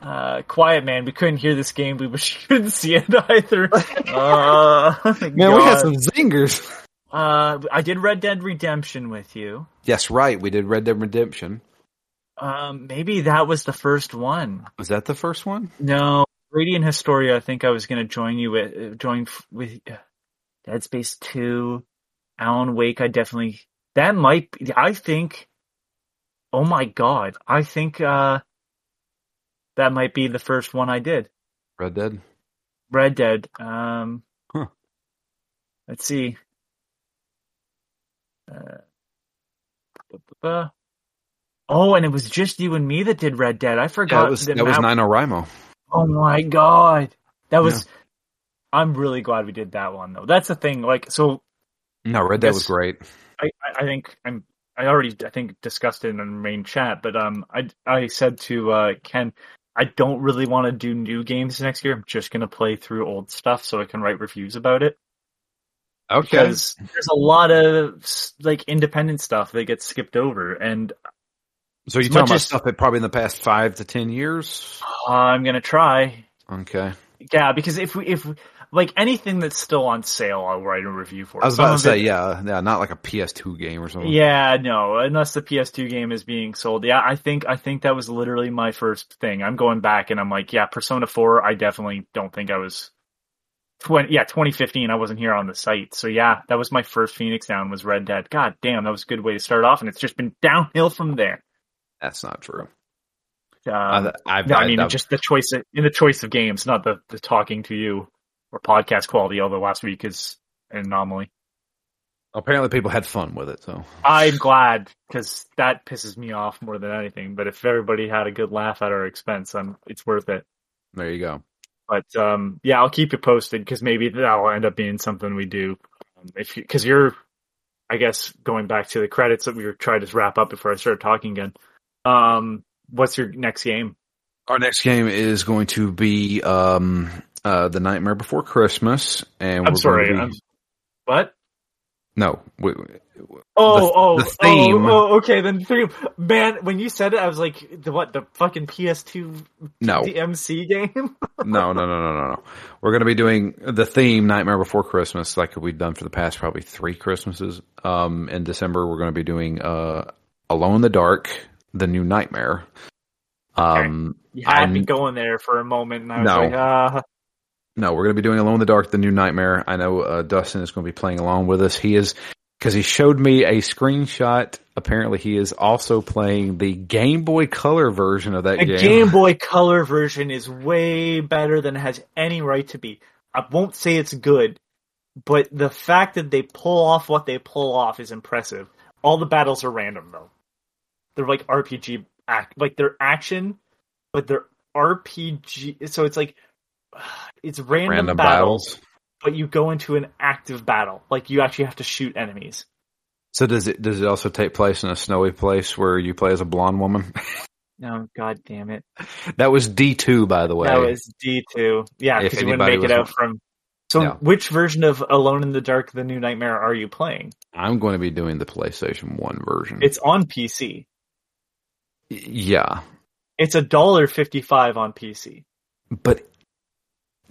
S2: Uh, quiet man. We couldn't hear this game. We couldn't see it either. Uh,
S1: Man, we had some zingers.
S2: Uh, I did Red Dead Redemption with you.
S1: Yes, right. We did Red Dead Redemption.
S2: Um, maybe that was the first one.
S1: Was that the first one?
S2: No, Radiant Historia. I think I was going to join you with uh, join with uh, Dead Space Two, Alan Wake. I definitely that might. Be, I think. Oh my god! I think uh, that might be the first one I did.
S1: Red Dead.
S2: Red Dead. Um,
S1: Huh.
S2: let's see. Uh, oh, and it was just you and me that did Red Dead. I
S1: Yeah,
S2: forgot
S1: that was that was
S2: Matt-
S1: NaNoWriMo.
S2: Oh my god, that was. I'm really glad we did that one though. That's the thing. Like, so
S1: No, Red Dead was great.
S2: I I think I'm. I already I think discussed it in the main chat, but um, I I said to uh Ken, I don't really want to do new games next year. I'm just gonna play through old stuff so I can write reviews about it.
S1: Okay.
S2: because there's a lot of like independent stuff that gets skipped over, and
S1: So you're talking about
S2: as-
S1: stuff that probably in the past five to ten years?
S2: I'm gonna try.
S1: Okay.
S2: Yeah, because if we if we, like anything that's still on sale, I'll write a review for.
S1: I was
S2: Some
S1: about to say,
S2: it-
S1: yeah, yeah, not like a PS2 game or something.
S2: Yeah, no, unless the PS2 game is being sold. Yeah, I think I think that was literally my first thing. I'm going back and I'm like, yeah, Persona 4. I definitely don't think I was. 20, yeah, 2015. I wasn't here on the site, so yeah, that was my first Phoenix Down was Red Dead. God damn, that was a good way to start off, and it's just been downhill from there.
S1: That's not true.
S2: Um,
S1: I, I,
S2: I mean just the choice of, in the choice of games, not the, the talking to you or podcast quality. Although last week is an anomaly.
S1: Apparently, people had fun with it. So
S2: I'm glad because that pisses me off more than anything. But if everybody had a good laugh at our expense, um, it's worth it.
S1: there you go.
S2: But um, yeah, I'll keep you posted because maybe that'll end up being something we do. Um, if because you, are I guess going back to the credits that we were trying to wrap up before I started talking again. Um, what's your next game?
S1: Our next game is going to be um, uh, the Nightmare Before Christmas, and
S2: I'm
S1: we're
S2: sorry.
S1: To
S2: I'm, what?
S1: no, we,
S2: Oh,
S1: the-
S2: oh,
S1: the theme-
S2: Oh, oh, okay, then theme. Man, when you said it, I was like, the what? The fucking PS2
S1: no,
S2: DMC game?
S1: no, no, no, no, no, no. We're going to be doing the theme Nightmare Before Christmas, like we've done for the past probably three Christmases. Um, in December, we're going to be doing uh, Alone in the Dark, the new Nightmare. Um,
S2: you had me
S1: I'm-
S2: going there for a moment, and I was
S1: No.
S2: like, uh,
S1: No, we're going to be doing Alone in the Dark, the new Nightmare. I know uh, Dustin is going to be playing along with us. He is because he showed me a screenshot. Apparently, he is also playing the Game Boy Color version of that game.
S2: Game Boy Color version is way better than it has any right to be. I won't say it's good, but the fact that they pull off what they pull off is impressive. All the battles are random though. They're like RPG act, like they're action, but they're RPG. So it's like it's random,
S1: Random
S2: battles,
S1: battles.
S2: but you go into an active battle. Like you actually have to shoot enemies.
S1: So does it does it also take place in a snowy place where you play as a blonde woman?
S2: No, god damn it.
S1: that was D two, by the way.
S2: That was D two. Yeah, because you wouldn't make it out from. So,
S1: Yeah.
S2: which version of Alone in the Dark: The New Nightmare are you playing?
S1: I'm going to be doing the PlayStation One version.
S2: It's on PC.
S1: yeah,
S2: It's a dollar fifty five on PC.
S1: but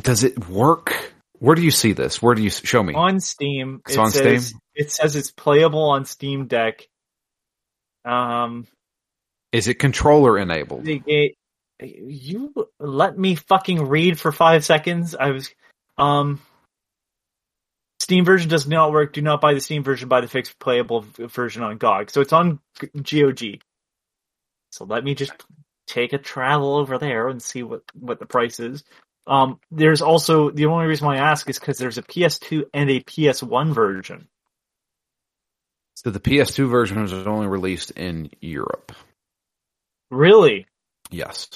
S1: does it work? Where do you see this? Where do you show me?
S2: On Steam,
S1: It's
S2: it
S1: on
S2: says,
S1: Steam?
S2: It says it's playable on Steam Deck. Um,
S1: Is it controller enabled?
S2: it, it- you let me fucking read for five seconds. I was, um, Steam version does not work. Do not buy the Steam version. Buy the fixed playable version on GOG. So it's on GOG. So let me just take a travel over there and see what what the price is. Um, there's also the only reason why I ask is because there's a PS2 and a PS1 version.
S1: So the PS2 version was only released in Europe.
S2: Really?
S1: Yes.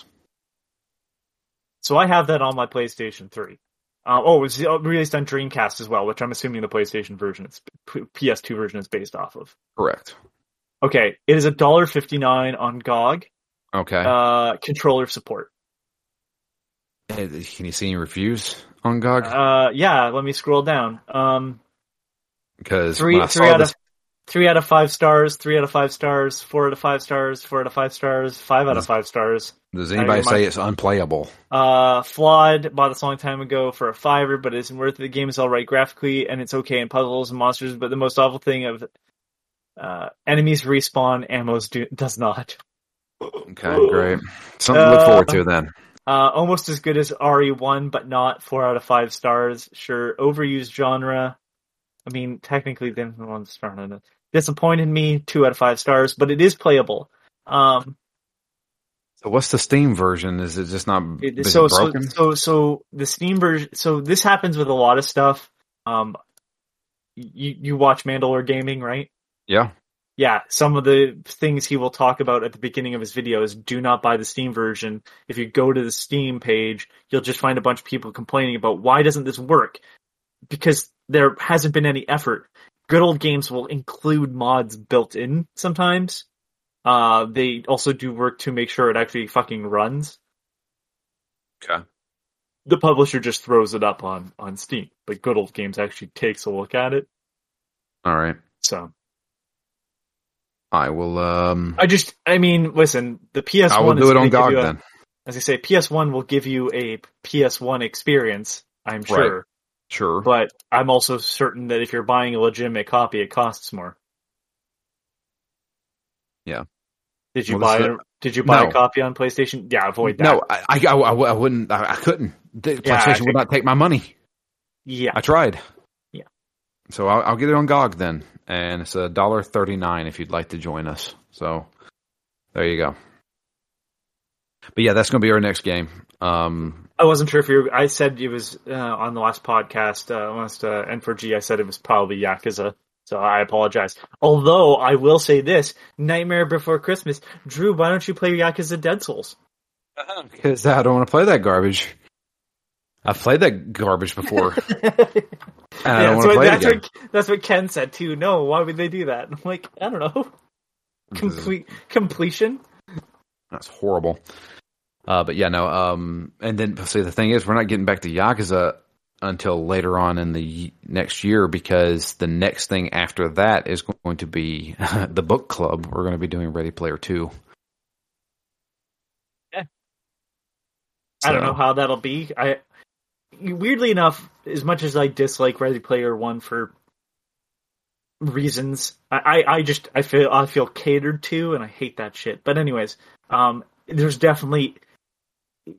S2: So I have that on my PlayStation 3. Uh, oh, it was released on Dreamcast as well, which I'm assuming the PlayStation version, is, PS2 version is based off of.
S1: Correct.
S2: Okay, it is a dollar fifty nine on GOG.
S1: Okay.
S2: Uh, controller support.
S1: Uh, Can you see any reviews on GOG?
S2: Uh, yeah, let me scroll down. Um,
S1: Because
S2: three three out
S1: this,
S2: of three out of five stars, three out of five stars, four out of five stars, four out of five stars, five out of five stars.
S1: does anybody say it's unplayable?
S2: Uh, flawed. Bought this a long time ago for a fiver, but it isn't worth it. The game is all right graphically, and it's okay in puzzles and monsters. But the most awful thing of uh, enemies respawn, ammos do, does not.
S1: Okay, great. Something to look forward to then.
S2: Uh, almost as good as RE1, but not four out of five stars. Sure, overused genre. I mean, technically, one star on it. Disappointed me, two out of five stars, but it is playable. Um,
S1: So what's the Steam version? Is it just not
S2: It-
S1: is it
S2: so, so so so the Steam version. So this happens with a lot of stuff. Um, you you watch Mandalore Gaming, right?
S1: yeah.
S2: Yeah, some of the things he will talk about at the beginning of his videos do not buy the Steam version. If you go to the Steam page, you'll just find a bunch of people complaining about why doesn't this work? Because there hasn't been any effort. Good old games will include mods built in sometimes. Uh, they also do work to make sure it actually fucking runs.
S1: Okay.
S2: the publisher just throws it up on on Steam. But Good Old Games actually takes a look at it.
S1: All right.
S2: So
S1: I will. Um.
S2: I just, I mean, listen, the PS1
S1: I will do it on
S2: give
S1: GOG
S2: you a-
S1: then.
S2: As I say, PS1 will give you a PS1 experience. I'm sure,
S1: Sure.
S2: but I'm also certain that if you're buying a legitimate copy, it costs more.
S1: Yeah.
S2: Did you
S1: Well,
S2: buy? A, did you buy
S1: No.
S2: a copy on PlayStation? Yeah, avoid that.
S1: no, I, I, I, I wouldn't. I, I couldn't. The
S2: Yeah,
S1: PlayStation would not take my money.
S2: Yeah,
S1: I tried.
S2: Yeah.
S1: So I'll, I'll get it on GOG then, and it's a dollar thirty nine if you'd like to join us. So there you go. But yeah, that's going to be our next game. Um,
S2: I wasn't sure if you. I said it was uh, on the last podcast, uh, last uh, N4G. I said it was probably Yakuza. So I apologize. Although I will say this: Nightmare Before Christmas, Drew. Why don't you play Yakuza Dead Souls?
S1: Because I don't want to play that garbage. I've played that garbage before. I
S2: Yeah,
S1: don't
S2: that's,
S1: want to
S2: what,
S1: play
S2: that's,
S1: again.
S2: what, that's what Ken said too. No, why would they do that? I'm like, I don't know. Complete completion.
S1: That's horrible. Uh, but yeah, no. Um, and then see, the thing is, we're not getting back to Yakuza until later on in the next year because the next thing after that is going to be the book club. We're going to be doing Ready Player Two.
S2: Yeah. I don't know how that'll be. I weirdly enough, as much as I dislike Ready Player One for reasons, I, I, I just I feel I feel catered to, and I hate that shit. But anyways, um, there's definitely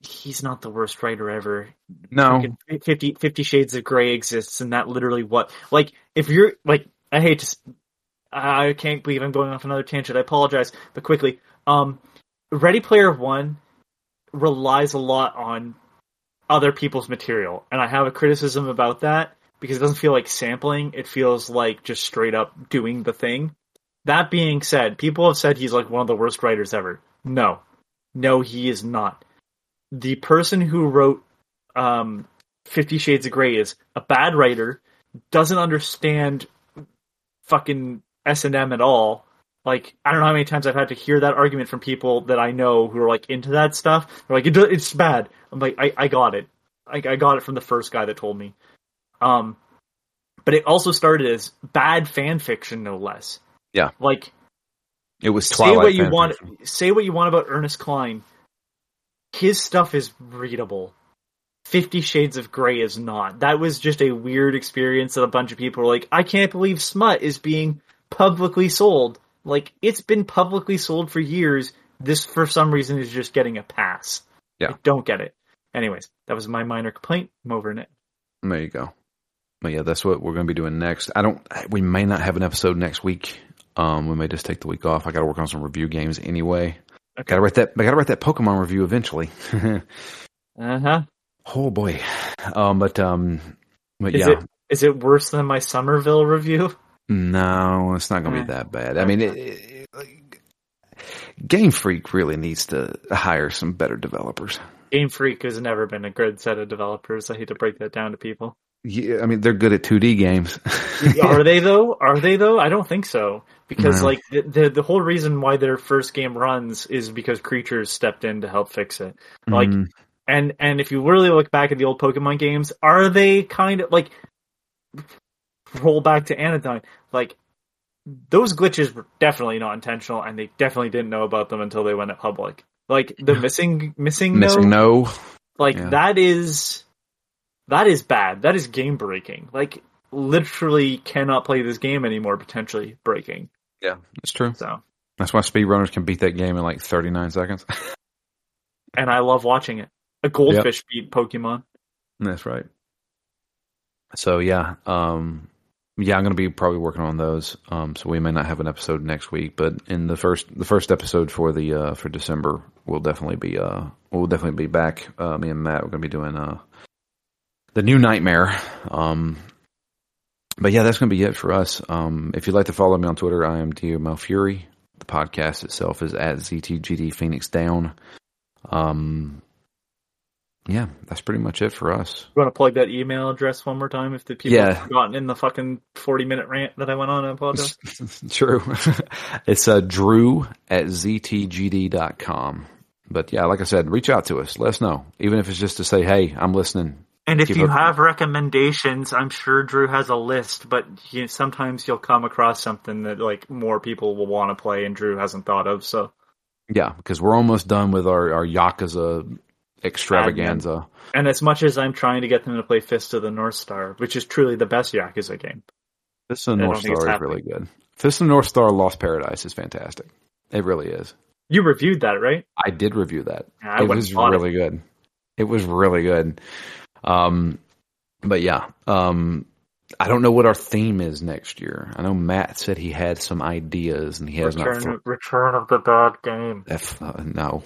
S2: he's not the worst writer ever.
S1: No,
S2: Fucking 50, 50 Shades of Grey exists, and that literally what like if you're like I hate to. I can't believe I'm going off another tangent. I apologize, but quickly, um, Ready Player One relies a lot on other people's material, and I have a criticism about that because it doesn't feel like sampling. It feels like just straight up doing the thing. That being said, people have said he's like one of the worst writers ever. No, no, he is not. The person who wrote um, Fifty Shades of Grey is a bad writer, doesn't understand fucking S and M at all. Like I don't know how many times I've had to hear that argument from people that I know who are like into that stuff. They're like, it, "It's bad." I'm like, "I, I got it. I, I got it from the first guy that told me." Um, but it also started as bad fan fiction, no less.
S1: Yeah.
S2: like
S1: it was
S2: say what you want.
S1: fiction.
S2: Say what you want about Ernest Cline. His stuff is readable. Fifty Shades of Grey is not. That was just a weird experience that a bunch of people were like, I can't believe smut is being publicly sold. Like, it's been publicly sold for years. This, for some reason, is just getting a pass.
S1: Yeah.
S2: I don't get it. Anyways, that was my minor complaint. I'm over it.
S1: There you go. But yeah, that's what we're going to be doing next. I don't. We may not have an episode next week. Um, we may just take the week off. I got to work on some review games anyway.
S2: Okay.
S1: Got to write that. I got to write that Pokemon review eventually.
S2: Uh huh.
S1: oh boy. Um, but um, but
S2: Is
S1: yeah,
S2: it is it worse than my Somerville review?
S1: No, it's not going to be that bad. I mean, it, it, like, Game Freak really needs to hire some better developers.
S2: Game Freak has never been a good set of developers. I hate to break that down to people.
S1: Yeah, I mean, they're good at 2D games.
S2: Are they though? Are they though? I don't think so. Because
S1: No.
S2: like the, the the whole reason why their first game runs is because creatures stepped in to help fix it. Like
S1: Mm,
S2: and and if you really look back at the old Pokemon games, are they kind of like roll back to Anodyne? Like those glitches were definitely not intentional, and they definitely didn't know about them until they went public. Like the missing missing MissingNo,
S1: no.
S2: like
S1: Yeah.
S2: that is that is bad. That is game breaking. Like literally cannot play this game anymore. Potentially breaking.
S1: Yeah, that's true.
S2: So
S1: That's why speedrunners can beat that game in like 39 seconds.
S2: and I love watching it. A goldfish beat Pokemon.
S1: That's right. So yeah, um, yeah, I'm going to be probably working on those. Um, so we may not have an episode next week, but in the first the first episode for the uh, for December, we'll definitely be uh we'll definitely be back. Uh, me and Matt we're going to be doing uh the new Nightmare. Um, but yeah, that's going to be it for us. Um, if you'd like to follow me on Twitter, I am Dio Malfury. The podcast itself is at ZTGD Phoenix Down. Um, yeah, that's pretty much it for us.
S2: You want to plug that email address one more time if the people
S1: Yeah.
S2: have forgotten in the fucking forty minute rant that I went on? I apologize.
S1: True. it's uh, drew at ztgd.com. But yeah, like I said, reach out to us. Let us know. Even if it's just to say, hey, I'm listening.
S2: And if
S1: Give
S2: you
S1: up-
S2: have recommendations, I'm sure Drew has a list, but you, sometimes you'll come across something that like more people will want to play and Drew hasn't thought of. So
S1: Yeah, because we're almost done with our, our Yakuza extravaganza.
S2: And as much as I'm trying to get them to play Fist of the North Star, which is truly the best Yakuza game,
S1: Fist of the North Star is
S2: happening.
S1: really good. Fist of the North Star Lost Paradise is fantastic. It really is.
S2: you reviewed that, right?
S1: I did review that.
S2: I
S1: it was
S2: and bought it.
S1: really good. It was really good. Um, but yeah, um, I don't know what our theme is next year. I know Matt said he had some ideas and he has not.
S2: Return, Return of the Bad Game.
S1: F, uh, no,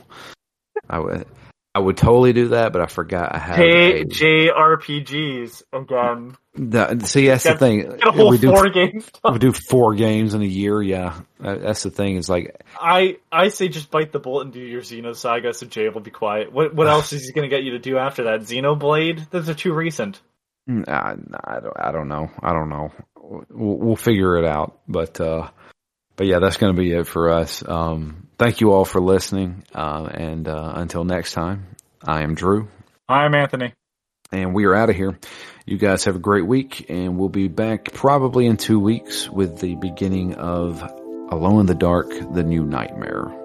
S1: I would. I would totally do that, but I forgot I have
S2: J JRPGs again.
S1: the- see, that's the thing.
S2: Get a whole
S1: We do
S2: four games.
S1: we do four games in a year. Yeah, that's the thing. Is like
S2: I I say just bite the bullet and do your Xenosaga so Jay will be quiet. What what else is he going to get you to do after that? Xenoblade? Those are too recent.
S1: mm, I, I don't I don't know. I don't know. We'll, we'll figure it out. But uh, but yeah, that's going to be it for us. Um, thank you all for listening. Uh, and uh, until next time, I am Drew.
S2: I'm Anthony.
S1: and we are out of here. You guys have a great week, and we'll be back probably in two weeks with the beginning of Alone in the Dark, the new nightmare.